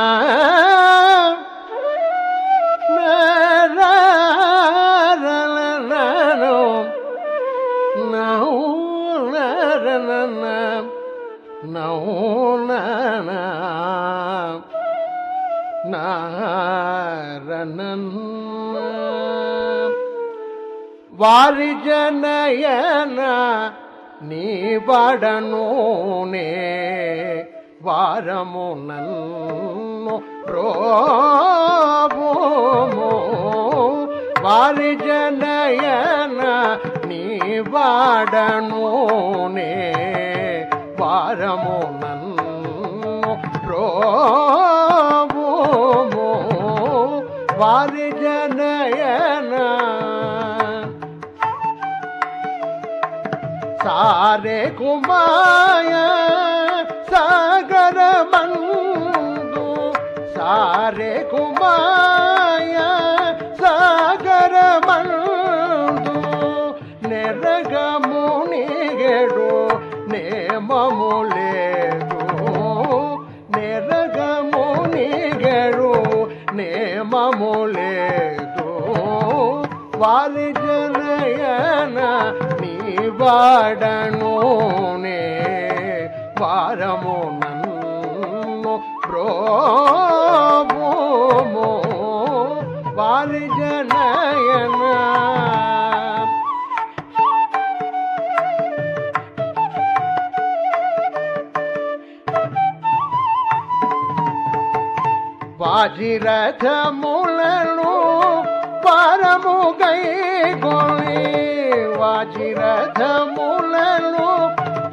நாரணன் வாரிஜனயன நீ படனோனே வாரமோ நன்னோ ரோமோ வாரிஜனயன நீ வாடனோனே. వారము నన్ను రోము వారి జనయన సారే కుమాయ సాగర మందు సారే కుమార్ దుఃఖము లేదు నిరగము నిగరు నేమము లేదు వారి జనయన నీ వాడను నే వారము వారి జన వాజిరథములను పరము గైకొని వాజిరథములను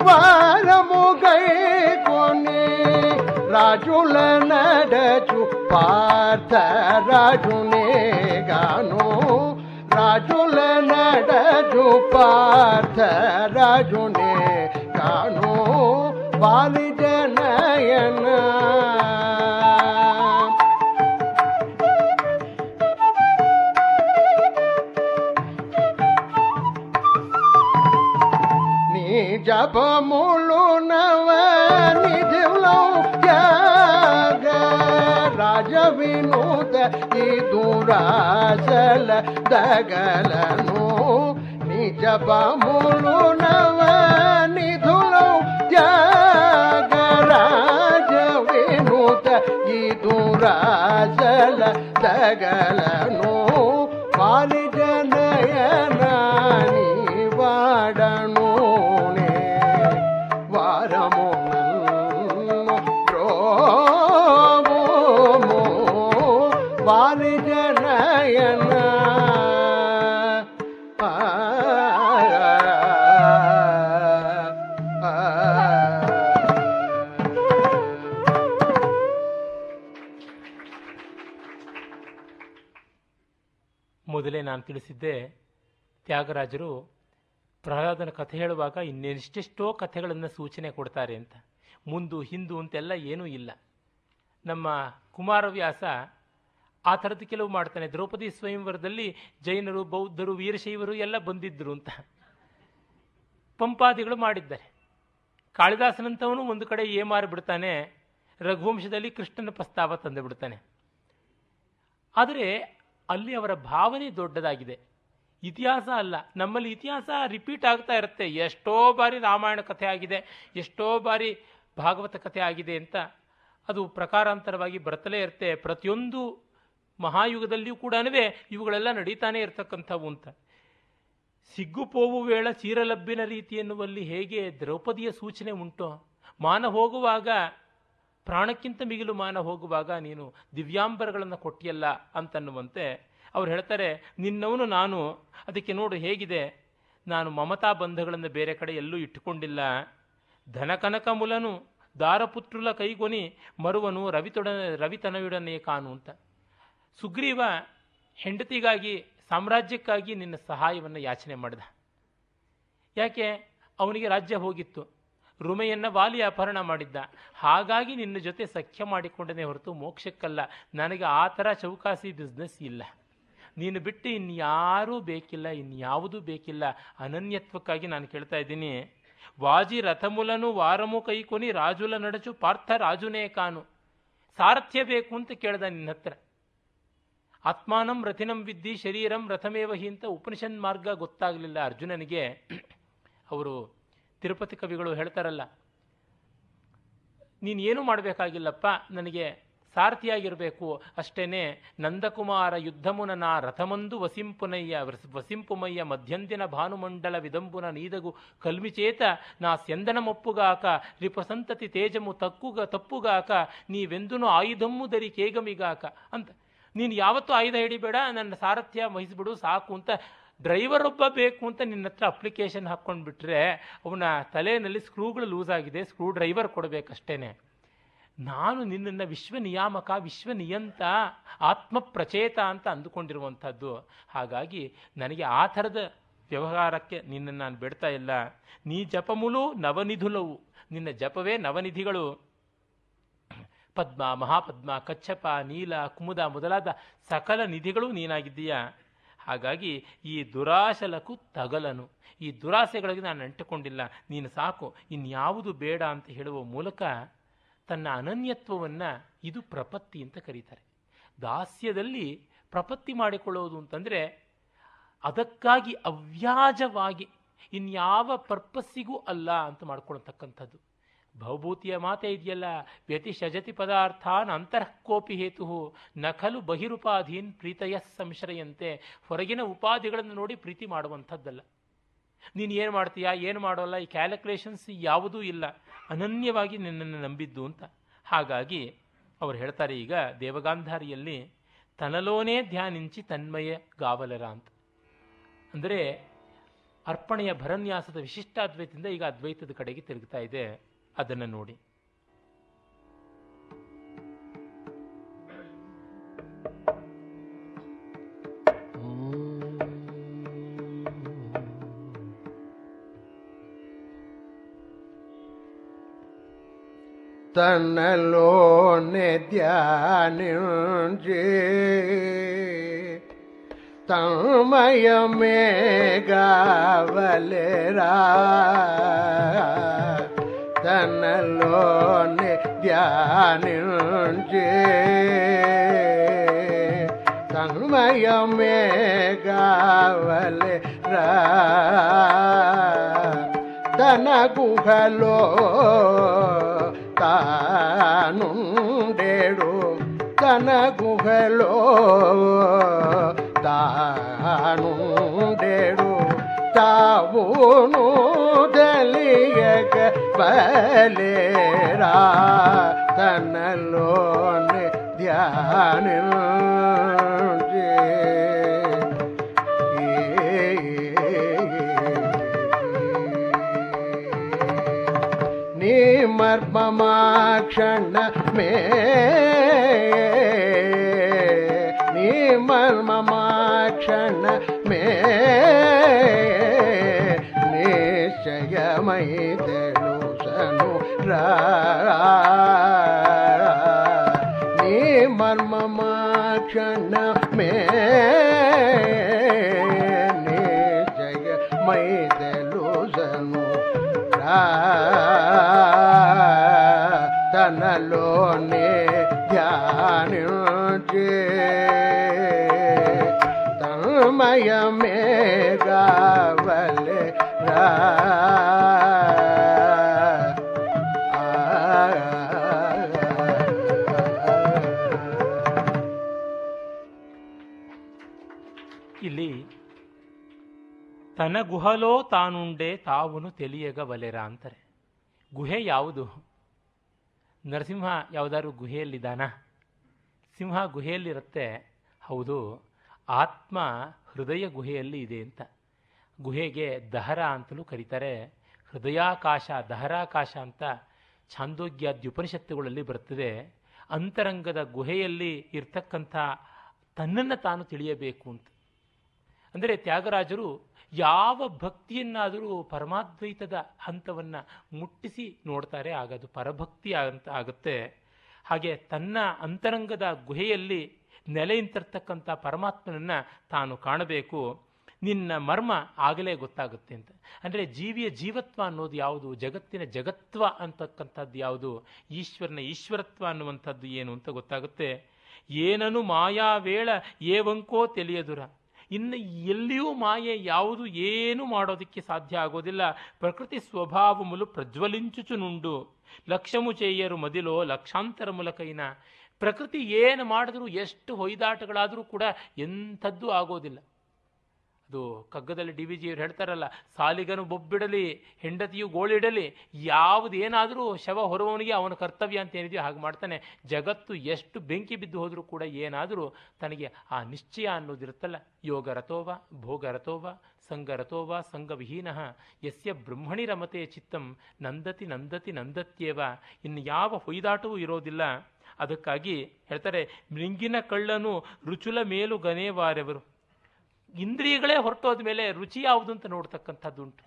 పరము గైకొని రాజుల నడచు పార్థ రాజునే గాను. రాజుల నడచు పార్థ రాజునే గాను. వాలి పాపములునవ నిజములౌక్యాగ రాజ వినూత ఈ దురాశల దగలను నిజ పాములునవ నిధులౌక్యాగ రాజ వినూత ఈ దురాశల దగలను పాలిజనయనా ತಿಳಿಸಿದ್ದೆ ತ್ಯಾಗರಾಜರು ಪ್ರಹ್ಲಾದನ ಕಥೆ ಹೇಳುವಾಗ ಇನ್ನೆಷ್ಟೆಷ್ಟೋ ಕಥೆಗಳನ್ನು ಸೂಚನೆ ಕೊಡ್ತಾರೆ ಅಂತ. ಮುಂದು, ಹಿಂದು ಅಂತೆಲ್ಲ ಏನೂ ಇಲ್ಲ. ನಮ್ಮ ಕುಮಾರವ್ಯಾಸ ಆ ಥರದ್ದು ಕೆಲವು ಮಾಡ್ತಾನೆ. ದ್ರೌಪದಿ ಸ್ವಯಂವರದಲ್ಲಿ ಜೈನರು, ಬೌದ್ಧರು, ವೀರಶೈವರು ಎಲ್ಲ ಬಂದಿದ್ದರು ಅಂತ. ಪಂಪಾದಿಗಳು ಮಾಡಿದ್ದಾರೆ. ಕಾಳಿದಾಸನಂತವನು ಒಂದು ಕಡೆ ಏಮಾರು ಬಿಡ್ತಾನೆ. ರಘುವಂಶದಲ್ಲಿ ಕೃಷ್ಣನ ಪ್ರಸ್ತಾವ ತಂದು ಬಿಡ್ತಾನೆ. ಆದರೆ ಅಲ್ಲಿ ಅವರ ಭಾವನೆ ದೊಡ್ಡದಾಗಿದೆ. ಇತಿಹಾಸ ಅಲ್ಲ, ನಮ್ಮಲ್ಲಿ ಇತಿಹಾಸ ರಿಪೀಟ್ ಆಗ್ತಾ ಇರುತ್ತೆ. ಎಷ್ಟೋ ಬಾರಿ ರಾಮಾಯಣ ಕಥೆ ಆಗಿದೆ, ಎಷ್ಟೋ ಬಾರಿ ಭಾಗವತ ಕಥೆ ಆಗಿದೆ ಅಂತ ಅದು ಪ್ರಕಾರಾಂತರವಾಗಿ ಬರ್ತಲೇ ಇರುತ್ತೆ. ಪ್ರತಿಯೊಂದು ಮಹಾಯುಗದಲ್ಲಿಯೂ ಕೂಡ ಇವುಗಳೆಲ್ಲ ನಡೀತಾನೆ ಇರ್ತಕ್ಕಂಥವು ಅಂತ. ಸಿಗ್ಗುಪೋವು ವೇಳ ಚೀರಲಬ್ಬಿನ ರೀತಿ ಎನ್ನುವಲ್ಲಿ ಹೇಗೆ ದ್ರೌಪದಿಯ ಸೂಚನೆ ಉಂಟೋ, ಮಾನ ಹೋಗುವಾಗ ಪ್ರಾಣಕ್ಕಿಂತ ಮಿಗಿಲು ಮಾನ ಹೋಗುವಾಗ ನೀನು ದಿವ್ಯಾಂಬರಗಳನ್ನು ಕೊಟ್ಟಿಯಲ್ಲ ಅಂತನ್ನುವಂತೆ ಅವ್ರು ಹೇಳ್ತಾರೆ, ನಿನ್ನವನು ನಾನು. ಅದಕ್ಕೆ ನೋಡು ಹೇಗಿದೆ? ನಾನು ಮಮತಾ ಬಂಧಗಳನ್ನು ಬೇರೆ ಕಡೆ ಎಲ್ಲೂ ಇಟ್ಟುಕೊಂಡಿಲ್ಲ. ಧನಕನಕ ಮುಲನು, ದಾರಪುತ್ರುಲ ಕೈಗೊನಿ, ಮರುವನು ರವಿತೊಡ ರವಿತನವಿಡನೆ ಕಾನು ಅಂತ. ಸುಗ್ರೀವ ಹೆಂಡತಿಗಾಗಿ, ಸಾಮ್ರಾಜ್ಯಕ್ಕಾಗಿ ನಿನ್ನ ಸಹಾಯವನ್ನು ಯಾಚನೆ ಮಾಡಿದ. ಯಾಕೆ? ಅವನಿಗೆ ರಾಜ್ಯ ಹೋಗಿತ್ತು. ರುಮೆಯನ್ನು ವಾಲಿ ಅಪಹರಣ ಮಾಡಿದ್ದ. ಹಾಗಾಗಿ ನಿನ್ನ ಜೊತೆ ಸಖ್ಯ ಮಾಡಿಕೊಂಡನೇ ಹೊರತು ಮೋಕ್ಷಕ್ಕಲ್ಲ. ನನಗೆ ಆ ಥರ ಚೌಕಾಸಿ ಬಿಸ್ನೆಸ್ ಇಲ್ಲ. ನೀನು ಬಿಟ್ಟು ಇನ್ಯಾರೂ ಬೇಕಿಲ್ಲ, ಇನ್ಯಾವುದೂ ಬೇಕಿಲ್ಲ. ಅನನ್ಯತ್ವಕ್ಕಾಗಿ ನಾನು ಕೇಳ್ತಾ ಇದ್ದೀನಿ. ವಾಜಿ ರಥಮುಲನು ವಾರಮು ಕೈಕೊನಿ ರಾಜುಲ ನಡಚು ಪಾರ್ಥ ರಾಜುನೇ ಕಾನು. ಸಾರಥ್ಯ ಬೇಕು ಅಂತ ಕೇಳ್ದ ನಿನ್ನ ಹತ್ರ. ಆತ್ಮಾನಂ ರಥಿನಂ ವಿದ್ದಿ ಶರೀರಂ ರಥಮೇವಹಿ ಅಂತ ಉಪನಿಷನ್ ಮಾರ್ಗ ಗೊತ್ತಾಗಲಿಲ್ಲ ಅರ್ಜುನನಿಗೆ. ಅವರು ತಿರುಪತಿ ಕವಿಗಳು ಹೇಳ್ತಾರಲ್ಲ, ನೀನು ಏನು ಮಾಡಬೇಕಾಗಿಲ್ಲಪ್ಪ, ನನಗೆ ಸಾರಥಿಯಾಗಿರಬೇಕು. ಅಷ್ಟೇನೆ ನಂದಕುಮಾರ ಯುದ್ಧಮುನನ ರಥಮಂದು ವಸಿಂಪುನಯ್ಯ ವಸ್- ವಸಿಂಪುಮಯ್ಯ ಮಧ್ಯಂದಿನ ಭಾನುಮಂಡಲ ವಿದಂಬುನ ನೀದಗು ಕಲ್ಮಿಚೇತ, ನಾ ಸ್ಯಂದನ ಮೊಪ್ಪುಗಾಕ, ರಿಪಸಂತತಿ ತೇಜಮು ತಕ್ಕುಗ, ತಪ್ಪುಗಾಕ, ನೀವೆಂದುನು ಆಯುಧಮ್ಮು ದರಿ ಕೇಗಮಿಗಾಕ. ಅಂತ, ನೀನು ಯಾವತ್ತೂ ಆಯುಧ ಹಿಡಿಬೇಡ, ನನ್ನ ಸಾರಥ್ಯ ವಹಿಸ್ಬಿಡು, ಸಾಕು ಅಂತ ಡ್ರೈವರ್ ಒಬ್ಬ ಬೇಕು ಅಂತ ನಿನ್ನ ಹತ್ರ ಅಪ್ಲಿಕೇಶನ್ ಹಾಕ್ಕೊಂಡು ಬಿಟ್ಟರೆ ಅವನ ತಲೆಯಲ್ಲಿ ಸ್ಕ್ರೂಗಳು ಲೂಸ್ ಆಗಿದೆ ಸ್ಕ್ರೂ ಡ್ರೈವರ್ ಕೊಡಬೇಕಷ್ಟೇ ನಾನು ನಿನ್ನನ್ನು ವಿಶ್ವ ನಿಯಾಮಕ ವಿಶ್ವ ನಿಯಂತ ಆತ್ಮ ಪ್ರಚೇತ ಅಂತ ಅಂದುಕೊಂಡಿರುವಂಥದ್ದು. ಹಾಗಾಗಿ ನನಗೆ ಆ ಥರದ ವ್ಯವಹಾರಕ್ಕೆ ನಿನ್ನನ್ನು ನಾನು ಬಿಡ್ತಾ ಇಲ್ಲ. ನೀ ಜಪಮುಲು ನವನಿಧುಲವು. ನಿನ್ನ ಜಪವೇ ನವನಿಧಿಗಳು. ಪದ್ಮ, ಮಹಾಪದ್ಮ, ಕಚ್ಚಪ, ನೀಲ, ಕುಮುದ ಮೊದಲಾದ ಸಕಲ ನಿಧಿಗಳು ನೀನಾಗಿದ್ದೀಯಾ? ಹಾಗಾಗಿ ಈ ದುರಾಶಲಕು ತಗಲನು. ಈ ದುರಾಸೆಗಳಿಗೆ ನಾನು ಅಂಟಿಕೊಂಡಿಲ್ಲ. ನೀನು ಸಾಕು. ಇನ್ಯಾವುದು ಬೇಡ ಅಂತ ಹೇಳುವ ಮೂಲಕ ತನ್ನ ಅನನ್ಯತ್ವವನ್ನು ಇದು ಪ್ರಪತ್ತಿ ಅಂತ ಕರೀತಾರೆ. ದಾಸ್ಯದಲ್ಲಿ ಪ್ರಪತ್ತಿ ಮಾಡಿಕೊಳ್ಳೋದು ಅಂತಂದರೆ ಅದಕ್ಕಾಗಿ ಅವ್ಯಾಜವಾಗಿ ಇನ್ಯಾವ ಪರ್ಪಸ್ಸಿಗೂ ಅಲ್ಲ ಅಂತ ಮಾಡ್ಕೊಳ್ತಕ್ಕಂಥದ್ದು. ಭವಭೂತಿಯ ಮಾತೆ ಇದೆಯಲ್ಲ? ವ್ಯತಿ ಶಜತಿ ಪದಾರ್ಥಾನ್ ಅಂತಃ ಕೋಪಿ ಹೇತು ನ ಖಲು ಬಹಿರುಪಾಧೀನ್ ಪ್ರೀತಯ ಸಂಶ್ರಯಂತೆ. ಹೊರಗಿನ ಉಪಾಧಿಗಳನ್ನು ನೋಡಿ ಪ್ರೀತಿ ಮಾಡುವಂಥದ್ದಲ್ಲ. ನೀನು ಏನು ಮಾಡ್ತೀಯಾ? ಏನು ಮಾಡೋಲ್ಲ? ಈ ಕ್ಯಾಲ್ಕುಲೇಷನ್ಸ್ ಯಾವುದೂ ಇಲ್ಲ. ಅನನ್ಯವಾಗಿ ನಿನ್ನನ್ನು ನಂಬಿದ್ದು ಅಂತ. ಹಾಗಾಗಿ ಅವರು ಹೇಳ್ತಾರೆ ಈಗ ದೇವಗಾಂಧಾರಿಯಲ್ಲಿ, ತನಲೋನೇ ಧ್ಯಾನಿಂಚಿ ತನ್ಮಯ ಗಾವಲರ ಅಂತ. ಅಂದರೆ ಅರ್ಪಣೆಯ ಭರನ್ಯಾಸದ ವಿಶಿಷ್ಟಾದ್ವೈತದಿಂದ ಈಗ ಅದ್ವೈತದ ಕಡೆಗೆ ತಿರುಗ್ತಾ ಇದೆ. ಅದನ್ನು ನೋಡಿ తనలోనే ధ్యానించి తన్మయమే గావలేరా తనలోనే ధ్యానించి తన్మయమే గావలేరా తన గుహలో తానుండేడు తన గుహలో తానుండేడు ತಾವೂನು ದಲಿಯಕ ಬಲೇರ ತನ್ನಲ್ಲೋನೆ ಧ್ಯಾನ ನೀ ಮರ್ಮಮಾಕ್ಷಣ ಮೇ ನೀ ಮರ್ಮಮಾಕ್ಷಣ నిశ్చయమై తెలుసను రా నీ మర్మమా క్షణ మే నిశ్చయమై తెలుసను రా తనలోనే ధ్యానించే ಸಮಯ ಮೇಗಾವಲೆ ಇಲ್ಲಿ ತನ ಗುಹಲೋ ತಾನುಂಡೆ ತಾವುನು ತೆಲಿಯಗ ವಲೆರ ಅಂತಾರೆ. ಗುಹೆ ಯಾವುದು? ನರಸಿಂಹ ಯಾವುದಾದ್ರು ಗುಹೆಯಲ್ಲಿದ್ದಾನಾ? ಸಿಂಹ ಗುಹೆಯಲ್ಲಿರುತ್ತೆ. ಹೌದು. ಆತ್ಮ ಹೃದಯ ಗುಹೆಯಲ್ಲಿ ಇದೆ ಅಂತ. ಗುಹೆಗೆ ದಹರ ಅಂತಲೂ ಕರೀತಾರೆ. ಹೃದಯಾಕಾಶ, ದಹರಾಕಾಶ ಅಂತ ಛಾಂದೋಗ್ಯಾದ್ಯ ಉಪನಿಷತ್ತುಗಳಲ್ಲಿ ಬರ್ತದೆ. ಅಂತರಂಗದ ಗುಹೆಯಲ್ಲಿ ಇರ್ತಕ್ಕಂಥ ತನ್ನನ್ನು ತಾನು ತಿಳಿಯಬೇಕು ಅಂತ. ಅಂದರೆ ತ್ಯಾಗರಾಜರು ಯಾವ ಭಕ್ತಿಯನ್ನಾದರೂ ಪರಮಾದ್ವೈತದ ಹಂತವನ್ನು ಮುಟ್ಟಿಸಿ ನೋಡ್ತಾರೆ. ಆಗದು ಪರಭಕ್ತಿ ಅಂತ ಆಗುತ್ತೆ. ಹಾಗೆ ತನ್ನ ಅಂತರಂಗದ ಗುಹೆಯಲ್ಲಿ ನೆಲೆಯಿಂತಿರ್ತಕ್ಕಂಥ ಪರಮಾತ್ಮನನ್ನು ತಾನು ಕಾಣಬೇಕು. ನಿನ್ನ ಮರ್ಮ ಆಗಲೇ ಗೊತ್ತಾಗುತ್ತೆ ಅಂತ. ಅಂದರೆ ಜೀವಿಯ ಜೀವತ್ವ ಅನ್ನೋದು ಯಾವುದು? ಜಗತ್ತಿನ ಜಗತ್ವ ಅಂತಕ್ಕಂಥದ್ದು ಯಾವುದು? ಈಶ್ವರನ ಈಶ್ವರತ್ವ ಅನ್ನುವಂಥದ್ದು ಏನು ಅಂತ ಗೊತ್ತಾಗುತ್ತೆ? ಏನನು ಮಾಯಾವೇಳ ಏವಂಕೋ ತಿಳಿಯದುರ. ಇನ್ನು ಎಲ್ಲಿಯೂ ಮಾಯೆ ಯಾವುದು ಏನು ಮಾಡೋದಕ್ಕೆ ಸಾಧ್ಯ ಆಗೋದಿಲ್ಲ. ಪ್ರಕೃತಿ ಸ್ವಭಾವములు ಪ್ರಜ್ವಲಿಂಚುಚುನುಂಡು. ಲಕ್ಷಮು ಚೇಯರು ಮದಿಲೋ ಲಕ್ಷಾಂತರ ಮೂಲಕೈನ. ಪ್ರಕೃತಿ ಏನು ಮಾಡಿದ್ರೂ ಎಷ್ಟು ಹೊಯ್ದಾಟಗಳಾದರೂ ಕೂಡ ಎಂಥದ್ದು ಆಗೋದಿಲ್ಲ. ಅದು ಕಗ್ಗದಲ್ಲಿ ಡಿ ವಿ ಜಿಯವರು ಹೇಳ್ತಾರಲ್ಲ, ಸಾಲಿಗನು ಬೊಬ್ಬಿಡಲಿ, ಹೆಂಡತಿಯು ಗೋಳಿಡಲಿ ಯಾವುದೇನಾದರೂ ಶವ ಹೊರವನಿಗೆ ಅವನ ಕರ್ತವ್ಯ ಅಂತ ಏನಿದೆಯೋ ಹಾಗೆ ಮಾಡ್ತಾನೆ. ಜಗತ್ತು ಎಷ್ಟು ಬೆಂಕಿ ಬಿದ್ದು ಹೋದರೂ ಕೂಡ ಏನಾದರೂ ತನಗೆ ಆ ನಿಶ್ಚಯ ಅನ್ನೋದಿರುತ್ತಲ್ಲ ಯೋಗ ರಥೋವ ಭೋಗ ರಥೋವ ಸಂಘ ರಥೋವ ಸಂಘವಿಹೀನ ಯಸ್ಯ ಬ್ರಹ್ಮಣಿ ರಮತೆ ಚಿತ್ತಂ, ನಂದತಿ ನಂದತಿ ನಂದತ್ಯೇವ. ಇನ್ನು ಯಾವ ಹೊಯ್ದಾಟವೂ ಇರೋದಿಲ್ಲ. ಅದಕ್ಕಾಗಿ ಹೇಳ್ತಾರೆ, ಮೃಂಗಿನ ಕಳ್ಳನು ರುಚುಲ ಮೇಲು ಗನೇವಾರೆವರು. ಇಂದ್ರಿಯಗಳೇ ಹೊರಟೋದ ಮೇಲೆ ರುಚಿ ಯಾವುದು ಅಂತ ನೋಡ್ತಕ್ಕಂಥದ್ದುಂಟು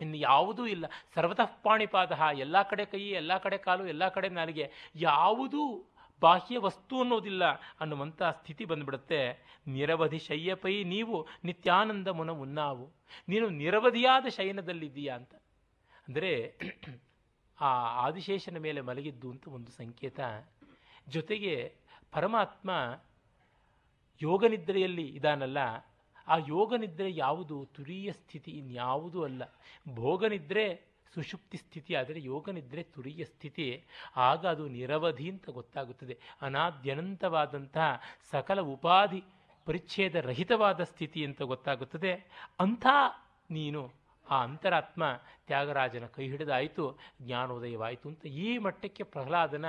ಇನ್ನು ಯಾವುದೂ ಇಲ್ಲ. ಸರ್ವತಃ ಪಾಣಿಪಾದ ಎಲ್ಲ ಕಡೆ ಕೈ, ಎಲ್ಲ ಕಡೆ ಕಾಲು, ಎಲ್ಲ ಕಡೆ ನಾಲಿಗೆ, ಯಾವುದೂ ಬಾಹ್ಯ ವಸ್ತು ಅನ್ನೋದಿಲ್ಲ ಅನ್ನುವಂಥ ಸ್ಥಿತಿ ಬಂದ್ಬಿಡುತ್ತೆ. ನಿರವಧಿ ಶಯ್ಯಪೈ ನೀವು ನಿತ್ಯಾನಂದ ಮುನ ಉನ್ನಾವು. ನೀನು ನಿರವಧಿಯಾದ ಶಯನದಲ್ಲಿದ್ದೀಯಾ ಅಂತ. ಅಂದರೆ ಆ ಆದಿಶೇಷನ ಮೇಲೆ ಮಲಗಿದ್ದು ಅಂತ ಒಂದು ಸಂಕೇತ. ಜೊತೆಗೆ ಪರಮಾತ್ಮ ಯೋಗನಿದ್ರೆಯಲ್ಲಿ ಇದಾನಲ್ಲ ಆ ಯೋಗನಿದ್ರೆ ಯಾವುದು? ತುರಿಯ ಸ್ಥಿತಿ ಇನ್ಯಾವುದೂ ಅಲ್ಲ. ಭೋಗನಿದ್ರೆ ಸುಷುಪ್ತಿ ಸ್ಥಿತಿ, ಆದರೆ ಯೋಗನಿದ್ರೆ ತುರಿಯ ಸ್ಥಿತಿ. ಆಗ ಅದು ನಿರವಧಿ ಅಂತ ಗೊತ್ತಾಗುತ್ತದೆ. ಅನಾದ್ಯನಂತವಾದಂತಹ ಸಕಲ ಉಪಾಧಿ ಪರಿಚ್ಛೇದ ರಹಿತವಾದ ಸ್ಥಿತಿ ಅಂತ ಗೊತ್ತಾಗುತ್ತದೆ. ಅಂಥ ನೀನು, ಆ ಅಂತರಾತ್ಮ ತ್ಯಾಗರಾಜನ ಕೈ ಹಿಡಿದಾಯಿತು, ಜ್ಞಾನೋದಯವಾಯಿತು ಅಂತ ಈ ಮಟ್ಟಕ್ಕೆ ಪ್ರಹ್ಲಾದನ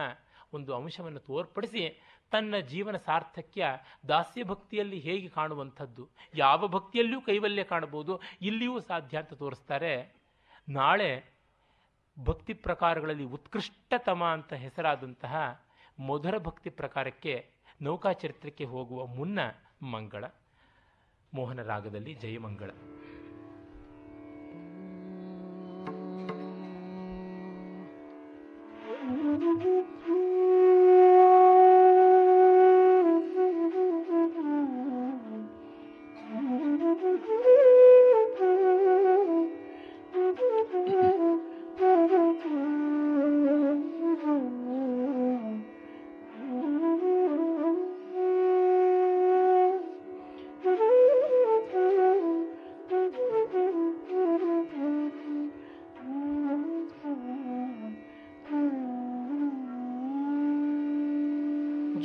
ಒಂದು ಅಂಶವನ್ನು ತೋರ್ಪಡಿಸಿ ತನ್ನ ಜೀವನ ಸಾರ್ಥಕ್ಯ ದಾಸ್ಯ ಭಕ್ತಿಯಲ್ಲಿ ಹೇಗೆ ಕಾಣುವಂಥದ್ದು? ಯಾವ ಭಕ್ತಿಯಲ್ಲಿಯೂ ಕೈವಲ್ಯ ಕಾಣಬಹುದು, ಇಲ್ಲಿಯೂ ಸಾಧ್ಯ ಅಂತ ತೋರಿಸ್ತಾರೆ. ನಾಳೆ ಭಕ್ತಿ ಪ್ರಕಾರಗಳಲ್ಲಿ ಉತ್ಕೃಷ್ಟತಮ ಅಂತ ಹೆಸರಾದಂತಹ ಮಧುರ ಭಕ್ತಿ ಪ್ರಕಾರಕ್ಕೆ ನೌಕಾಚರಿತ್ರಕ್ಕೆ ಹೋಗುವ ಮುನ್ನ ಮಂಗಳ, ಮೋಹನ ರಾಗದಲ್ಲಿ ಜಯಮಂಗಳ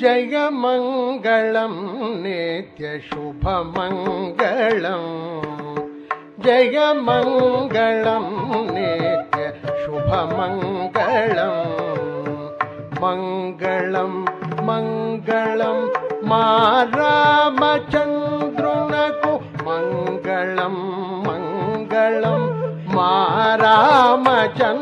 जयमङ्गलं नित्यशुभमङ्गलम् जयमङ्गलं नित्यशुभमङ्गलम् मङ्गलं मङ्गलं मा रामचन्द्रुनकु। मङ्गलं मङ्गलं मा रामचन्द्रुनकु